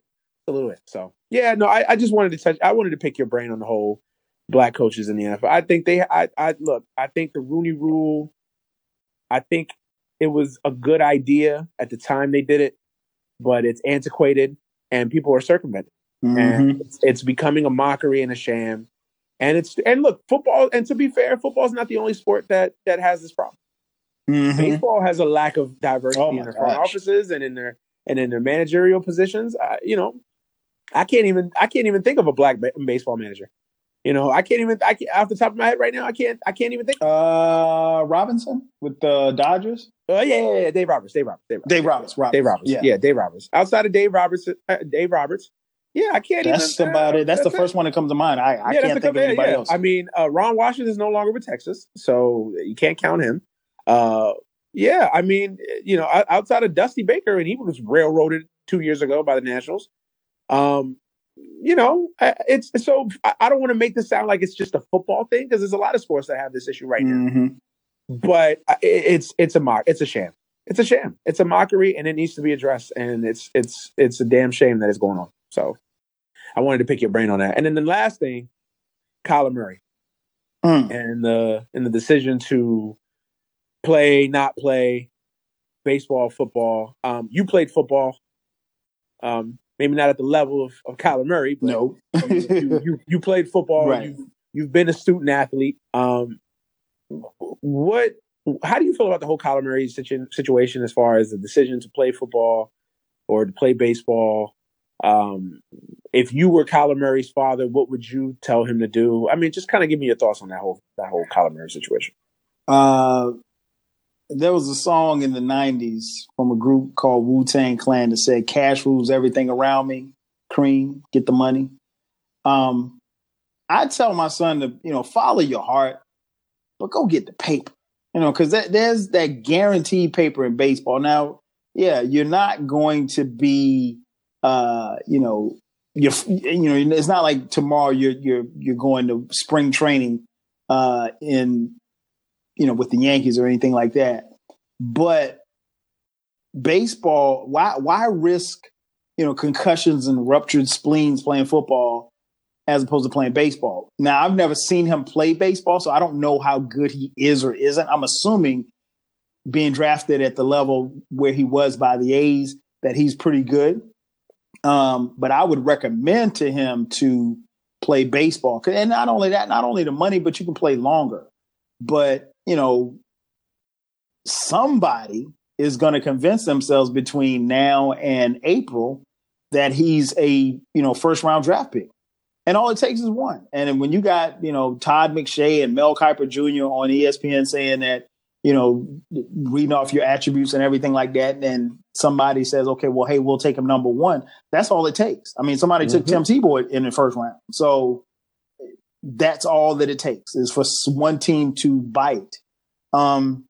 a little bit. So yeah, no, I, I just wanted to touch. I wanted to pick your brain on the whole black coaches in the NFL. I think they. I, I look. I think the Rooney Rule. I think it was a good idea at the time they did it, but it's antiquated and people are circumventing. Mhm. And it's, it's becoming a mockery and a sham. And it's and look, football. And to be fair, football is not the only sport that that has this problem. Mhm. Baseball has a lack of diversity Oh in their front offices and in their and in their managerial positions. I, you know, I can't even I can't even think of a black ba- baseball manager. You know, I can't even I can't, off the top of my head right now. I can't I can't even think. Uh, Robinson with the Dodgers. Oh yeah, yeah, yeah, Dave Roberts, Dave Roberts, Dave Roberts, Dave Roberts. Roberts. Dave Roberts. Yeah. Yeah. Dave Roberts. Outside of Dave Roberts, uh, Dave Roberts. Yeah, I can't That's even. about uh, it. That's, the it. first one that comes to mind. I, I Yeah, can't think of anybody yeah. else. I mean, uh, Ron Washington is no longer with Texas, so you can't count him. Uh, yeah, I mean, you know, outside of Dusty Baker, and he was railroaded two years ago by the Nationals. Um, you know, it's so I don't want to make this sound like it's just a football thing because there's a lot of sports that have this issue right now. Mhm. But it's it's a mock, it's a sham, it's a sham, it's a mockery, and it needs to be addressed. And it's it's it's a damn shame that it's going on. So I wanted to pick your brain on that. And then the last thing, Kyler Murray Mm. and the and the decision to play, not play baseball, football. Um, you played football. Um, maybe not at the level of, of Kyler Murray, but no, (laughs) you, you, you, you, played football. Right. You've, you've been a student athlete. Um, what? How do you feel about the whole Kyler Murray situ- situation as far as the decision to play football or to play baseball? Um, if you were Kyler Murray's father, what would you tell him to do? I mean, just kind of give me your thoughts on that whole that whole Kyler Murray situation. Uh, there was a song in the '90s from a group called Wu Tang Clan that said, "Cash rules everything around me. Cream, get the money." Um, I tell my son to, you know, follow your heart, but go get the paper. You know, because there's that guaranteed paper in baseball. Now, yeah, you're not going to be, uh, you know, you're, you know, it's not like tomorrow you're you're you're going to spring training uh, in, you know, with the Yankees or anything like that. But baseball, why why risk, you know, concussions and ruptured spleens playing football as opposed to playing baseball. Now, I've never seen him play baseball, so I don't know how good he is or isn't. I'm assuming being drafted at the level where he was by the A's that he's pretty good. Um, but I would recommend to him to play baseball. And not only that, not only the money, but you can play longer. But, you know, somebody is going to convince themselves between now and April that he's a, you know, first round draft pick. And all it takes is one. And when you got, you know, Todd McShay and Mel Kiper Jr. on ESPN saying that, you know, reading off your attributes and everything like that, and somebody says, okay, well, hey, we'll take him number one. That's all it takes. I mean, somebody mm-hmm. took Tim Tebow in the first round. So that's all that it takes is for one team to bite. Um,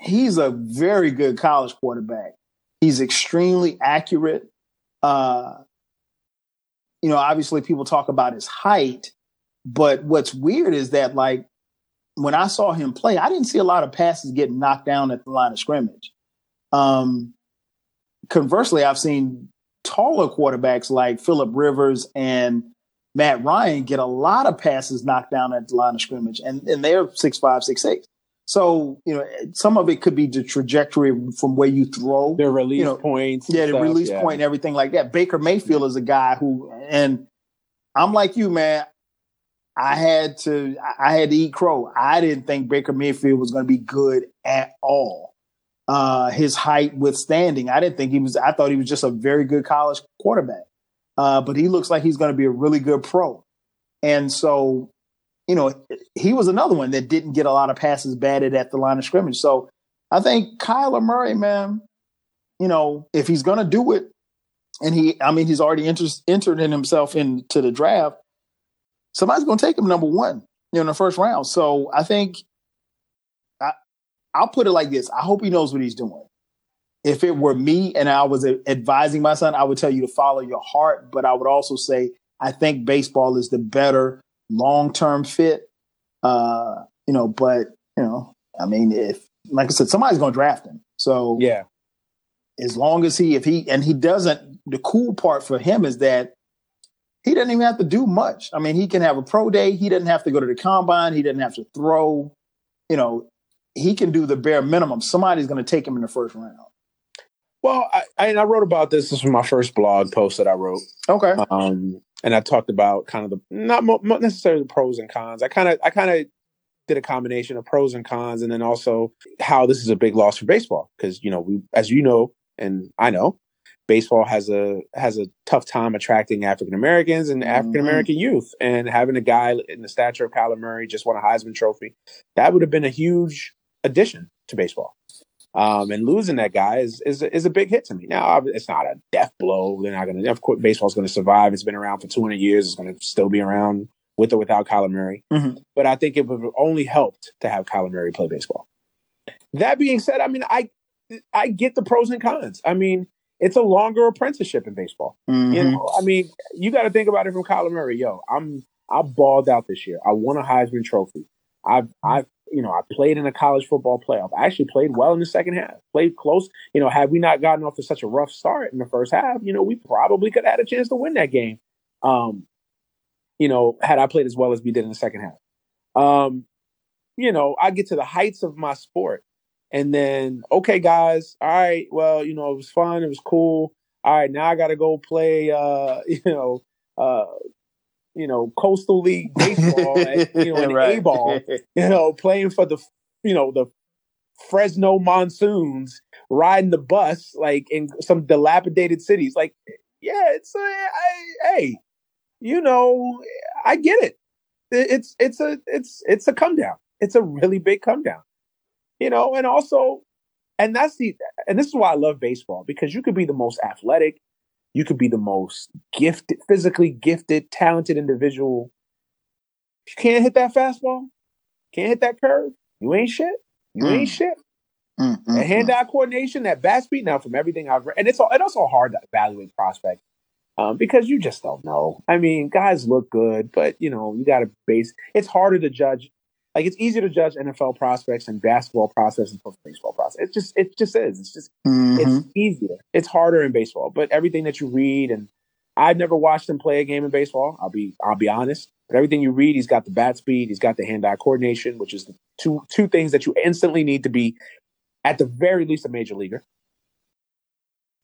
he's a very good college quarterback. He's extremely accurate. Uh, you know, obviously people talk about his height, but what's weird is that like when I saw him play, I didn't see a lot of passes getting knocked down at the line of scrimmage. Um, conversely, I've seen taller quarterbacks like Philip Rivers and Matt Ryan get a lot of passes knocked down at the line of scrimmage, and, and they're six five, six six. So, you know, some of it could be the trajectory from where you throw. Their release you know, points. Yeah, the stuff, release yeah. point and everything like that. Baker Mayfield is a guy who, and I'm like you, man. I had to, I had to eat crow. I didn't think Baker Mayfield was going to be good at all. Uh, his height withstanding, I didn't think he was. I thought he was just a very good college quarterback. Uh, but he looks like he's going to be a really good pro. And so you know, he was another one that didn't get a lot of passes batted at the line of scrimmage. So I think Kyler Murray, man, you know, if he's going to do it, and he, I mean, he's already enter, entered in himself into the draft, somebody's going to take him number one, you know, in the first round. So I think I, I'll put it like this: I hope he knows what he's doing. If it were me and I was advising my son, I would tell you to follow your heart, but I would also say I think baseball is the better long term fit. Uh, you know, but you know, I mean, if like I said, somebody's going to draft him. So yeah, as long as he, if he, and he doesn't. The cool part for him is that he doesn't even have to do much. I mean, he can have a pro day. He doesn't have to go to the combine. He doesn't have to throw. You know, he can do the bare minimum. Somebody's going to take him in the first round. Well, I, I, I wrote about this. This was my first blog post that I wrote. Okay. Um, and I talked about kind of the not, mo- not necessarily the pros and cons. I kind of I kind of did a combination of pros and cons, and then also how this is a big loss for baseball because you know we, as you know, and I know, baseball has a has a tough time attracting African Americans and African American mm-hmm. youth, and having a guy in the stature of Kyler Murray just won a Heisman Trophy, that would have been a huge addition to baseball. Um, and losing that guy is, is is a big hit to me. Now it's not a death blow. They're not going to. Of course, baseball's going to survive. It's been around for 200 years. It's going to still be around with or without Kyler Murray. Mm-hmm. But I think it would have only helped to have Kyler Murray play baseball. That being said, I mean, I I get the pros and cons. I mean, it's a longer apprenticeship in baseball. Mm-hmm. You know, I mean, you got to think about it from Kyler Murray. Yo, I'm I balled out this year. I won a Heisman Trophy. I've I've you know, I played in a college football playoff. I actually played well in the second half, played close. You know, had we not gotten off to such a rough start in the first half, you know, we probably could have had a chance to win that game. Um, you know, had I played as well as we did in the second half. Um, you know, I get to the heights of my sport. And then, okay, guys, all right, well, you know, it was fun, it was cool. all right, now I got to go play, uh, (laughs) you know, uh, you know, coastal league baseball, at, you know, (laughs) in right. A ball, you know, playing for the, you know, the Fresno Monsoons, riding the bus like in some dilapidated cities. Like, yeah, it's a, I, hey, you know, I get it. It's it's a it's it's a come down. It's a really big come down. You know, and also, and that's the and this is why I love baseball because you could be the most athletic, you could be the most gifted, physically gifted, talented individual. If you can't hit that fastball, can't hit that curve, you ain't shit. You mm. ain't shit. Mm, mm, hand-eye coordination, that bat speed. Now, from everything I've read, and it's all, it's also hard to evaluate prospects um, because you just don't know. I mean, guys look good, but you know you got to base. It's harder to judge. Like it's easier to judge NFL prospects and basketball prospects and baseball prospects. It just it just is. It's just mm-hmm. it's easier. It's harder in baseball, but everything that you read and I've never watched him play a game in baseball. I'll be I'll be honest. But everything you read, he's got the bat speed, he's got the hand-eye coordination, which is the two two things that you instantly need to be at the very least a major leaguer.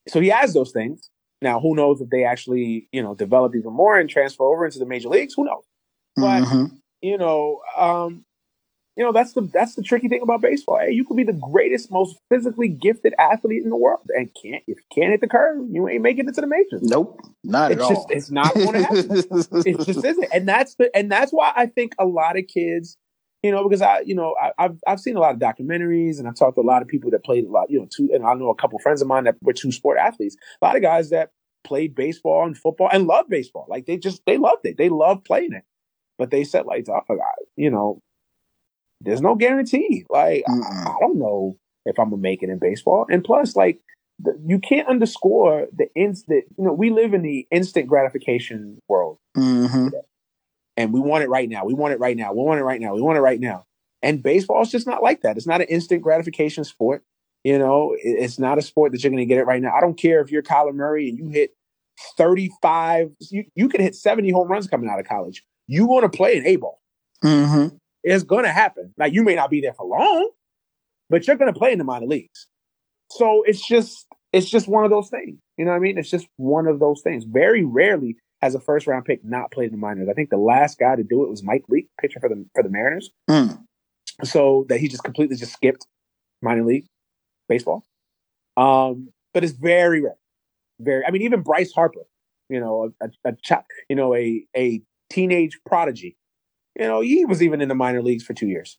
So he has those things. Now, who knows if they actually, you know, develop even more and transfer over into the major leagues? Who knows? But mm-hmm. you know, um, you know that's the that's the tricky thing about baseball. Hey, you could be the greatest, most physically gifted athlete in the world, and can't if you can't hit the curve, you ain't making it to the majors. Nope, not it's at just, all. It's not going to happen. it just isn't, and that's the and that's why I think a lot of kids you know, because I, you know, I, have I've seen a lot of documentaries and I've talked to a lot of people that played a lot, you know, two, and I know a couple friends of mine that were two sport athletes. A lot of guys that played baseball and football and love baseball. Like they just, they loved it. They love playing it. But they said, like, oh, you know, there's no guarantee. Like, I, I, don't know if I'm gonna make it in baseball. And plus, like, the, you can't underscore the instant. You know, we live in the instant gratification world. Mm-hmm and we want it right now. We want it right now. We want it right now. We want it right now. And baseball is just not like that. It's not an instant gratification sport. You know, it's not a sport that you're to get it right now. I don't care if you're Kyler Murray and you hit 35, you, you can hit 70 home runs coming out of college. You want to play an A ball. Mm-hmm. It's to happen. Now, you may not be there for long, but you're to play in the minor leagues. So it's just, it's just one of those things. You know what I mean? It's just one of those things. Very rarely has a first round pick not played in the minors. I think the last guy to do it was Mike Leake, pitcher for the for the Mariners. Mm. So that he just completely just skipped minor league baseball. Um, but it's very rare. Very. I mean, even Bryce Harper, you know, a, a, a you know, a a teenage prodigy. You know, he was even in the minor leagues for two years.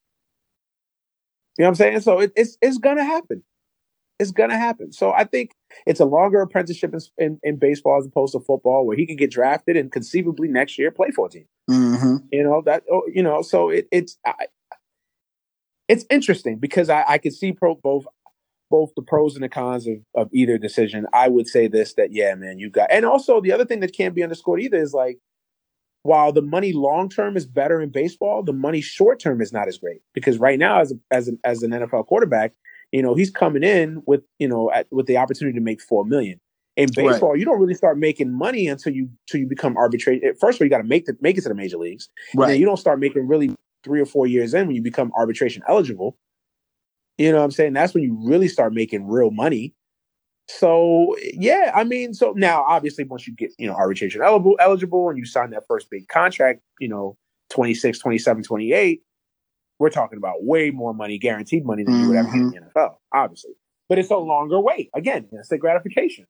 You know what I'm saying? So it, it's it's gonna happen. It's gonna happen. So I think it's a longer apprenticeship in, in, in, baseball as opposed to football, where he could get drafted and conceivably next year play for a team. Mm-hmm. You know that. Oh, you know, so it, it's I, it's interesting because I, I can see pro, both both the pros and the cons of, of either decision. I would say this that yeah, man, you got, and also the other thing that can't be underscored either is like while the money long term is better in baseball, the money short term is not as great because right now as a, as an, as an NFL quarterback, you know, he's coming in with, you know, at, with the opportunity to make four million. In baseball, right. you don't really start making money until you until you become arbitrate. First of all, you got to make the make it to the major leagues. Right. And you don't start making really three or four years in when you become arbitration eligible. You know what I'm saying? That's when you really start making real money. So yeah, I mean, so now obviously once you get, you know, arbitration eligible eligible and you sign that first big contract, you know, 26, 27, 28, we're talking about way more money, guaranteed money than you would ever get in mm-hmm. the NFL, obviously. But it's a longer wait. Again, it's the gratification.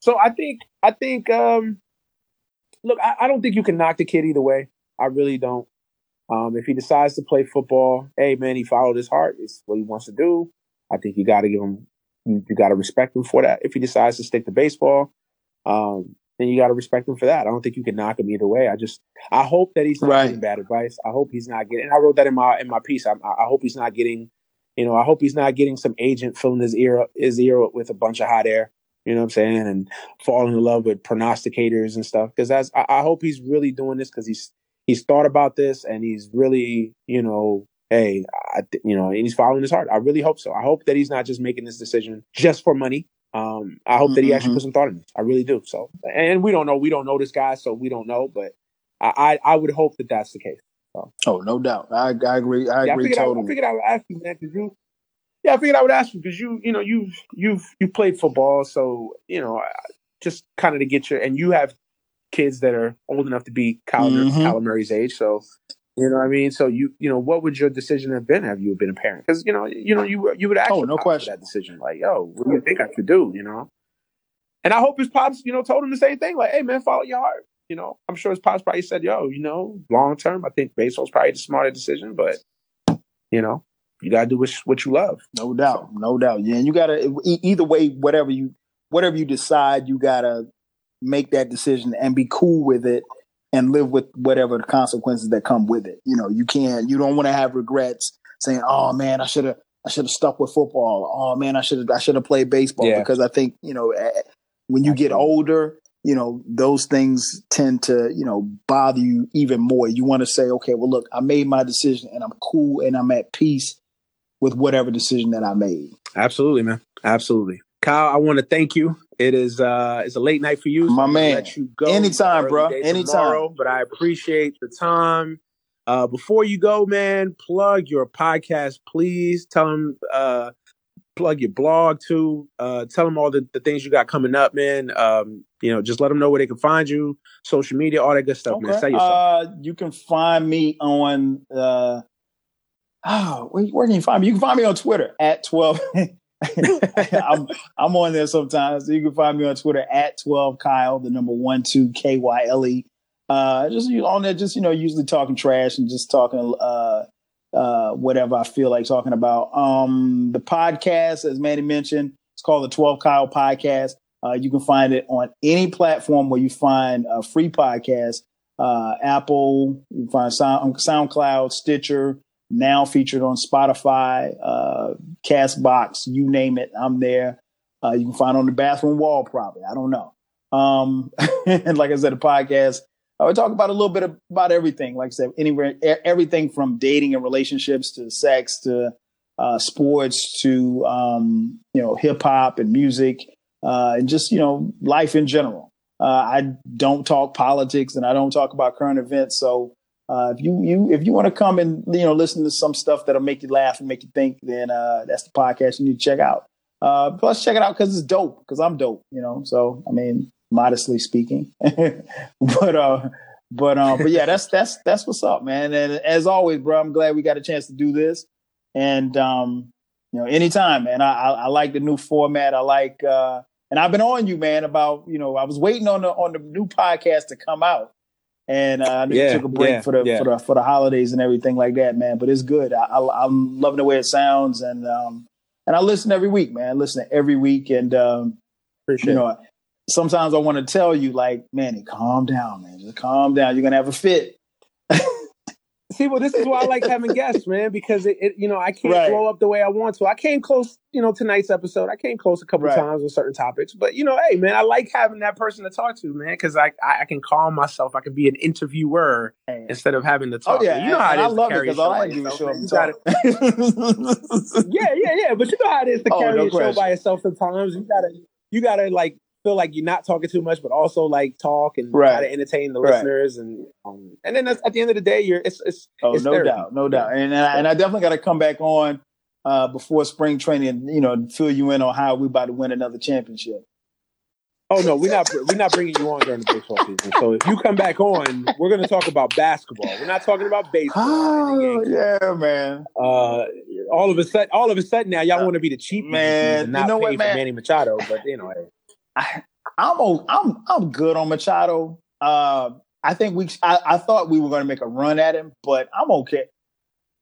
So I think I think um look, I, I, don't think you can knock the kid either way. I really don't. Um, if he decides to play football, hey man, he followed his heart. It's what he wants to do. I think you got to give him, you, you got to respect him for that. If he decides to stick to baseball, um, then you got to respect him for that. I don't think you can knock him either way. I just, I hope that he's not right. getting bad advice. I hope he's not getting. I wrote that in my in my piece. I, I hope he's not getting, you know, I hope he's not getting some agent filling his ear his ear with a bunch of hot air. You know what I'm saying? And falling in love with prognosticators and stuff. Because that's, I, I hope he's really doing this because he's he's thought about this and he's really, you know, hey, I, you know, and he's following his heart. I really hope so. I hope that he's not just making this decision just for money. Um, I hope mm-hmm. that he actually mm-hmm. put some thought in this. I really do. So, and we don't know. We don't know this guy, so we don't know. But I, I, I would hope that that's the case. So. Oh, no doubt. I, I agree. I yeah, agree I totally. I, I figured I would ask you, man, because you. Yeah, I figured I would ask you because you, you know, you've you've you played football, so you know, just kind of to get your and you have kids that are old enough to be Kyler, mm-hmm. Kyler Murray's age, so you know what I mean. So you you know what would your decision have been have you been a parent? Because you know you know you you would actually oh, no question that decision like yo what do you think I should do you know. And I hope his pops, you know, told him the same thing. Like, hey man, follow your heart. You know, I'm sure his pops probably said, yo, you know, long term, I think baseball's probably the smarter decision, but you know, you gotta do what, what you love. No doubt, so. no doubt. Yeah, and you gotta either way, whatever you whatever you decide, you gotta make that decision and be cool with it and live with whatever the consequences that come with it. You know, you can't, you don't want to have regrets saying, "Oh man, I should have, I should have stuck with football. Oh man, I should have, I should have played baseball." Yeah. Because I think you know, when you get older, you know, those things tend to, you know, bother you even more. You want to say, okay, well, look, I made my decision and I'm cool and I'm at peace with whatever decision that I made. Absolutely, man. Absolutely. Kyle, I want to thank you. It is uh it's a late night for you. So My man. Let you go. Anytime, bro. Anytime. Tomorrow, but I appreciate the time. Uh before you go, man, plug your podcast, please. Tell them uh plug your blog too. Uh, tell them all the, the things you got coming up, man. Um, you know, just let them know where they can find you, social media, all that good stuff, okay. man. Say yourself. Uh, you can find me on uh, oh, where, where, can you find me? You can find me on Twitter at twelve. (laughs) (laughs) I'm I'm on there sometimes. So you can find me on Twitter at twelve Kyle, the number one two K Y L E. Uh, just on there, just you know, usually talking trash and just talking uh uh, whatever I feel like talking about. Um, the podcast, as Manny mentioned, it's called the 12 Kyle Podcast. Uh, you can find it on any platform where you find a free podcast. Uh, Apple, you can find Sound, SoundCloud, Stitcher, now featured on Spotify, uh, Castbox, you name it, I'm there. Uh, you can find on the bathroom wall, probably. I don't know. Um, (laughs) and like I said, the podcast I would talk about a little bit about everything. Like I said, anywhere, everything from dating and relationships to sex to uh, sports to um, you know hip hop and music uh, and just you know life in general. Uh, I don't talk politics and I don't talk about current events. So uh, if you you if you want to come and you know listen to some stuff that'll make you laugh and make you think, then uh, that's the podcast you need to check out. Uh, plus, check it out because it's dope. Because I'm dope, you know. So I mean, modestly speaking. (laughs) but uh, but um, but yeah, that's that's that's what's up, man. And as always, bro, I'm glad we got a chance to do this. And um, you know, anytime, man. I, I, I like the new format. I like uh, and I've been on you, man, about you know, I was waiting on the on the new podcast to come out. And uh, I yeah, took a break yeah, for the yeah. for the for the holidays and everything like that, man. But it's good. I, I, am loving the way it sounds, and um, and I listen every week, man. I listen every week, and um, Appreciate you know, it sometimes I want to tell you, like, man, calm down, man. Just calm down. You're gonna have a fit. See, well, this is why I like having guests, man, because it, it you know, I can't right. blow up the way I want to. I came close, you know, tonight's episode. I came close a couple right. times on certain topics, but you know, hey, man, I like having that person to talk to, man, because I, I, can calm myself. I can be an interviewer instead of having to oh, talk. Oh, yeah, you know how it is. I love it because all I do is show up (laughs) (laughs) Yeah, yeah, yeah. But you know how it is to oh, carry no a question. show by yourself. Sometimes you gotta, you gotta like feel like you're not talking too much, but also like talk and right. try to entertain the right. listeners, and um, and then at the end of the day, you're it's it's, oh it's no therapy. doubt, no doubt, and and I, and I definitely got to come back on uh, before spring training, you know, fill you in on how we about to win another championship. Oh no, we're not we're not bringing you on during the baseball season. So if you come back on, we're going to talk about basketball. We're not talking about baseball. Oh yeah, man. Uh, all of a sudden, all of a sudden now, y'all uh, want to be the cheap man. And not you know pay what, man? Manny Machado, but you know, I, I'm I'm I'm good on Machado. Uh, I think we. I, I thought we were going to make a run at him, but I'm okay.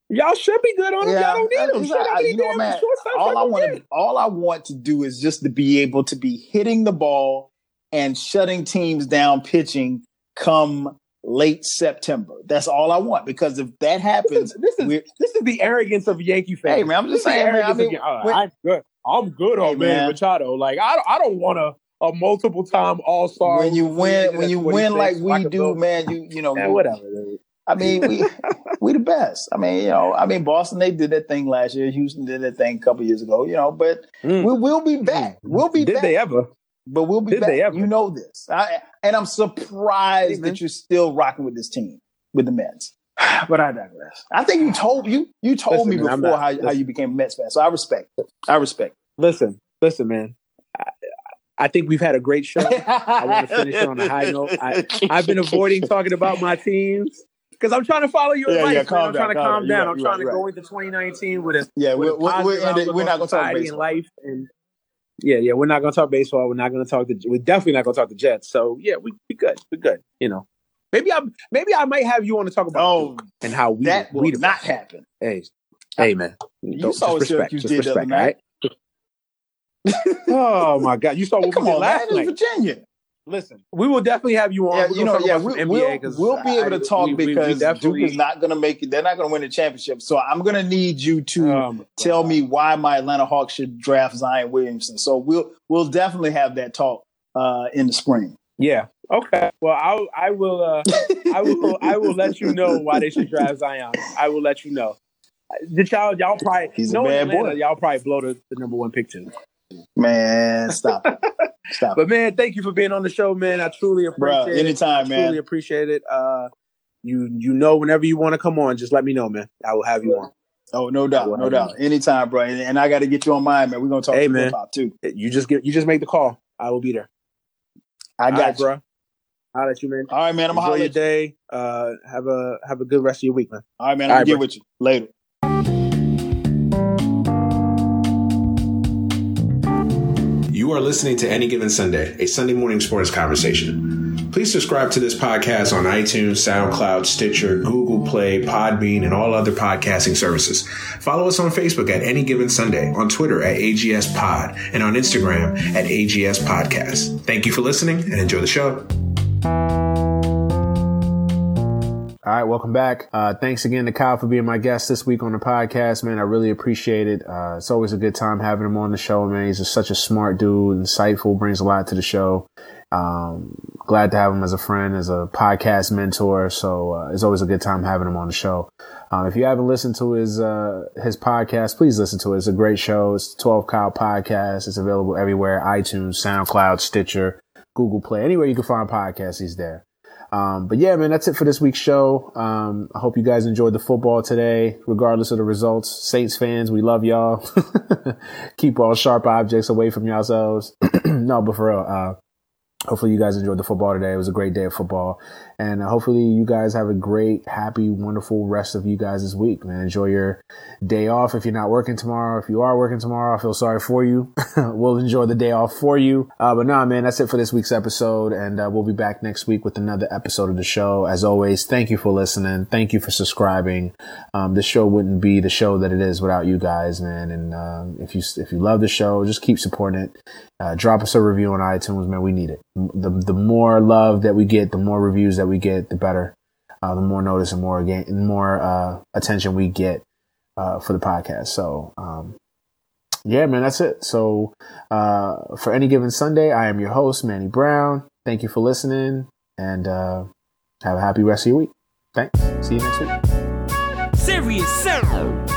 Y'all should be good on him. Yeah, Y'all don't need him. I, you know, man, all I want to all I want to do is just to be able to be hitting the ball and shutting teams down pitching come late September. That's all I want because if that happens, this is this is, this is the arrogance of Yankee fans. Hey man, I'm just saying, man, I mean, of, I'm good. I'm good on hey, man Machado. Like I don't, I don't want to a multiple time All Star. When you win, when you win like we do, man, you you know, whatever. I mean, we we the best. I mean, you know, I mean, Boston they did that thing last year. Houston did that thing a couple years ago. You know, but mm. we will be back. We'll be. Did back. they ever? But we'll be did back. They ever? You know this, I, and I'm surprised that you're still rocking with this team with the Mets. (sighs) But I digress. I think you told you you told listen, me before man, how, how you became a Mets fan, so I respect. I respect. Listen, listen, man. I think we've had a great show. I want to finish on a high note. I, (laughs) I've been avoiding talking about my teams because I'm trying to follow your Yeah, advice. yeah, calm I'm trying to calm calm down. down. I'm right, trying you're to right. go into 2019 with a Yeah, with we're, a we're, positive we're, not going to talk society and baseball. life. And yeah, yeah, we're not going to talk baseball. We're not going to talk the. We're definitely not going to talk the Jets. So yeah, we we good. We're good. You know, maybe I'm. maybe I might have you on to talk about Oh, and how we that will we not happen. Hey, hey, man. You Don't- saw what. Syracuse did the other night. right? Oh my God! You saw what Come we did on, man. last It's night. Virginia. Listen, we will definitely have you on. Yeah, you know, yeah, we, some we'll, we'll be able to I- talk we- we- we because Duke is not going to make it. They're not going to win the championship. So I'm going to need you to Um, tell me why my Atlanta Hawks should draft Zion Williamson. So we'll we'll definitely have that talk uh, in the spring. Yeah. Okay. Well, I I will uh, I will (laughs) I will let you know why they should draft Zion. I will let you know. Did y'all y'all probably He's a bad Atlanta, boy. Y'all probably blow the, the number one pick too. Man, stop it. (laughs) Stop. But man, thank you for being on the show, man. I truly appreciate Bruh, it. anytime, I man. Truly appreciate it. Uh, you you know whenever you want to come on, just let me know, man. I will have you on. Oh, no doubt, no doubt. Anytime, bro. And, and I got to get you on mine, man. We're going to talk Hey, some man. hip hop too. You just get you just make the call. I will be there. I got All right, you. bro. I'll let you, man. All right, man. I'm Enjoy going to your you. day. Uh, have a have a good rest of your week, man. All right, man. I'm right, get bro. with you later. You are listening to Any Given Sunday, a Sunday morning sports conversation. Please subscribe to this podcast on iTunes, SoundCloud, Stitcher, Google Play, Podbean, and all other podcasting services. Follow us on Facebook at Any Given Sunday, on Twitter at AGS Pod, and on Instagram at AGS Podcast. Thank you for listening and enjoy the show. All right, welcome back. Uh, thanks again to Kyle for being my guest this week on the podcast, man. I really appreciate it. Uh, it's always a good time having him on the show, man. He's just such a smart dude, insightful, brings a lot to the show. Um, glad to have him as a friend, as a podcast mentor. So uh, it's always a good time having him on the show. Um, if you haven't listened to his uh, his podcast, please listen to it. It's a great show. It's 12 Kyle Podcast. It's available everywhere: iTunes, SoundCloud, Stitcher, Google Play, anywhere you can find podcasts. He's there. Um, but yeah, man, that's it for this week's show. Um, I hope you guys enjoyed the football today, regardless of the results. Saints fans, we love y'all. (laughs) Keep all sharp objects away from yourselves. (clears throat) no, but for real, uh, hopefully you guys enjoyed the football today. It was a great day of football. And hopefully you guys have a great, happy, wonderful rest of you guys this week, man. Enjoy your day off if you're not working tomorrow. If you are working tomorrow, I feel sorry for you. (laughs) we'll enjoy the day off for you. Uh, but nah, man, that's it for this week's episode. And uh, we'll be back next week with another episode of the show. As always, thank you for listening. Thank you for subscribing. Um, the show wouldn't be the show that it is without you guys, man. And um, if you if you love the show, just keep supporting it. Uh, drop us a review on iTunes, man. We need it. The the more love that we get, the more reviews that we get, the better. Uh, the more notice and more again, and more uh, attention we get uh, for the podcast. So, um, yeah, man, that's it. So, uh, for any given Sunday, I am your host, Manny Brown. Thank you for listening, and uh, have a happy rest of your week. Thanks. See you next week. Serious.